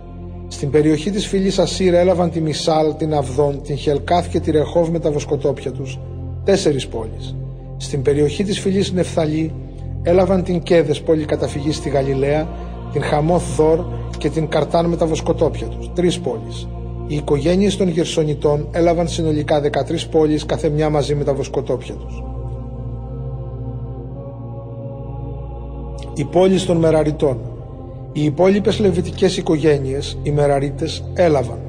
Στην περιοχή της φυλής Ασύρ έλαβαν τη Μισάλ, την Αυδόν, την Χελκάθ και τη Ρεχόβ με τα βοσκοτόπια τους, τέσσερις πόλεις. Στην περιοχή της φυλής Νεφθαλή έλαβαν την Κέδες, πόλη καταφυγή στη Γαλιλαία, την Χαμόθ Δόρ και την Καρτάν με τα βοσκοτόπια τους, τρεις πόλεις. Οι οικογένειες των Γερσονιτών έλαβαν συνολικά 13 πόλεις κάθε μια μαζί με τα βοσκοτόπια τους. Οι πόλεις των Μεραριτών Οι υπόλοιπες λεβιτικές οικογένειες, οι Μεραρίτες, έλαβαν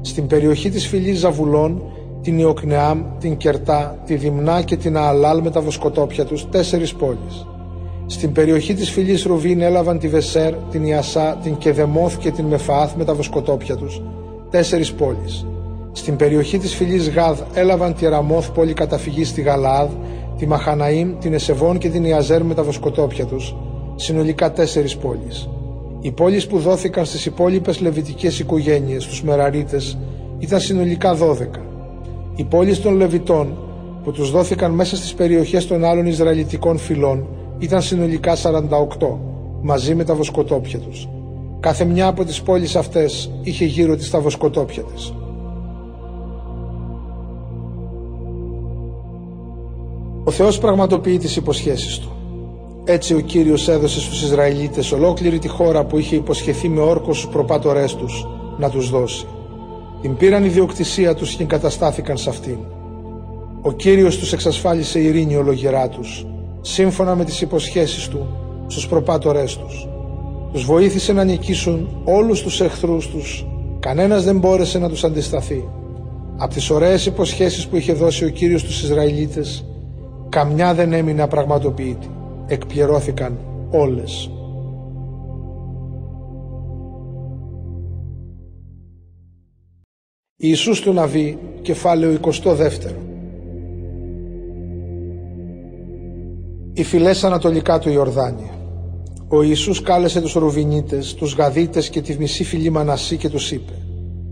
στην περιοχή της φυλής Ζαβουλών την Ιοκνεάμ, την Κερτά, τη Δημνά και την Ααλάλ με τα βοσκοτόπια τους, τέσσερις πόλεις. Στην περιοχή της φυλής Ρουβίν έλαβαν τη Βεσέρ, την Ιασά, την Κεδεμόθ και την Μεφάθ με τα βοσκοτόπια τους, τέσσερις πόλεις. Στην περιοχή της φυλής Γάδ έλαβαν τη Ραμόθ πόλη καταφυγής στη Γαλάδ, τη Μαχαναήμ, την Εσεβόν και την Ιαζέρ με τα βοσκοτόπια τους, συνολικά τέσσερις πόλεις. Οι πόλεις που δόθηκαν στις υπόλοιπες λεβιτικές οικογένειες, τους Μεραρίτες, ήταν συνολικά 12. Οι πόλεις των Λεβιτών, που τους δόθηκαν μέσα στις περιοχές των άλλων Ισραηλιτικών φυλών, ήταν συνολικά 48, μαζί με τα βοσκοτόπια τους. Κάθε μια από τις πόλεις αυτές είχε γύρω της τα βοσκοτόπια της. Ο Θεός πραγματοποιεί τις υποσχέσεις Του. Έτσι ο Κύριος έδωσε στους Ισραηλίτες ολόκληρη τη χώρα που είχε υποσχεθεί με όρκο στους προπάτορές τους να τους δώσει. Την πήραν ιδιοκτησία τους και εγκαταστάθηκαν σε αυτήν. Ο Κύριος τους εξασφάλισε ειρήνη ολογερά τους, σύμφωνα με τις υποσχέσεις Του στους προπάτορές τους. Τους βοήθησε να νικήσουν όλους τους εχθρούς τους. Κανένας δεν μπόρεσε να τους αντισταθεί. Από τις ωραίες υποσχέσεις που είχε δώσει ο Κύριος στους Ισραηλίτες, καμιά δεν έμεινε απραγματοποιητή. Εκπληρώθηκαν όλες. Ιησούς του Ναβί, κεφάλαιο 22 Οι φυλές ανατολικά του Ιορδάνη ο Ιησούς κάλεσε τους Ρουβινίτες, τους Γαδίτες και τη μισή φυλή Μανασί και τους είπε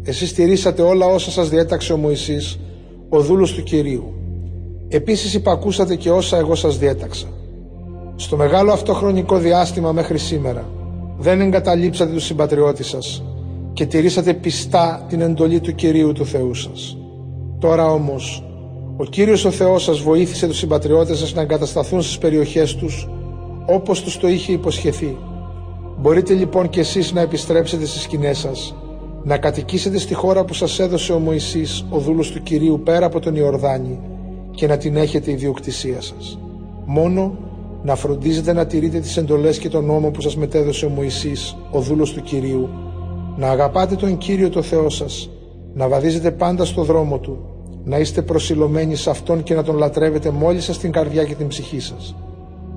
«Εσείς στηρίσατε όλα όσα σας διέταξε ο Μωυσής, ο δούλος του Κυρίου. Επίσης υπακούσατε και όσα εγώ σας διέταξα. Στο μεγάλο αυτό χρονικό διάστημα μέχρι σήμερα δεν εγκαταλείψατε τους συμπατριώτες σας και τηρήσατε πιστά την εντολή του Κυρίου του Θεού σας. Τώρα όμως, ο Κύριος ο Θεός σας βοήθησε τους συμπατριώτες σας να εγκατασταθούν στις περιοχές τους όπως τους το είχε υποσχεθεί. Μπορείτε λοιπόν και εσείς να επιστρέψετε στις σκηνές σας, να κατοικήσετε στη χώρα που σας έδωσε ο Μωυσής, ο δούλος του Κυρίου πέρα από τον Ιορδάνη και να την έχετε ιδιοκτησία σας. Μόνο να φροντίζετε να τηρείτε τις εντολές και τον νόμο που σας μετέδωσε ο Μωυσής, ο δούλος του Κυρίου, να αγαπάτε τον Κύριο το Θεό σας, να βαδίζετε πάντα στο δρόμο Του, να είστε προσιλωμένοι σε Αυτόν και να Τον λατρεύετε μόλις σας την καρδιά και την ψυχή σας.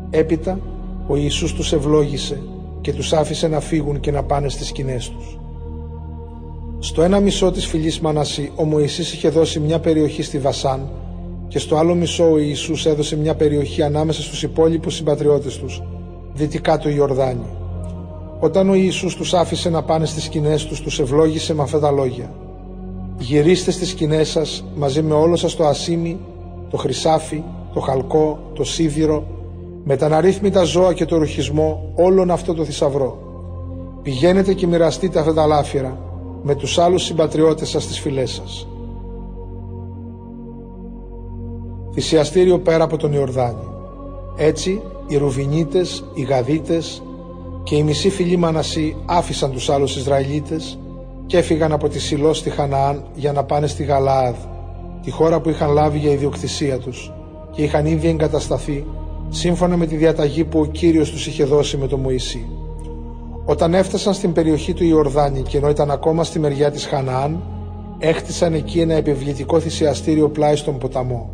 Έπειτα, ο Ιησούς τους ευλόγησε και τους άφησε να φύγουν και να πάνε στις σκηνές τους. Στο ένα μισό της φυλής Μανασί, ο Μωυσής είχε δώσει μια περιοχή στη Βασάν και στο άλλο μισό ο Ιησούς έδωσε μια περιοχή ανάμεσα στους υπόλοιπους συμπατριώτες τους, δυτικά του Ιορδάνη. Όταν ο Ιησούς τους άφησε να πάνε στις σκηνές τους, τους ευλόγησε με αυτά τα λόγια. Γυρίστε στις σκηνές σας μαζί με όλο σας το ασίμι, το χρυσάφι, το χαλκό, το σίδηρο, με τα αναρρύθμιτα ζώα και το ρουχισμό όλον αυτό το θησαυρό. Πηγαίνετε και μοιραστείτε αυτά τα λάφυρα με τους άλλους συμπατριώτες σας στις φυλές σας. Θυσιαστήριο πέρα από τον Ιορδάνη. Έτσι οι Ρουβινίτες, οι Γαδίτες και οι μισοί φιλοί Μανασί άφησαν τους άλλους Ισραηλίτες και έφυγαν από τη Σιλό στη Χαναάν για να πάνε στη Γαλαάδ, τη χώρα που είχαν λάβει για ιδιοκτησία τους και είχαν ήδη εγκατασταθεί σύμφωνα με τη διαταγή που ο Κύριος τους είχε δώσει με τον Μωυσή. Όταν έφτασαν στην περιοχή του Ιορδάνη και ενώ ήταν ακόμα στη μεριά της Χαναάν, έχτισαν εκεί ένα επιβλητικό θυσιαστήριο πλάι στον ποταμό.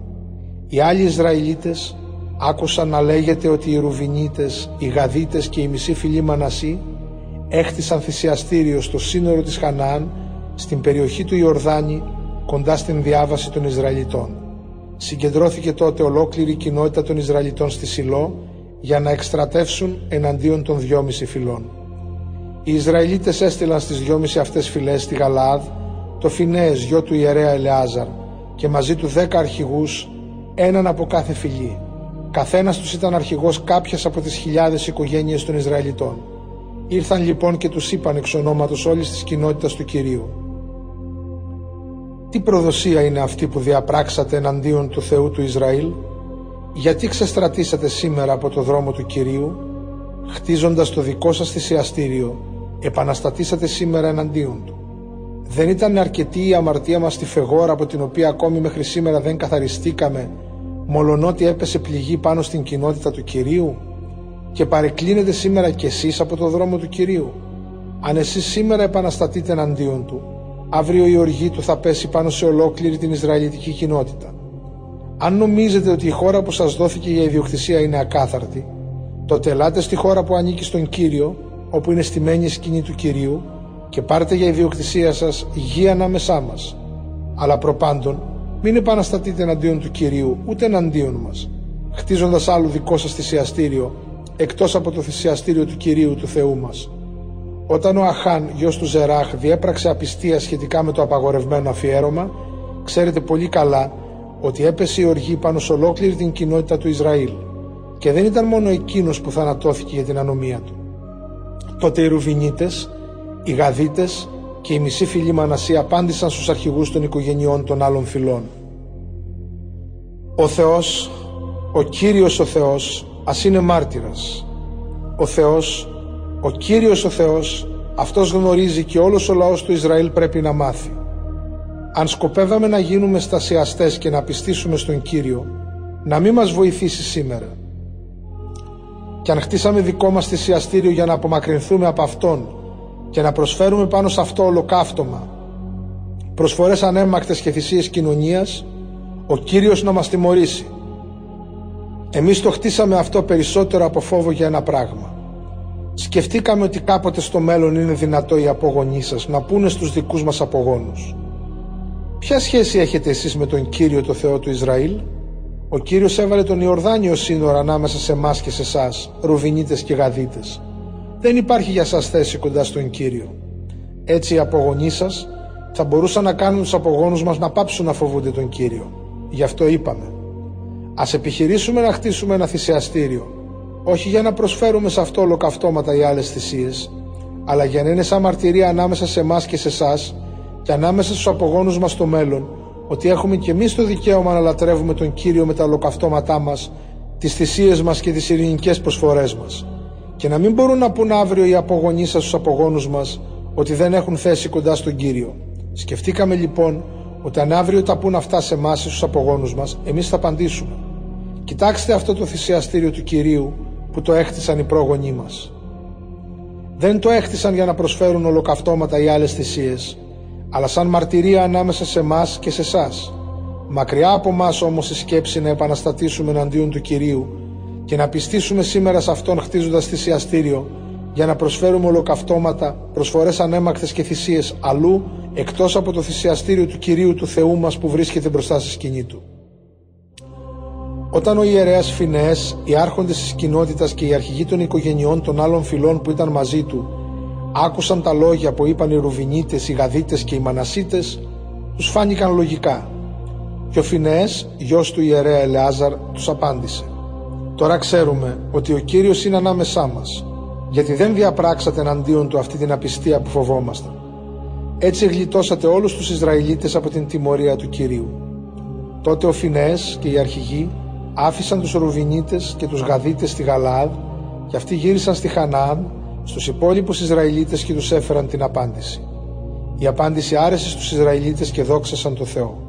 Οι άλλοι Ισραηλίτες άκουσαν να λέγεται ότι οι Ρουβινίτες, οι Γαδίτες και οι μισοί φιλοί Μανασί έχτισαν θυσιαστήριο στο σύνορο της Χαναάν στην περιοχή του Ιορδάνη κοντά στην διάβαση των Ισραηλιτών. Συγκεντρώθηκε τότε ολόκληρη η κοινότητα των Ισραηλιτών στη Σιλό για να εκστρατεύσουν εναντίον των δυόμιση φυλών. Οι Ισραηλίτες έστειλαν στις δυόμιση αυτές φυλές στη Γαλάδ το Φινέες γιο του ιερέα Ελεάζαρ και μαζί του δέκα αρχηγούς, έναν από κάθε φυλή. Καθένας τους ήταν αρχηγός κάποιας από τις χιλιάδες οικογένειες των Ισραηλιτών. Ήρθαν λοιπόν και τους είπαν εξ ονόματος όλης της κοινότητας του Κυρίου. Τι προδοσία είναι αυτή που διαπράξατε εναντίον του Θεού του Ισραήλ, γιατί ξεστρατήσατε σήμερα από το δρόμο του Κυρίου, χτίζοντας το δικό σας θυσιαστήριο, επαναστατήσατε σήμερα εναντίον του. Δεν ήταν αρκετή η αμαρτία μας στη Φεγόρα από την οποία ακόμη μέχρι σήμερα δεν καθαριστήκαμε, μολονότι έπεσε πληγή πάνω στην κοινότητα του Κυρίου και παρεκκλίνετε σήμερα κι εσείς από το δρόμο του Κυρίου. Αν εσείς σήμερα επαναστατείτε εναντίον του, αύριο η οργή του θα πέσει πάνω σε ολόκληρη την Ισραηλιτική κοινότητα. Αν νομίζετε ότι η χώρα που σας δόθηκε για ιδιοκτησία είναι ακάθαρτη, τότε ελάτε στη χώρα που ανήκει στον Κύριο, όπου είναι στημένη η σκηνή του Κυρίου, και πάρτε για ιδιοκτησία σας γη ανάμεσά μας. Αλλά προπάντων, μην επαναστατείτε εναντίον του Κυρίου, ούτε εναντίον μας, χτίζοντας άλλο δικό σας θυσιαστήριο, εκτός από το θυσιαστήριο του Κυρίου του Θεού μας. Όταν ο Αχάν, γιος του Ζεράχ, διέπραξε απιστία σχετικά με το απαγορευμένο αφιέρωμα, ξέρετε πολύ καλά ότι έπεσε η οργή πάνω σε ολόκληρη την κοινότητα του Ισραήλ και δεν ήταν μόνο εκείνος που θανατώθηκε για την ανομία του. Τότε οι Ρουβινίτες, οι Γαδίτες και οι μισοί φίλοι Μανασί απάντησαν στους αρχηγούς των οικογενειών των άλλων φυλών. Ο Θεός, ο Κύριος ο Θεός, ας είναι μάρτυρας. Ο Θεός ο Κύριος ο Θεός, Αυτός γνωρίζει και όλος ο λαός του Ισραήλ πρέπει να μάθει. Αν σκοπεύαμε να γίνουμε στασιαστές και να πιστήσουμε στον Κύριο, να μην μας βοηθήσει σήμερα. Και αν χτίσαμε δικό μας θυσιαστήριο για να απομακρυνθούμε από Αυτόν και να προσφέρουμε πάνω σε αυτό ολοκαύτωμα, προσφορές ανέμακτες και θυσίες κοινωνίας, ο Κύριος να μας τιμωρήσει. Εμείς το χτίσαμε αυτό περισσότερο από φόβο για ένα πράγμα Σκεφτήκαμε ότι κάποτε στο μέλλον είναι δυνατό οι απόγονοί σας να πούνε στους δικούς μας απογόνους. Ποια σχέση έχετε εσείς με τον Κύριο το Θεό του Ισραήλ; Ο Κύριος έβαλε τον Ιορδάνιο σύνορα ανάμεσα σε εμάς και σε εσάς, Ρουβινίτες και Γαδίτες. Δεν υπάρχει για σας θέση κοντά στον Κύριο. Έτσι οι απογονοί σας θα μπορούσαν να κάνουν τους απογόνους μας να πάψουν να φοβούνται τον Κύριο. Γι' αυτό είπαμε. Ας επιχειρήσουμε να χτίσουμε ένα θυσιαστήριο όχι για να προσφέρουμε σε αυτό ολοκαυτώματα ή άλλες θυσίες, αλλά για να είναι σαν μαρτυρία ανάμεσα σε εμάς και σε εσάς και ανάμεσα στους απογόνους μας στο μέλλον, ότι έχουμε και εμείς το δικαίωμα να λατρεύουμε τον Κύριο με τα ολοκαυτώματά μας, τις θυσίες μας και τις ειρηνικές προσφορές μας. Και να μην μπορούν να πούν αύριο οι απογονείς σας στους απογόνους μας ότι δεν έχουν θέση κοντά στον Κύριο. Σκεφτήκαμε λοιπόν ότι αν αύριο τα πούν αυτά σε εμάς ή στους απογόνους μας, εμείς θα απαντήσουμε. Κοιτάξτε αυτό το θυσιαστήριο του Κυρίου που το έχτισαν οι πρόγονοί μας. Δεν το έχτισαν για να προσφέρουν ολοκαυτώματα ή άλλες θυσίες, αλλά σαν μαρτυρία ανάμεσα σε εμάς και σε εσάς. Μακριά από εμάς όμως η σκέψη να επαναστατήσουμε εναντίον του Κυρίου και να πιστήσουμε σήμερα σε Αυτόν χτίζοντας θυσιαστήριο για να προσφέρουμε ολοκαυτώματα, προσφορές ανέμακτες και θυσίες αλλού εκτός από το θυσιαστήριο του Κυρίου του Θεού μας που βρίσκεται μπροστά στη σκηνή Του. Όταν ο ιερέας Φινέες, οι άρχοντες της κοινότητας και οι αρχηγοί των οικογενειών των άλλων φυλών που ήταν μαζί του άκουσαν τα λόγια που είπαν οι Ρουβινίτες, οι Γαδίτες και οι Μανασίτες, τους φάνηκαν λογικά. Και ο Φινέες, γιος του ιερέα Ελεάζαρ, τους απάντησε «Τώρα ξέρουμε ότι ο Κύριος είναι ανάμεσά μας, γιατί δεν διαπράξατε εναντίον του αυτή την απιστία που φοβόμαστε. Έτσι γλιτώσατε όλους τους Ισραηλίτες από την τιμωρία του Κυρίου». Τότε ο Φινέες και οι αρχηγοί άφησαν τους Ρουβινίτες και τους Γαδίτες στη Γαλάδ και αυτοί γύρισαν στη Χανάν στους υπόλοιπους Ισραηλίτες και τους έφεραν την απάντηση. Η απάντηση άρεσε στους Ισραηλίτες και δόξασαν το Θεό.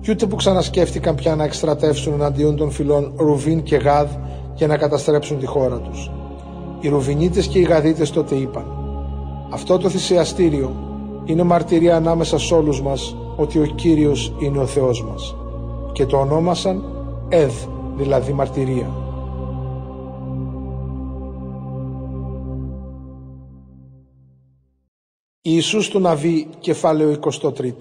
Κι ούτε που ξανασκέφτηκαν πια να εκστρατεύσουν εναντίον των φυλών Ρουβίν και Γάδ και να καταστρέψουν τη χώρα τους. Οι Ρουβινίτες και οι Γαδίτες τότε είπαν «Αυτό το θυσιαστήριο είναι μαρτυρία ανάμεσα σε όλους μας ότι ο Κύριος είναι ο Θεός μας» και το ονόμασαν Εδ, δηλαδή μαρτυρία. Ιησούς του Ναβί, κεφάλαιο 23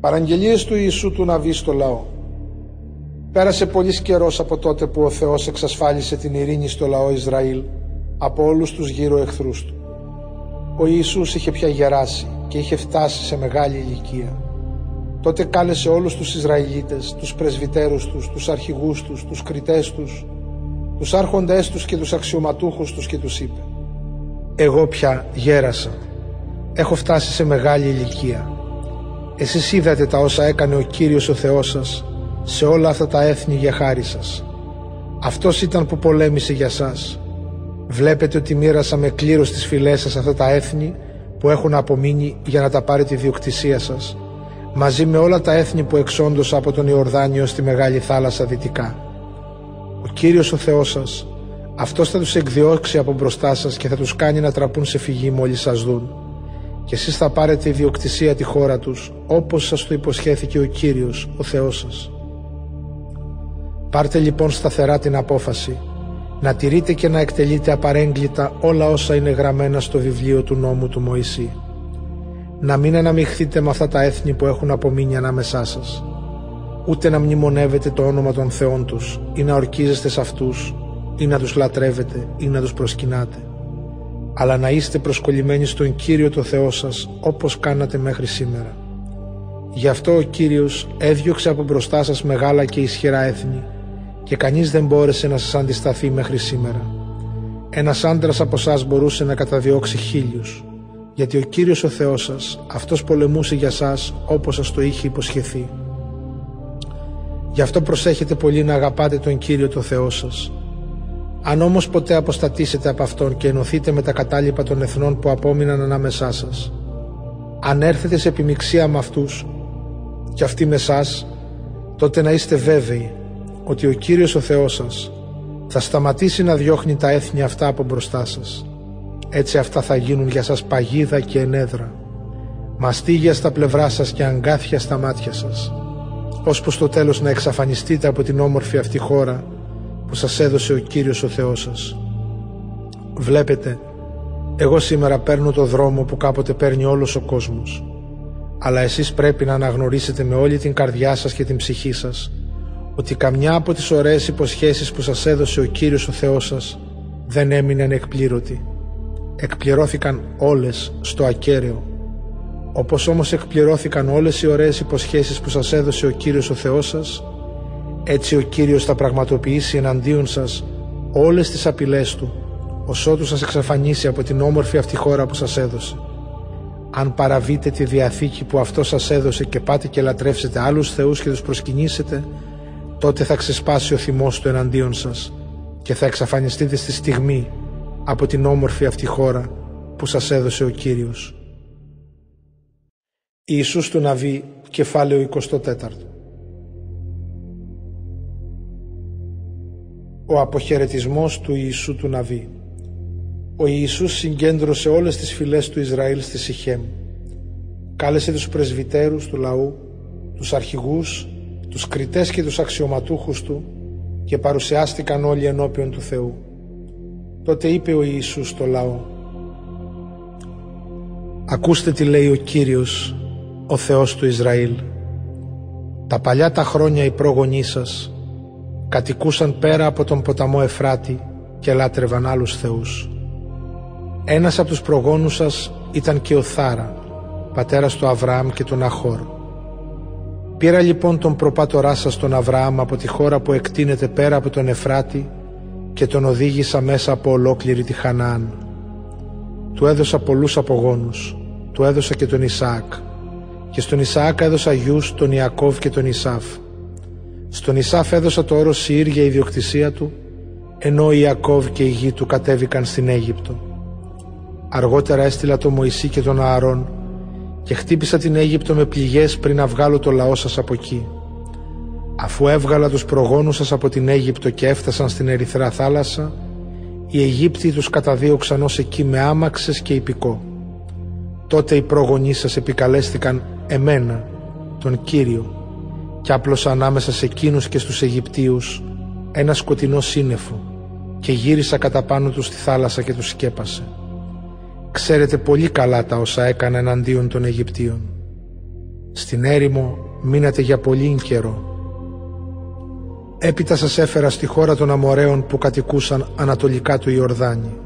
Παραγγελίες του Ιησού του Ναβί στο λαό Πέρασε πολύς καιρός από τότε που ο Θεός εξασφάλισε την ειρήνη στο λαό Ισραήλ από όλους τους γύρω εχθρούς του. Ο Ιησούς είχε πια γεράσει και είχε φτάσει σε μεγάλη ηλικία. Τότε κάλεσε όλους τους Ισραηλίτες, τους πρεσβυτέρους τους, τους αρχηγούς τους, τους κριτές τους, τους άρχοντές τους και τους αξιωματούχους τους και τους είπε εγώ πια γέρασα. Έχω φτάσει σε μεγάλη ηλικία. Εσείς είδατε τα όσα έκανε ο Κύριος ο Θεός σας σε όλα αυτά τα έθνη για χάρη σας. Αυτός ήταν που πολέμησε για σας. Βλέπετε ότι μοίρασα με κλήρος στις φυλές σας αυτά τα έθνη που έχουν απομείνει για να τα πάρετε τη διοκτησία σας μαζί με όλα τα έθνη που εξόντωσα από τον Ιορδάνιο στη Μεγάλη Θάλασσα δυτικά. Ο Κύριος ο Θεός σας αυτός θα τους εκδιώξει από μπροστά σας και θα τους κάνει να τραπούν σε φυγή μόλις σας δουν. Και εσείς θα πάρετε ιδιοκτησία τη χώρα τους, όπως σας το υποσχέθηκε ο Κύριος, ο Θεός σας. Πάρτε λοιπόν σταθερά την απόφαση, να τηρείτε και να εκτελείτε απαρέγκλητα όλα όσα είναι γραμμένα στο βιβλίο του νόμου του Μωυσή. Να μην αναμειχθείτε με αυτά τα έθνη που έχουν απομείνει ανάμεσά σας, ούτε να μνημονεύετε το όνομα των θεών τους ή να ορκίζεστε σε αυτούς ή να τους λατρεύετε ή να τους προσκυνάτε αλλά να είστε προσκολλημένοι στον Κύριο το Θεό σας όπως κάνατε μέχρι σήμερα. Γι' αυτό ο Κύριος έδιωξε από μπροστά σας μεγάλα και ισχυρά έθνη και κανείς δεν μπόρεσε να σας αντισταθεί μέχρι σήμερα. Ένας άντρας από εσά μπορούσε να καταδιώξει χίλιους γιατί ο Κύριος ο Θεός σας αυτός πολεμούσε για σας όπως σας το είχε υποσχεθεί. Γι' αυτό προσέχετε πολύ να αγαπάτε τον Κύριο το Θεό σας αν όμως ποτέ αποστατήσετε από Αυτόν και ενωθείτε με τα κατάλοιπα των εθνών που απόμειναν ανάμεσά σας, αν έρθετε σε επιμειξία με αυτούς και αυτοί με εσάς, τότε να είστε βέβαιοι ότι ο Κύριος ο Θεός σας θα σταματήσει να διώχνει τα έθνη αυτά από μπροστά σας. Έτσι αυτά θα γίνουν για σας παγίδα και ενέδρα, μαστίγια στα πλευρά σας και αγκάθια στα μάτια σας, ώσπου στο τέλος να εξαφανιστείτε από την όμορφη αυτή χώρα που σας έδωσε ο Κύριος ο Θεός σας. Βλέπετε, εγώ σήμερα παίρνω το δρόμο που κάποτε παίρνει όλος ο κόσμος. Αλλά εσείς πρέπει να αναγνωρίσετε με όλη την καρδιά σας και την ψυχή σας ότι καμιά από τις ωραίες υποσχέσεις που σας έδωσε ο Κύριος ο Θεός σας δεν έμεινε εκπλήρωτη. Εκπληρώθηκαν όλες στο ακέραιο. Όπως όμως εκπληρώθηκαν όλες οι ωραίες υποσχέσεις που σας έδωσε ο Κύριος ο Θεός σας, Έτσι ο Κύριος θα πραγματοποιήσει εναντίον σας όλες τις απειλές Του, ως ότου σας εξαφανίσει από την όμορφη αυτή χώρα που σας έδωσε. Αν παραβείτε τη Διαθήκη που αυτό σας έδωσε και πάτε και λατρεύσετε άλλους θεούς και τους προσκυνήσετε, τότε θα ξεσπάσει ο θυμός του εναντίον σας και θα εξαφανιστείτε στη στιγμή από την όμορφη αυτή χώρα που σας έδωσε ο Κύριος. Ιησούς του Ναβί, κεφάλαιο 24 Ο αποχαιρετισμός του Ιησού του Ναβί Ο Ιησούς συγκέντρωσε όλες τις φυλές του Ισραήλ στη Σιχέμ. Κάλεσε τους πρεσβυτέρους του λαού, τους αρχηγούς, τους κριτές και τους αξιωματούχους του και παρουσιάστηκαν όλοι ενώπιον του Θεού. Τότε είπε ο Ιησούς στο λαό «Ακούστε τι λέει ο Κύριος, ο Θεός του Ισραήλ. Τα παλιά τα χρόνια οι πρόγονοί σας κατοικούσαν πέρα από τον ποταμό Εφράτη και λάτρευαν άλλους θεούς. Ένας από τους προγόνους σας ήταν και ο Θάρα, πατέρας του Αβραάμ και του Ναχόρ. Πήρα λοιπόν τον προπάτορά σας τον Αβραάμ από τη χώρα που εκτείνεται πέρα από τον Εφράτη και τον οδήγησα μέσα από ολόκληρη τη Χαναάν. Του έδωσα πολλούς απογόνους, του έδωσα και τον Ισαάκ και στον Ισαάκ έδωσα γιους τον Ιακώβ και τον Ισάφ. Στον Ισάφ έδωσα το όρο Σιήρ για ιδιοκτησία του, ενώ ο Ιακώβ και η γη του κατέβηκαν στην Αίγυπτο. Αργότερα έστειλα τον Μωυσή και τον Ααρών και χτύπησα την Αίγυπτο με πληγές πριν να βγάλω το λαό σας από εκεί. Αφού έβγαλα τους προγόνους σας από την Αίγυπτο και έφτασαν στην Ερυθρά θάλασσα, οι Αιγύπτιοι τους καταδίωξαν ως εκεί με άμαξες και υπηκό. Τότε οι πρόγονοί σας επικαλέστηκαν εμένα, τον Κύριο, και άπλωσα ανάμεσα σε εκείνους και στους Αιγυπτίους ένα σκοτεινό σύννεφο και γύρισα κατά πάνω τους στη θάλασσα και τους σκέπασε. Ξέρετε πολύ καλά τα όσα έκανα εναντίον των Αιγυπτίων. Στην έρημο μείνατε για πολύ καιρό. Έπειτα σας έφερα στη χώρα των Αμοραίων που κατοικούσαν ανατολικά του Ιορδάνη.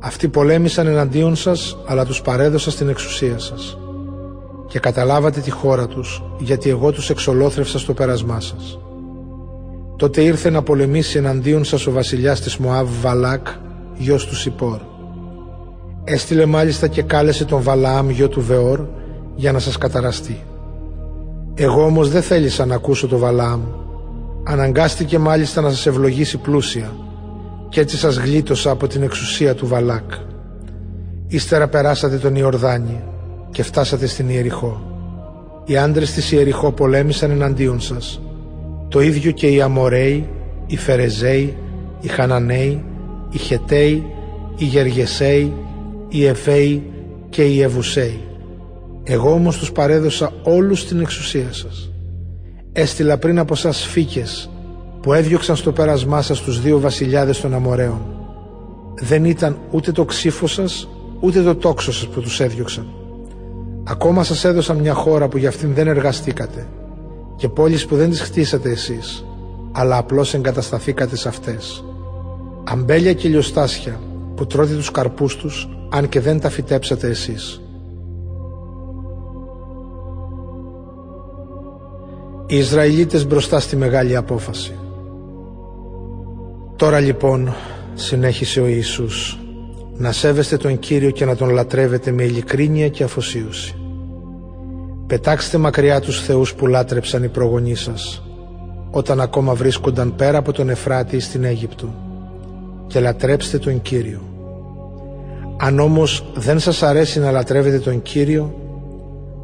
Αυτοί πολέμησαν εναντίον σας, αλλά τους παρέδωσα στην εξουσία σας. Και καταλάβατε τη χώρα τους, γιατί εγώ τους εξολόθρευσα στο πέρασμά σας. Τότε ήρθε να πολεμήσει εναντίον σας ο βασιλιάς της Μωάβ Βαλάκ, γιος του Σιπόρ. Έστειλε μάλιστα και κάλεσε τον Βαλαάμ γιο του Βεόρ για να σας καταραστεί. Εγώ όμως δεν θέλησα να ακούσω τον Βαλαάμ. Αναγκάστηκε μάλιστα να σας ευλογήσει πλούσια και έτσι σας γλίτωσα από την εξουσία του Βαλάκ. Ύστερα περάσατε τον Ιορδάνη και φτάσατε στην Ιεριχώ. Οι άντρες της Ιεριχώ πολέμησαν εναντίον σας. Το ίδιο και οι Αμοραίοι, οι Φερεζαίοι, οι Χαναναίοι, οι Χεταίοι, οι Γεργεσαίοι, οι Εφαίοι και οι Ευουσαίοι. Εγώ όμως τους παρέδωσα όλους την εξουσία σας. Έστειλα πριν από σας φύκες που έδιωξαν στο πέρασμά σας τους δύο βασιλιάδες των Αμοραίων. Δεν ήταν ούτε το ξύφο σας, ούτε το τόξο σας που τους έδιωξαν. Ακόμα σας έδωσα μια χώρα που για αυτήν δεν εργαστήκατε και πόλεις που δεν τις χτίσατε εσείς, αλλά απλώς εγκατασταθήκατε σε αυτές. Αμπέλια και λιοστάσια που τρώτε τους καρπούς τους, αν και δεν τα φυτέψατε εσείς. Οι Ισραηλίτες μπροστά στη μεγάλη απόφαση. Τώρα λοιπόν, συνέχισε ο Ιησούς, να σέβεστε τον Κύριο και να τον λατρεύετε με ειλικρίνεια και αφοσίωση. Πετάξτε μακριά τους θεούς που λάτρεψαν οι προγονείς σας, όταν ακόμα βρίσκονταν πέρα από τον Εφράτη στην Αίγυπτο, και λατρέψτε τον Κύριο. Αν όμως δεν σας αρέσει να λατρεύετε τον Κύριο,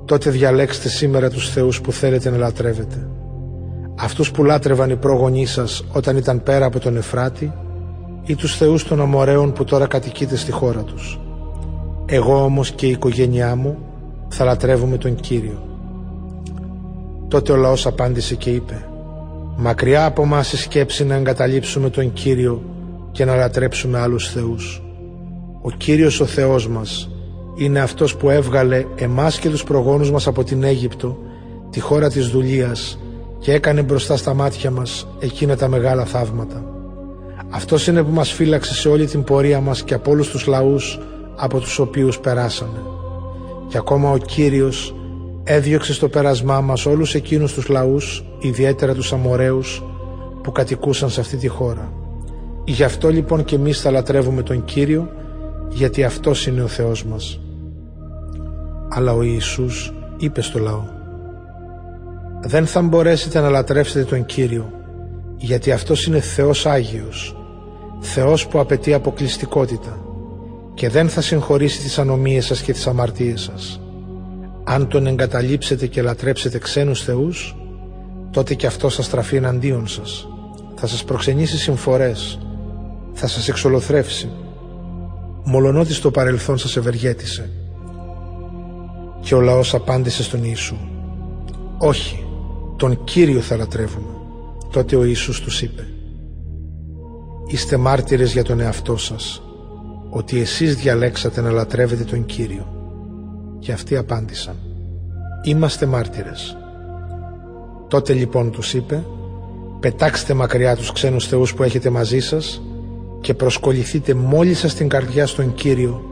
τότε διαλέξτε σήμερα τους θεούς που θέλετε να λατρεύετε. Αυτούς που λάτρευαν οι πρόγονοί σας όταν ήταν πέρα από τον Εφράτη ή τους θεούς των Αμοραίων που τώρα κατοικείτε στη χώρα τους. Εγώ όμως και η οικογένειά μου θα λατρεύουμε τον Κύριο. Τότε ο λαός απάντησε και είπε «Μακριά από μας η σκέψη να εγκαταλείψουμε τον Κύριο και να λατρέψουμε άλλους θεούς. Ο Κύριος ο Θεός μας είναι αυτός που έβγαλε εμάς και τους προγόνους μας από την Αίγυπτο, τη χώρα της δουλείας και έκανε μπροστά στα μάτια μας εκείνα τα μεγάλα θαύματα. Αυτός είναι που μας φύλαξε σε όλη την πορεία μας και από όλους τους λαούς από τους οποίους περάσαμε. Και ακόμα ο Κύριος έδιωξε στο πέρασμά μας όλους εκείνους τους λαούς, ιδιαίτερα τους Αμοραίους, που κατοικούσαν σε αυτή τη χώρα. Γι' αυτό λοιπόν και εμείς θα λατρεύουμε τον Κύριο, γιατί αυτός είναι ο Θεός μας. Αλλά ο Ιησούς είπε στο λαό «Δεν θα μπορέσετε να λατρεύσετε τον Κύριο, γιατί αυτός είναι Θεός Άγιος, Θεός που απαιτεί αποκλειστικότητα και δεν θα συγχωρήσει τις ανομίες σας και τις αμαρτίες σας. Αν τον εγκαταλείψετε και λατρέψετε ξένους θεούς, τότε και αυτό θα στραφεί εναντίον σας. Θα σας προξενήσει συμφορές, θα σας εξολοθρεύσει. Μολονότι στο παρελθόν σας ευεργέτησε. Και ο λαός απάντησε στον Ιησού. Όχι, τον Κύριο θα λατρεύουμε. Τότε ο Ιησούς τους είπε. Είστε μάρτυρες για τον εαυτό σας, ότι εσείς διαλέξατε να λατρεύετε τον Κύριο. Και αυτοί απάντησαν. Είμαστε μάρτυρες. Τότε λοιπόν τους είπε «Πετάξτε μακριά τους ξένους θεούς που έχετε μαζί σας και προσκοληθείτε μόλις σας την καρδιά στον Κύριο,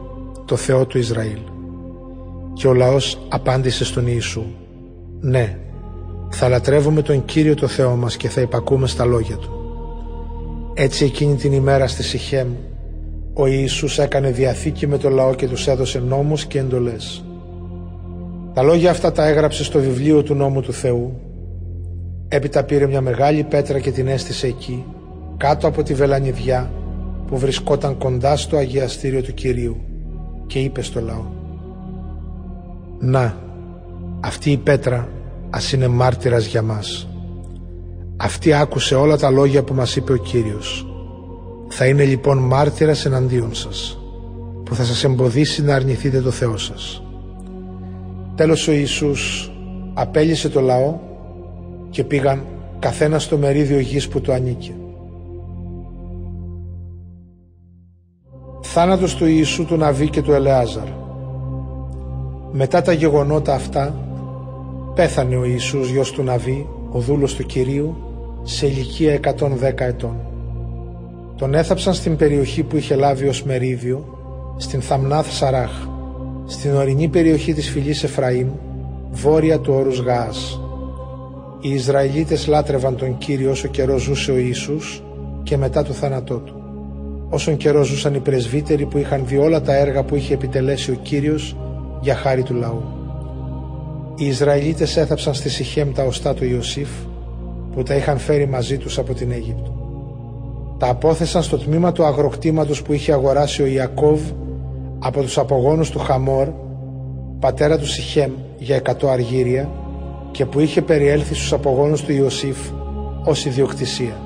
το Θεό του Ισραήλ». Και ο λαός απάντησε στον Ιησού «Ναι, θα λατρεύουμε τον Κύριο το Θεό μας και θα υπακούμε στα λόγια Του». Έτσι εκείνη την ημέρα στη Σιχέμ ο Ιησούς έκανε διαθήκη με το λαό και τους έδωσε νόμους και εντολές. Τα λόγια αυτά τα έγραψε στο βιβλίο του νόμου του Θεού. Έπειτα πήρε μια μεγάλη πέτρα και την έστησε εκεί, κάτω από τη βελανιδιά που βρισκόταν κοντά στο αγιαστήριο του Κυρίου και είπε στο λαό «Να, αυτή η πέτρα ας είναι μάρτυρας για μας». Αυτή άκουσε όλα τα λόγια που μας είπε ο Κύριος. Θα είναι λοιπόν μάρτυρας εναντίον σας, που θα σας εμποδίσει να αρνηθείτε το Θεό σας. Τέλος ο Ιησούς απέλυσε το λαό και πήγαν καθένα στο μερίδιο γης που του ανήκε. Θάνατος του Ιησού του Ναβί και του Ελεάζαρ Μετά τα γεγονότα αυτά πέθανε ο Ιησούς γιος του Ναβί, ο δούλος του Κυρίου, σε ηλικία 110 ετών. Τον έθαψαν στην περιοχή που είχε λάβει ως μερίδιο, στην Θαμνάθ Σαράχ, στην ορεινή περιοχή της φυλής Εφραήμ, βόρεια του όρους Γαάς. Οι Ισραηλίτες λάτρευαν τον Κύριο όσο καιρό ζούσε ο Ιησούς και μετά το θάνατό του. Όσον καιρό ζούσαν οι πρεσβύτεροι που είχαν δει όλα τα έργα που είχε επιτελέσει ο Κύριος για χάρη του λαού. Οι Ισραηλίτες έθαψαν στη Σιχέμ τα οστά του Ιωσήφ που τα είχαν φέρει μαζί τους από την Αίγυπτο. Τα απόθεσαν στο τμήμα του αγροκτήματος που είχε αγοράσει ο Ιακώβ από τους απογόνους του Χαμόρ, πατέρα του Σιχέμ, για εκατό αργύρια και που είχε περιέλθει στους απογόνους του Ιωσήφ ως ιδιοκτησία.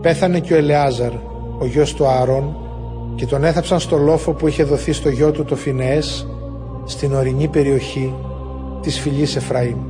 Πέθανε και ο Ελεάζαρ, ο γιος του Ααρών, και τον έθαψαν στο λόφο που είχε δοθεί στο γιο του το Φινεές, στην ορεινή περιοχή της φυλής Εφραήμ.